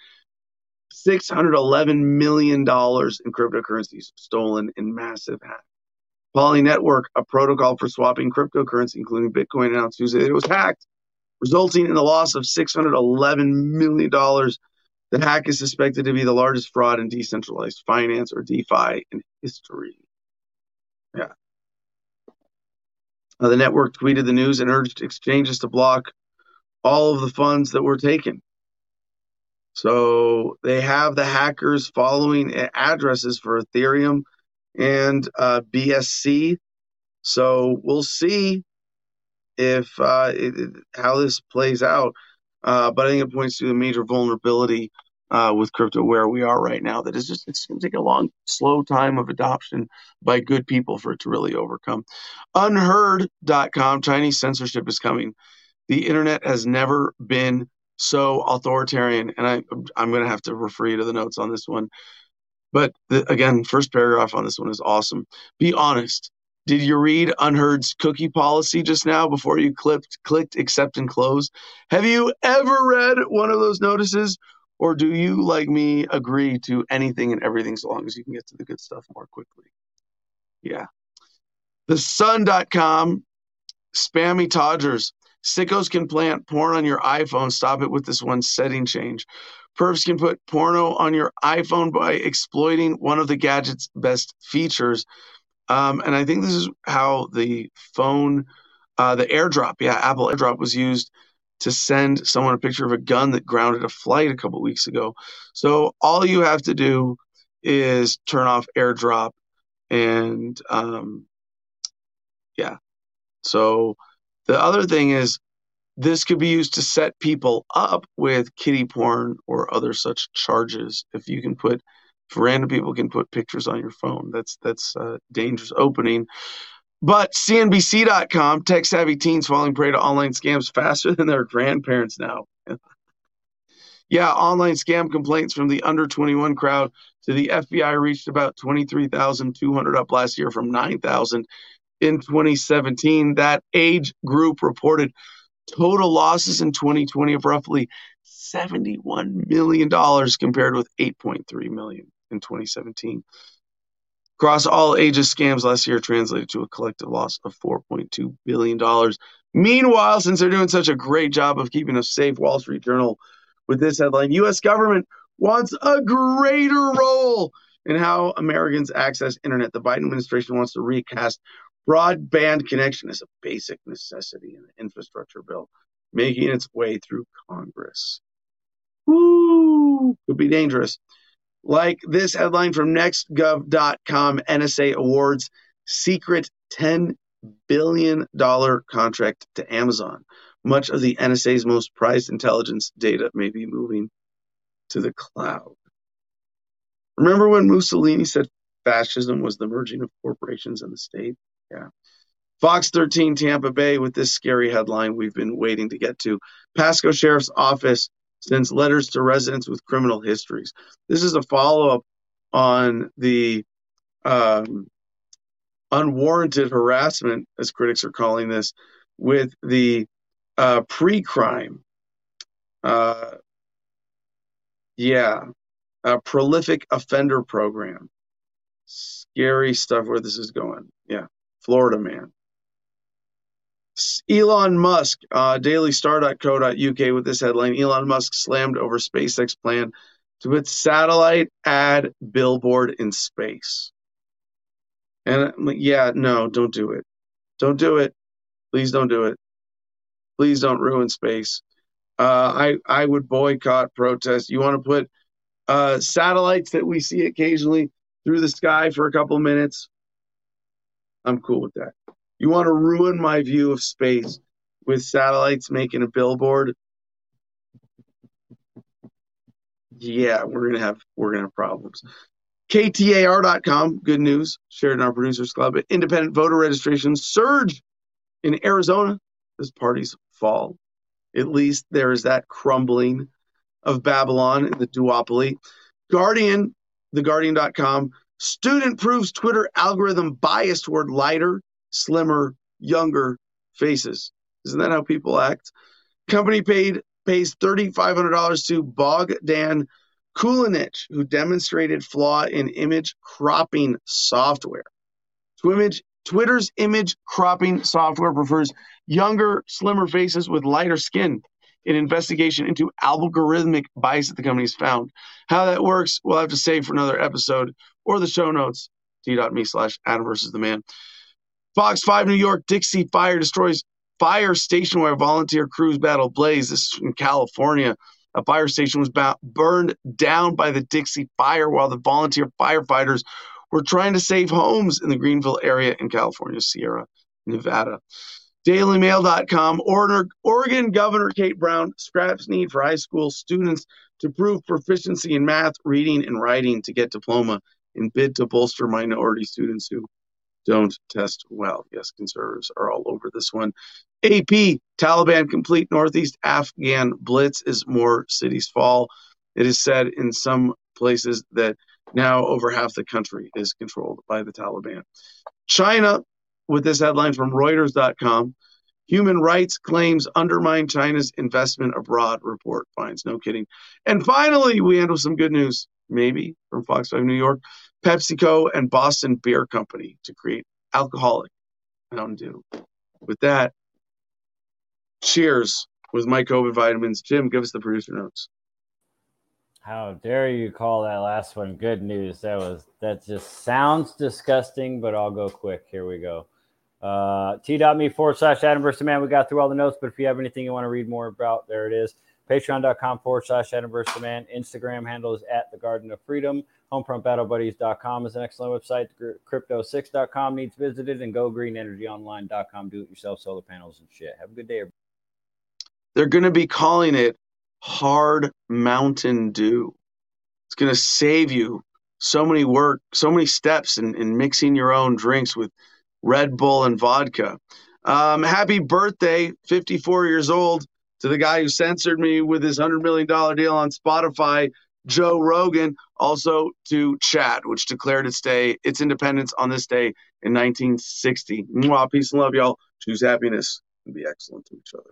Speaker 1: $611 million in cryptocurrencies stolen in massive hacks. Poly Network, a protocol for swapping cryptocurrency, including Bitcoin, announced Tuesday it was hacked, resulting in the loss of $611 million. The hack is suspected to be the largest fraud in decentralized finance or DeFi in history. Yeah. The network tweeted the news and urged exchanges to block all of the funds that were taken. So they have the hackers following addresses for Ethereum, and uh, BSC. So we'll see if uh, it, how this plays out. Uh, but I think it points to a major vulnerability uh, with crypto where we are right now. That is just it's going to take a long, slow time of adoption by good people for it to really overcome. UnHerd.com Chinese censorship is coming. The internet has never been so authoritarian, and I, I'm going to have to refer you to the notes on this one. But the, again, first paragraph on this one is awesome. Be honest. Did you read UnHerd's cookie policy just now before you clicked clicked accept and close? Have you ever read one of those notices? Or do you, like me, agree to anything and everything so long as you can get to the good stuff more quickly? Yeah. The Sun.com, spammy Todgers. Sickos can plant porn on your iPhone. Stop it with this one setting change. Perps can put porno on your iPhone by exploiting one of the gadget's best features. Um, and I think this is how the phone, uh, the AirDrop, yeah, Apple AirDrop was used to send someone a picture of a gun that grounded a flight a couple weeks ago. So all you have to do is turn off AirDrop and um, Yeah. So the other thing is this could be used to set people up with kitty porn or other such charges. If you can put, if random people can put pictures on your phone, that's that's a dangerous opening. But CNBC.com, tech savvy teens falling prey to online scams faster than their grandparents now. yeah, online scam complaints from the under 21 crowd to the FBI reached about 23,200 up last year from 9,000 in 2017. That age group reported total losses in 2020 of roughly $71 million compared with 8.3 million in 2017. Across all ages, scams last year translated to a collective loss of $4.2 billion. Meanwhile, since they're doing such a great job of keeping us safe, Wall Street Journal with this headline U.S. government wants a greater role in how Americans access internet. The Biden administration wants to recast broadband connection is a basic necessity in the infrastructure bill, making its way through Congress. Woo! Could be dangerous. Like this headline from nextgov.com NSA awards secret $10 billion contract to Amazon. Much of the NSA's most prized intelligence data may be moving to the cloud. Remember when Mussolini said fascism was the merging of corporations and the state? Yeah. Fox 13 Tampa Bay with this scary headline we've been waiting to get to. Pasco Sheriff's Office sends letters to residents with criminal histories. This is a follow up on the um, unwarranted harassment, as critics are calling this, with the uh, pre crime. Uh, yeah, a prolific offender program. Scary stuff where this is going. Yeah, Florida man. Elon Musk, uh, dailystar.co.uk with this headline Elon Musk slammed over SpaceX plan to put satellite ad billboard in space. And yeah, no, don't do it. Don't do it. Please don't do it. Please don't ruin space. Uh, I I would boycott protest. You want to put uh, satellites that we see occasionally through the sky for a couple minutes? I'm cool with that. You want to ruin my view of space with satellites making a billboard? Yeah, we're gonna have we're gonna have problems. KTAR.com, good news, shared in our producers club. Independent voter registrations surge in Arizona as parties fall. At least there is that crumbling of Babylon in the duopoly. Guardian, the theguardian.com, student proves Twitter algorithm biased toward lighter slimmer, younger faces. Isn't that how people act? Company paid pays $3,500 to Bogdan Kulinich, who demonstrated flaw in image cropping software. Twitter's image cropping software prefers younger, slimmer faces with lighter skin. An investigation into algorithmic bias that the company found. How that works, we'll have to save for another episode or the show notes. t.me slash Adam versus the man. Fox 5 New York, Dixie Fire destroys fire station where volunteer crews battle blaze. This is in California. A fire station was ba- burned down by the Dixie Fire while the volunteer firefighters were trying to save homes in the Greenville area in California, Sierra Nevada. DailyMail.com, Oregon Governor Kate Brown scraps need for high school students to prove proficiency in math, reading, and writing to get diploma in bid to bolster minority students who don't test well. Yes, conservatives are all over this one. AP Taliban complete Northeast Afghan blitz as more cities fall. It is said in some places that now over half the country is controlled by the Taliban. China, with this headline from Reuters.com, human rights claims undermine China's investment abroad report finds. No kidding. And finally, we end with some good news, maybe from Fox 5 New York. PepsiCo and Boston Beer Company to create alcoholic Mountain Dew. With that, cheers with my COVID vitamins. Jim, give us the producer notes.
Speaker 3: How dare you call that last one good news? That was that just sounds disgusting, but I'll go quick. Here we go. Uh, t.me forward slash Adam versus man. We got through all the notes, but if you have anything you want to read more about, there it is. Patreon.com forward slash Edinburgh Man. Instagram handle is at the Garden of Freedom. HomefrontBattleBuddies.com is an excellent website. Crypto6.com needs visited and GoGreenEnergyOnline.com. Do it yourself solar panels and shit. Have a good day. Everybody.
Speaker 1: They're going to be calling it Hard Mountain Dew. It's going to save you so many work, so many steps in, in mixing your own drinks with Red Bull and vodka. Um, happy birthday, 54 years old, to the guy who censored me with his $100 million deal on Spotify, Joe Rogan. Also to Chad, which declared its day, its independence on this day in 1960. Mwah, peace and love, y'all. Choose happiness and be excellent to each other.